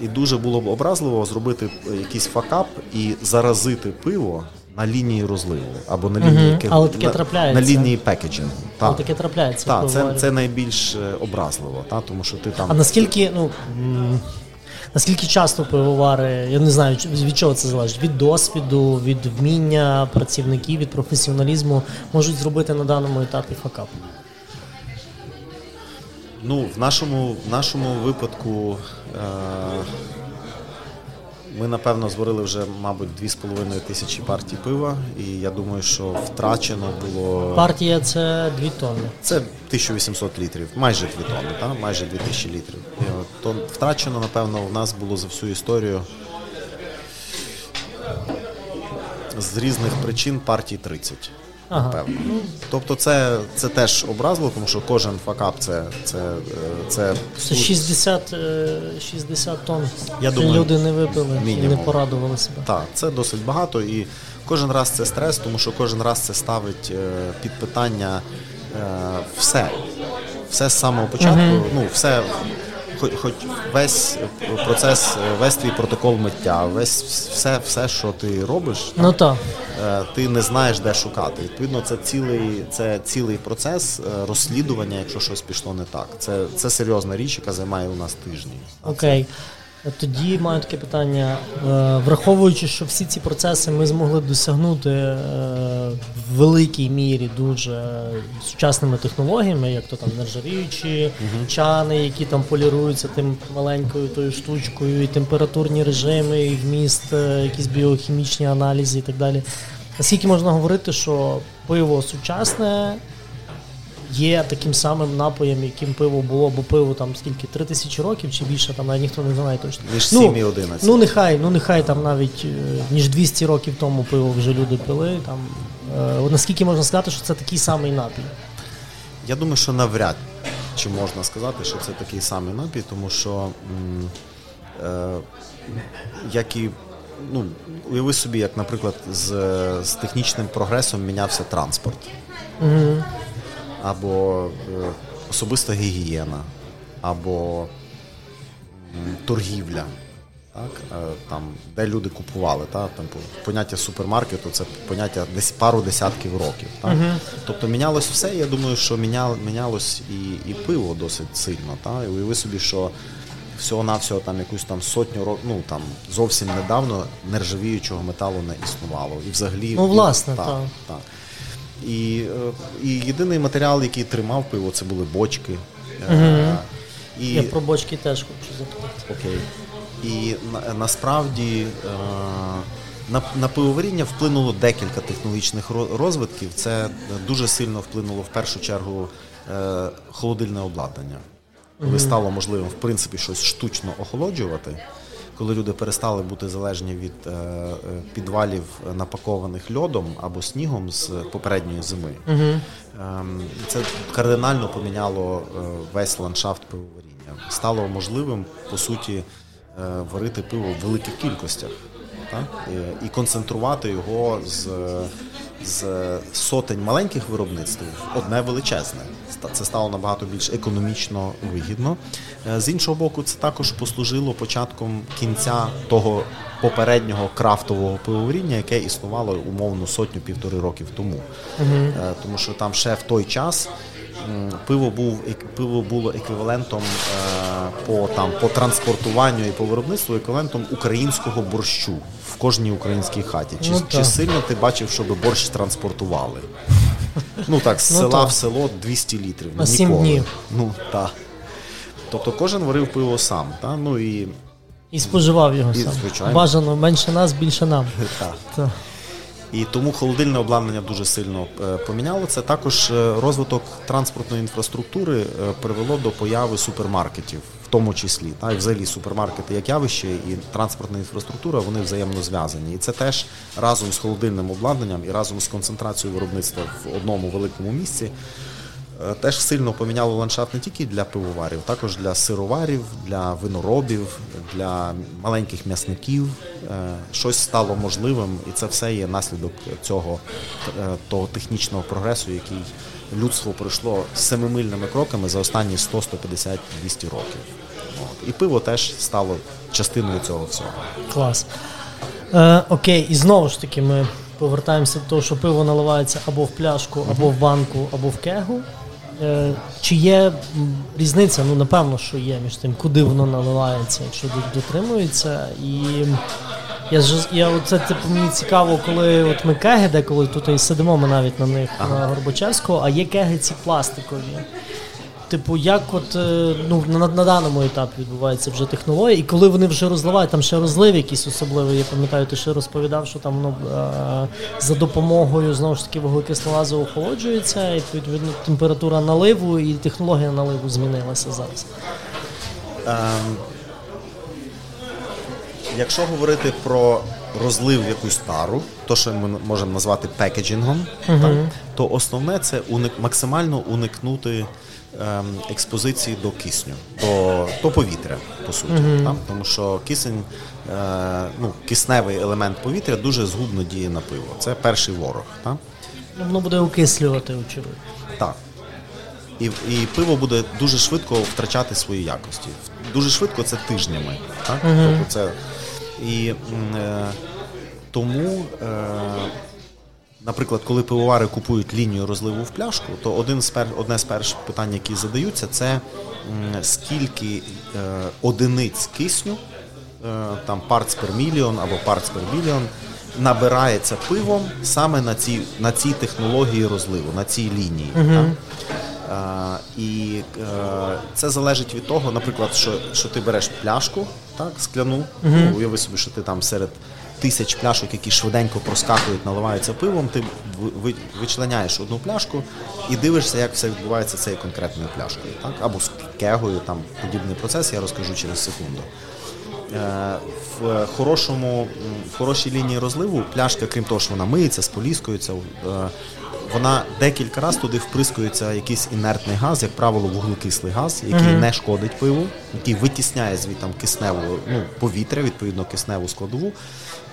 І дуже було б образливо зробити е, якийсь факап і заразити пиво на лінії розливу або на лінії Угу. Але таке трапляється. на лінії пекеджингу. Але таке трапляється. так це, це найбільш е, образливо, та, тому що ти там А наскільки, ну. Наскільки часто пивовари, я не знаю, від чого це залежить? Від досвіду, від вміння працівників, від професіоналізму можуть зробити на даному етапі факап. Ну, в нашому, в нашому випадку е- ми, напевно, зварили вже, мабуть, 2,5 тисячі партій пива, і я думаю, що втрачено було. Партія це 2 тонни. Це 1800 літрів, майже 2 тонни, та? майже 2000 літрів. І, от, То втрачено, напевно, у нас було за всю історію з різних причин партій 30. Ага. Напевно. Тобто це, це теж образливо, тому що кожен факап це, це, е, це, Це 60, е, 60 тонн. Я думаю, люди не випили і не порадували себе. Так, це досить багато, і кожен раз це стрес, тому що кожен раз це ставить е, під питання е, все. Все з самого початку, ну, все, хоч, весь процес, е, весь твій протокол миття, весь все, все, що ти робиш, Ну так. е, ти не знаєш, де шукати. Відповідно, це цілий, це цілий процес е, розслідування, якщо щось пішло не так. Це, це серйозна річ, яка займає у нас тижні. Окей. Тоді маю таке питання. Е, Враховуючи, що всі ці процеси ми змогли досягнути е, в великій мірі дуже сучасними технологіями, як то там нержавіючі чани, які там поліруються тим маленькою тою штучкою, і температурні режими, і вміст, е, якісь біохімічні аналізи і так далі. Наскільки можна говорити, що пиво сучасне є таким самим напоєм, яким пиво було, бо пиво там скільки, три тисячі років чи більше, там навіть ніхто не знає точно. Між Ну, 7 і 11. Ну нехай, ну нехай там навіть е, ніж 200 років тому пиво вже люди пили. Там е, наскільки можна сказати, що це такий самий напій? Я думаю, що навряд чи можна сказати, що це такий самий напій, тому що е, як і ну, уяви собі, як, наприклад, з, з технічним прогресом мінявся транспорт. Угу. Або е, особиста гігієна, або торгівля. Так, е, там, де люди купували, та, там, поняття супермаркету це поняття десь пару десятків років. Так? Тобто мінялось все, я думаю, що мінялось і, і пиво досить сильно. Та? І уяви собі, що всього-навсього там якусь там сотню років, ну там зовсім недавно нержавіючого металу не існувало. І взагалі Ну, власне, так. так. І, е, і єдиний матеріал, який тримав пиво, це були бочки. Е, І, Я про бочки теж хочу запитати. Окей. І на, насправді е, на, на пивоваріння вплинуло декілька технологічних розвитків. Це дуже сильно вплинуло в першу чергу холодильне обладнання. Коли стало можливим, в принципі, щось штучно охолоджувати, коли люди перестали бути залежні від е, е, підвалів, напакованих льодом або снігом з попередньої зими. Ем, Це кардинально поміняло е, весь ландшафт пивоваріння. Стало можливим, по суті, варити пиво в великих кількостях так? І- і концентрувати його з, з сотень маленьких виробництв в одне величезне. Це стало набагато більш економічно вигідно. Е, З іншого боку, це також послужило початком кінця того попереднього крафтового пивоваріння, яке існувало умовно сотню-півтори років тому. Е, Тому що там ще в той час пиво був пиво було еквівалентом е, по там по транспортуванню і по виробництву еквівалентом українського борщу в кожній українській хаті. Чи, Ну, чи сильно ти бачив, щоб борщ транспортували? Ну так, з Ну, села так. в село 200 літрів. На 7 Ніколи. днів. Ну так. Тобто кожен варив пиво сам. Та? Ну і І споживав його І, сам. звичайно. Бажано менше нас, більше нам. так. І тому холодильне обладнання дуже сильно е, поміняло. Це також е, розвиток транспортної інфраструктури е, привело до появи супермаркетів, в тому числі. Та, й взагалі супермаркети як явище і транспортна інфраструктура вони взаємно зв'язані. І це теж разом з холодильним обладнанням і разом з концентрацією виробництва в одному великому місці. Е, Теж сильно поміняло ландшафт не тільки для пивоварів, також для сироварів, для виноробів, для маленьких м'ясників. Е, Щось стало можливим, і це все є наслідок цього е, того технічного прогресу, який людство пройшло семимильними кроками за останні 100, 150, 200 років. От. І пиво теж стало частиною цього всього. Клас. Е, окей, і знову ж таки, ми повертаємося до того, що пиво наливається або в пляшку, або в банку, або в кегу. Е, чи є різниця? Ну, напевно, що є між тим, куди воно наливається, якщо дотримується. І я ж я оце типу, мені цікаво, коли от ми кеги, деколи тут і сидимо ми навіть на них ага. на Горбачевського, а є кеги ці пластикові. Типу, як от е, ну на, на даному етапі відбувається вже технологія, і коли вони вже розливають, там ще розлив якийсь особливий, я пам'ятаю, ти ще розповідав, що там воно ну, за допомогою знову ж таки вуглекислого газу охолоджується, і відповідно температура наливу і технологія наливу змінилася зараз. Ем, Якщо говорити про розлив в якусь тару, то що ми можемо назвати пекеджингом, uh-huh. так, то основне це уник максимально уникнути експозиції до кисню, до до повітря, по суті. Uh-huh. Так? Тому що кисень, е, ну, кисневий елемент повітря дуже згубно діє на пиво. Це перший ворог. Так? Ну, воно буде окислювати, очевидно. Так. І і пиво буде дуже швидко втрачати свої якості. Дуже швидко це тижнями. Так? Uh-huh. Тобто це і е, тому, е, наприклад, коли пивовари купують лінію розливу в пляшку, то один з пер, одне з перших питань, які задаються, це е, скільки е, одиниць кисню, е, там parts per million або parts per billion, набирається пивом саме на цій на цій технології розливу, на цій лінії. Uh-huh. Так? І а, це залежить від того, наприклад, що що ти береш пляшку, так, скляну, uh-huh. уяви собі, що ти там серед тисяч пляшок, які швиденько проскакують, наливаються пивом, ти вичленяєш одну пляшку і дивишся, як все відбувається цією конкретною пляшкою, так? або з кегою, там подібний процес, я розкажу через секунду. Е, в хорошому, в хорошій лінії розливу пляшка, крім того, що вона миється, споліскується, е, вона декілька разів туди вприскується якийсь інертний газ, як правило, вуглекислий газ, який mm-hmm. не шкодить пиву, який витісняє звідти кисневу ну, повітря, відповідно, кисневу складову.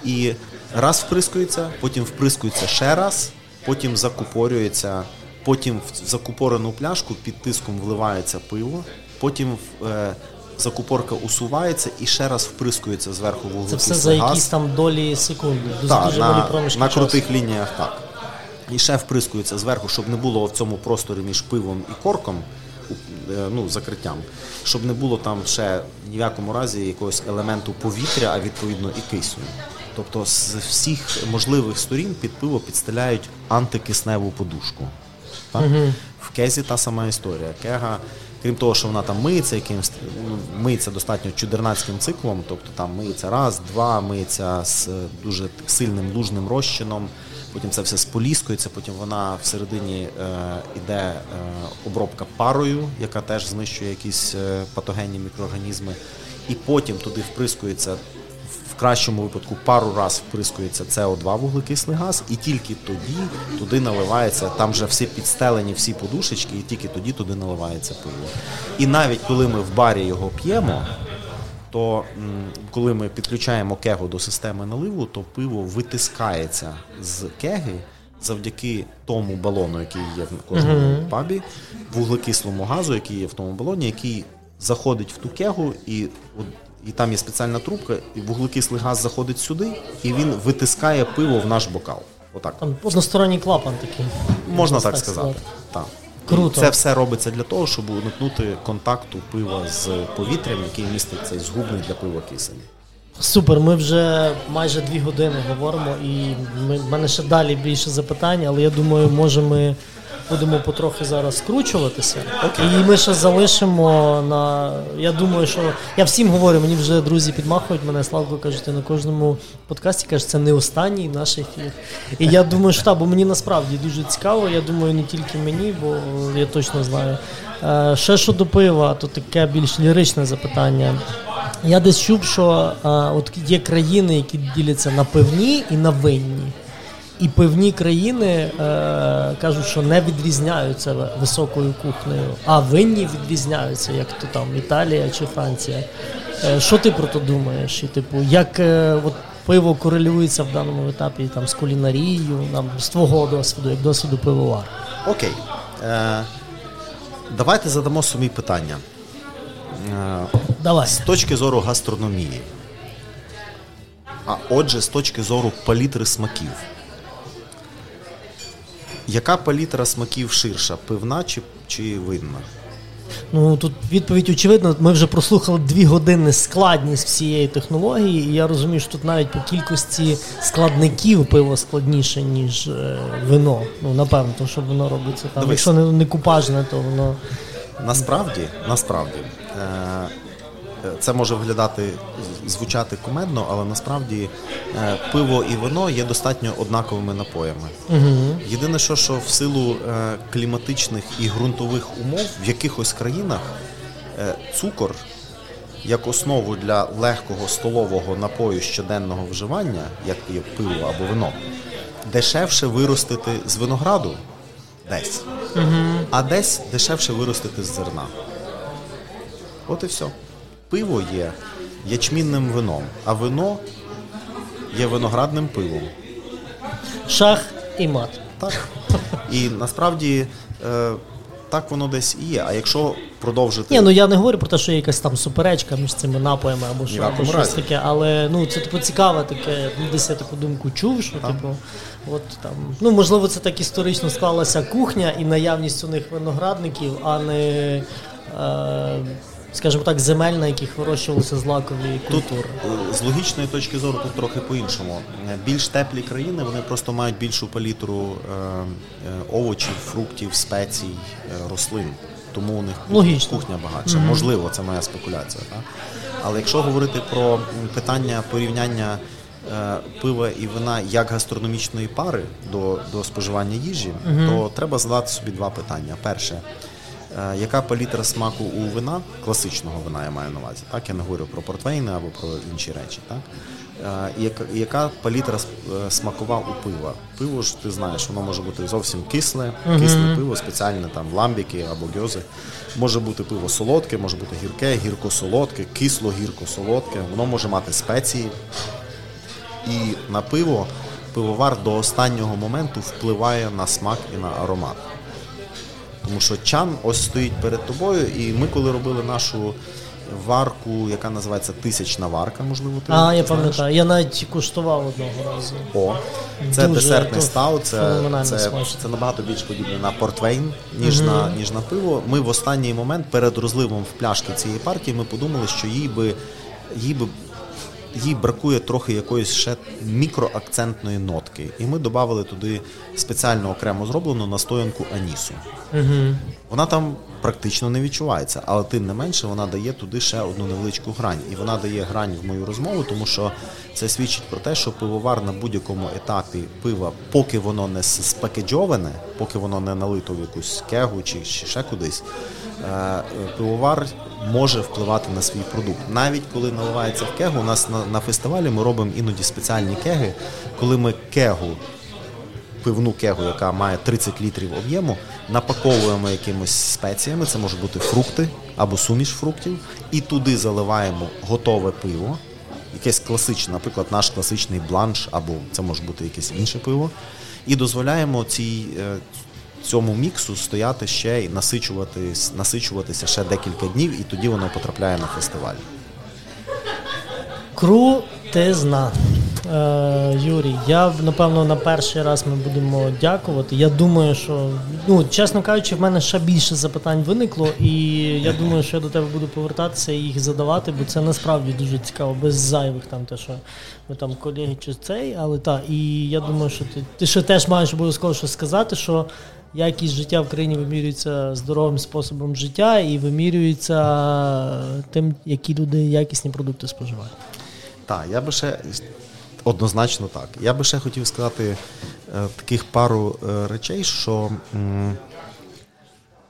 І раз вприскується, потім вприскується ще раз, потім закупорюється, потім в закупорену пляшку під тиском вливається пиво, потім е, закупорка усувається і ще раз вприскується зверху вуглекислий газ. Це все за якісь там долі секунди, так, дуже на, на крутих лініях так і ще вприскується зверху, щоб не було в цьому просторі між пивом і корком, е, ну, закриттям, щоб не було там ще ні в якому разі якогось елементу повітря, а відповідно і кисню. Тобто з всіх можливих сторін під пиво підстеляють антикисневу подушку. Так? Угу. В кезі та сама історія. Кега, крім того, що вона там миється, якимсь ну, миється достатньо чудернацьким циклом, тобто там миється раз, два, миється з дуже сильним лужним розчином потім це все споліскується, потім вона всередині е, іде е, обробка парою, яка теж знищує якісь е, патогенні мікроорганізми, і потім туди вприскується. В кращому випадку пару раз вприскується СО2 вуглекислий газ, і тільки тоді туди наливається, там вже всі підстелені, всі подушечки, і тільки тоді туди наливається пиво. І навіть коли ми в барі його п'ємо, то коли ми підключаємо кегу до системи наливу, то пиво витискається з кеги завдяки тому балону, який є в кожному uh-huh. пабі, вуглекислому газу, який є в тому балоні, який заходить в ту кегу, і і там є спеціальна трубка, і вуглекислий газ заходить сюди, і він витискає пиво в наш бокал. Отак. Там односторонній клапан такий. Можна так сказати. Так. Круто. Це все робиться для того, щоб уникнути контакту пива з повітрям, який містить цей згубний для пива кисень. Супер, ми вже майже дві години говоримо, і в мене ще далі більше запитань, але я думаю, може ми будемо потрохи зараз скручуватися. Okay. І ми ще залишимо на. Я думаю, що я всім говорю, мені вже друзі підмахують мене, Славко кажуть, на кожному подкасті кажуть, це не останній наш ефір. І я думаю, що так, бо мені насправді дуже цікаво. Я думаю, не тільки мені, бо я точно знаю. Е, ще щодо пива, то таке більш ліричне запитання. Я десь чув, що е, от є країни, які діляться на пивні і на винні. І певні країни е, кажуть, що не відрізняються високою кухнею, а винні відрізняються, як то там Італія чи Франція. Е, Що ти про то думаєш? І типу, як е, от пиво корелюється в даному етапі там з кулінарією, там, з твого досвіду, як досвіду пивовара? Окей. Е, Давайте задамо собі питання. Е, Давай. З точки зору гастрономії. А отже, з точки зору палітри смаків. Яка палітра смаків ширша? Пивна чи, чи винна? Ну тут відповідь очевидна. Ми вже прослухали дві години складність всієї технології, і я розумію, що тут навіть по кількості складників пиво складніше, ніж е, вино. Ну напевно, тому що воно робиться там. Дивись. Якщо не, не купажне, то воно Насправді, насправді, е, це може виглядати, звучати кумедно, але насправді е, пиво і вино є достатньо однаковими напоями. Єдине, що, що в силу е, кліматичних і ґрунтових умов в якихось країнах е, цукор як основу для легкого столового напою щоденного вживання, як є пиво або вино, дешевше виростити з винограду десь, а десь дешевше виростити з зерна. От і все. Пиво є ячмінним вином, а вино є виноградним пивом. шах і мат. Так. І насправді е, так воно десь і є. А якщо продовжити. Ні, ну я не говорю про те, що є якась там суперечка між цими напоями або що, або щось таке, але ну це типу цікаве таке. Ну, десь я таку думку чув, що типу, от там, ну можливо, це так історично склалася кухня і наявність у них виноградників, а не. Е, Скажімо так, земель, на яких вирощувалися злакові Тут культури. е, з логічної точки зору тут трохи по-іншому. Е, Більш теплі країни вони просто мають більшу палітру е, овочів, фруктів, спецій, рослин. Тому у них Логічно. кухня багатша. Можливо, це моя спекуляція. Так? Але якщо говорити про питання порівняння е, пива і вина як гастрономічної пари до, до споживання їжі, то треба задати собі два питання. Перше. Е, Яка палітра смаку у вина, класичного вина я маю на увазі, так я не говорю про портвейни або про інші речі, так Е, і яка, палітра е, смакова у пива? Пиво ж ти знаєш, воно може бути зовсім кисле, кисле пиво, спеціальне там ламбіки або гьози. Може бути пиво солодке, може бути гірке, гірко-солодке, кисло-гірко-солодке. Воно може мати спеції. І на пиво пивовар до останнього моменту впливає на смак і на аромат. Тому що чан ось стоїть перед тобою, і ми, коли робили нашу варку, яка називається тисячна варка, можливо, ти А, я пам'ятаю, я навіть куштував одного разу. О, це Дуже, десертний стаут, це, це, смачно. це набагато більш подібне на портвейн, ніж, на, ніж на пиво. Ми в останній момент перед розливом в пляшки цієї партії ми подумали, що їй би, їй би їй бракує трохи якоїсь ще мікроакцентної нотки. І ми додали туди спеціально окремо зроблену настоянку анісу. Вона там практично не відчувається, але тим не менше вона дає туди ще одну невеличку грань. І вона дає грань в мою розмову, тому що це свідчить про те, що пивовар на будь-якому етапі пива, поки воно не спакеджоване, поки воно не налито в якусь кегу чи ще кудись, пивовар може впливати на свій продукт. Навіть коли наливається в кегу, у нас на, на фестивалі ми робимо іноді спеціальні кеги, коли ми кегу пивну кегу, яка має 30 літрів об'єму, напаковуємо якимось спеціями, це можуть бути фрукти або суміш фруктів, і туди заливаємо готове пиво, якесь класичне, наприклад, наш класичний бланш, або це може бути якесь інше пиво, і дозволяємо цій, е, цьому міксу стояти ще і насичуватись, насичуватися ще декілька днів, і тоді воно потрапляє на фестиваль. Крутизна. Е, Юрій, я напевно на перший раз ми будемо дякувати. Я думаю, що ну чесно кажучи, в мене ще більше запитань виникло, і я думаю, що я до тебе буду повертатися і їх задавати, бо це насправді дуже цікаво, без зайвих там те, що ми там колеги чи цей, але так, і я думаю, що ти, ти ще теж маєш обов'язково щось сказати, що якість життя в країні вимірюється здоровим способом життя і вимірюється тим, які люди якісні продукти споживають. Так, я би ще однозначно так. Я би ще хотів сказати е, таких пару е, речей, що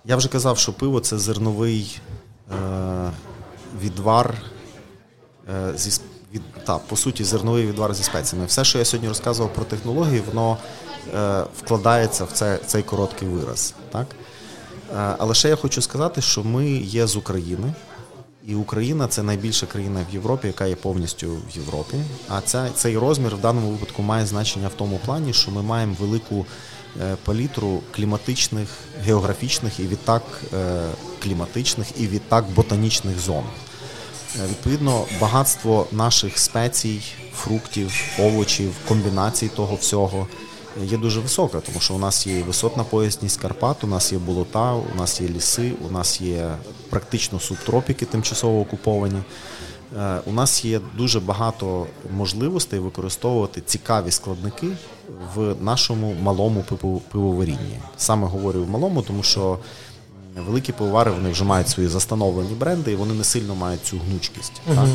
я вже казав, що пиво це зерновий е, відвар е, зі від, та, по суті, зерновий відвар зі спеціями. Все, що я сьогодні розказував про технології, воно е, вкладається в це, цей короткий вираз. Так? Е, але ще я хочу сказати, що ми є з України. І Україна це найбільша країна в Європі, яка є повністю в Європі. А ця, цей розмір в даному випадку має значення в тому плані, що ми маємо велику е, палітру кліматичних, географічних і відтак е, кліматичних і відтак ботанічних зон. Е, Відповідно, багатство наших спецій, фруктів, овочів, комбінацій того всього є дуже висока, тому що у нас є висотна поясність Карпат, у нас є болота, у нас є ліси, у нас є практично субтропіки тимчасово окуповані. Е, У нас є дуже багато можливостей використовувати цікаві складники в нашому малому пиво- пивоварінні. Саме говорю в малому, тому що великі пивовари вони вже мають свої застановлені бренди, і вони не сильно мають цю гнучкість. Так?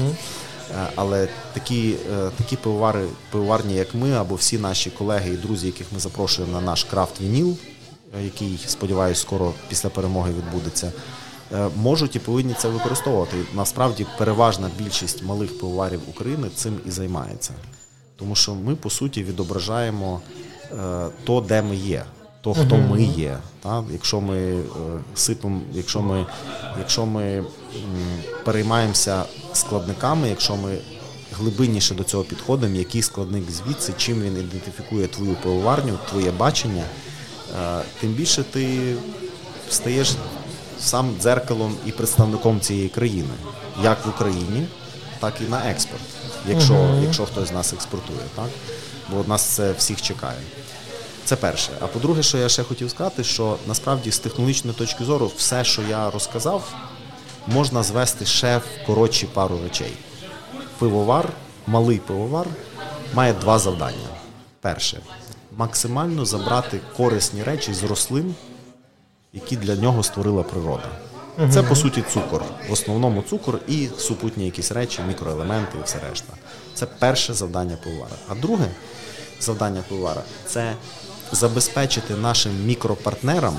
Е, Але такі, е, такі пивовари, пивоварні, як ми, або всі наші колеги і друзі, яких ми запрошуємо на наш крафт вініл, е, який, сподіваюся, скоро після перемоги відбудеться, можуть і повинні це використовувати. Насправді переважна більшість малих пивоварів України цим і займається. Тому що ми, по суті, відображаємо то, де ми є, то, хто ми є. Та? Якщо ми е, сипемо, якщо ми, якщо ми м, переймаємося складниками, якщо ми глибинніше до цього підходимо, який складник звідси, чим він ідентифікує твою пивоварню, твоє бачення, е, тим більше ти стаєш сам дзеркалом і представником цієї країни, як в Україні, так і на експорт, якщо, якщо хтось з нас експортує, так? Бо нас це всіх чекає. Це перше. А по-друге, що я ще хотів сказати, що насправді з технологічної точки зору все, що я розказав, можна звести ще в коротші пару речей. Пивовар, малий пивовар, має два завдання. Перше максимально забрати корисні речі з рослин, які для нього створила природа. Це по суті цукор. В основному цукор і супутні якісь речі, мікроелементи і все решта. Це перше завдання пивовара. А друге завдання пивовара це забезпечити нашим мікропартнерам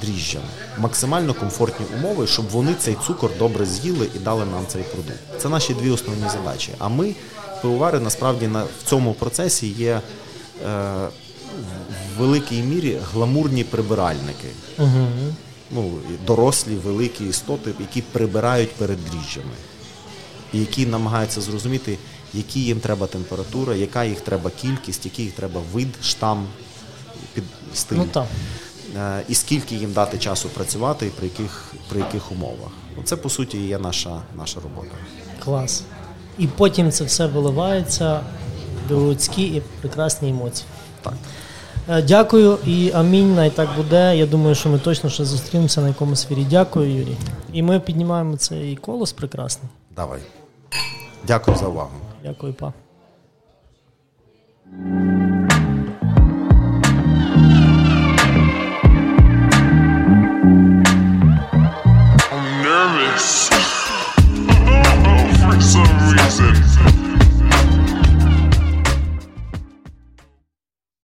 дріжджам максимально комфортні умови, щоб вони цей цукор добре з'їли і дали нам цей продукт. Це наші дві основні задачі. А ми, пивовари, насправді на, в цьому процесі є. Е, в великій мірі гламурні прибиральники. Ну, дорослі, великі істоти, які прибирають перед дріжджами, і які намагаються зрозуміти, які їм треба температура, яка їх треба кількість, який їх треба вид, штам, під стиль. Ну так. Е, І скільки їм дати часу працювати, і при яких, при яких умовах. Це по суті є наша, наша робота. Клас. І потім це все виливається в людські і прекрасні емоції. Так. Е, Дякую і амінь. Най так буде. Я думаю, що ми точно ще зустрінемося на якомусь вірі. Дякую, Юрій. І ми піднімаємо цей колос прекрасний. Давай. Дякую за увагу. Дякую, па.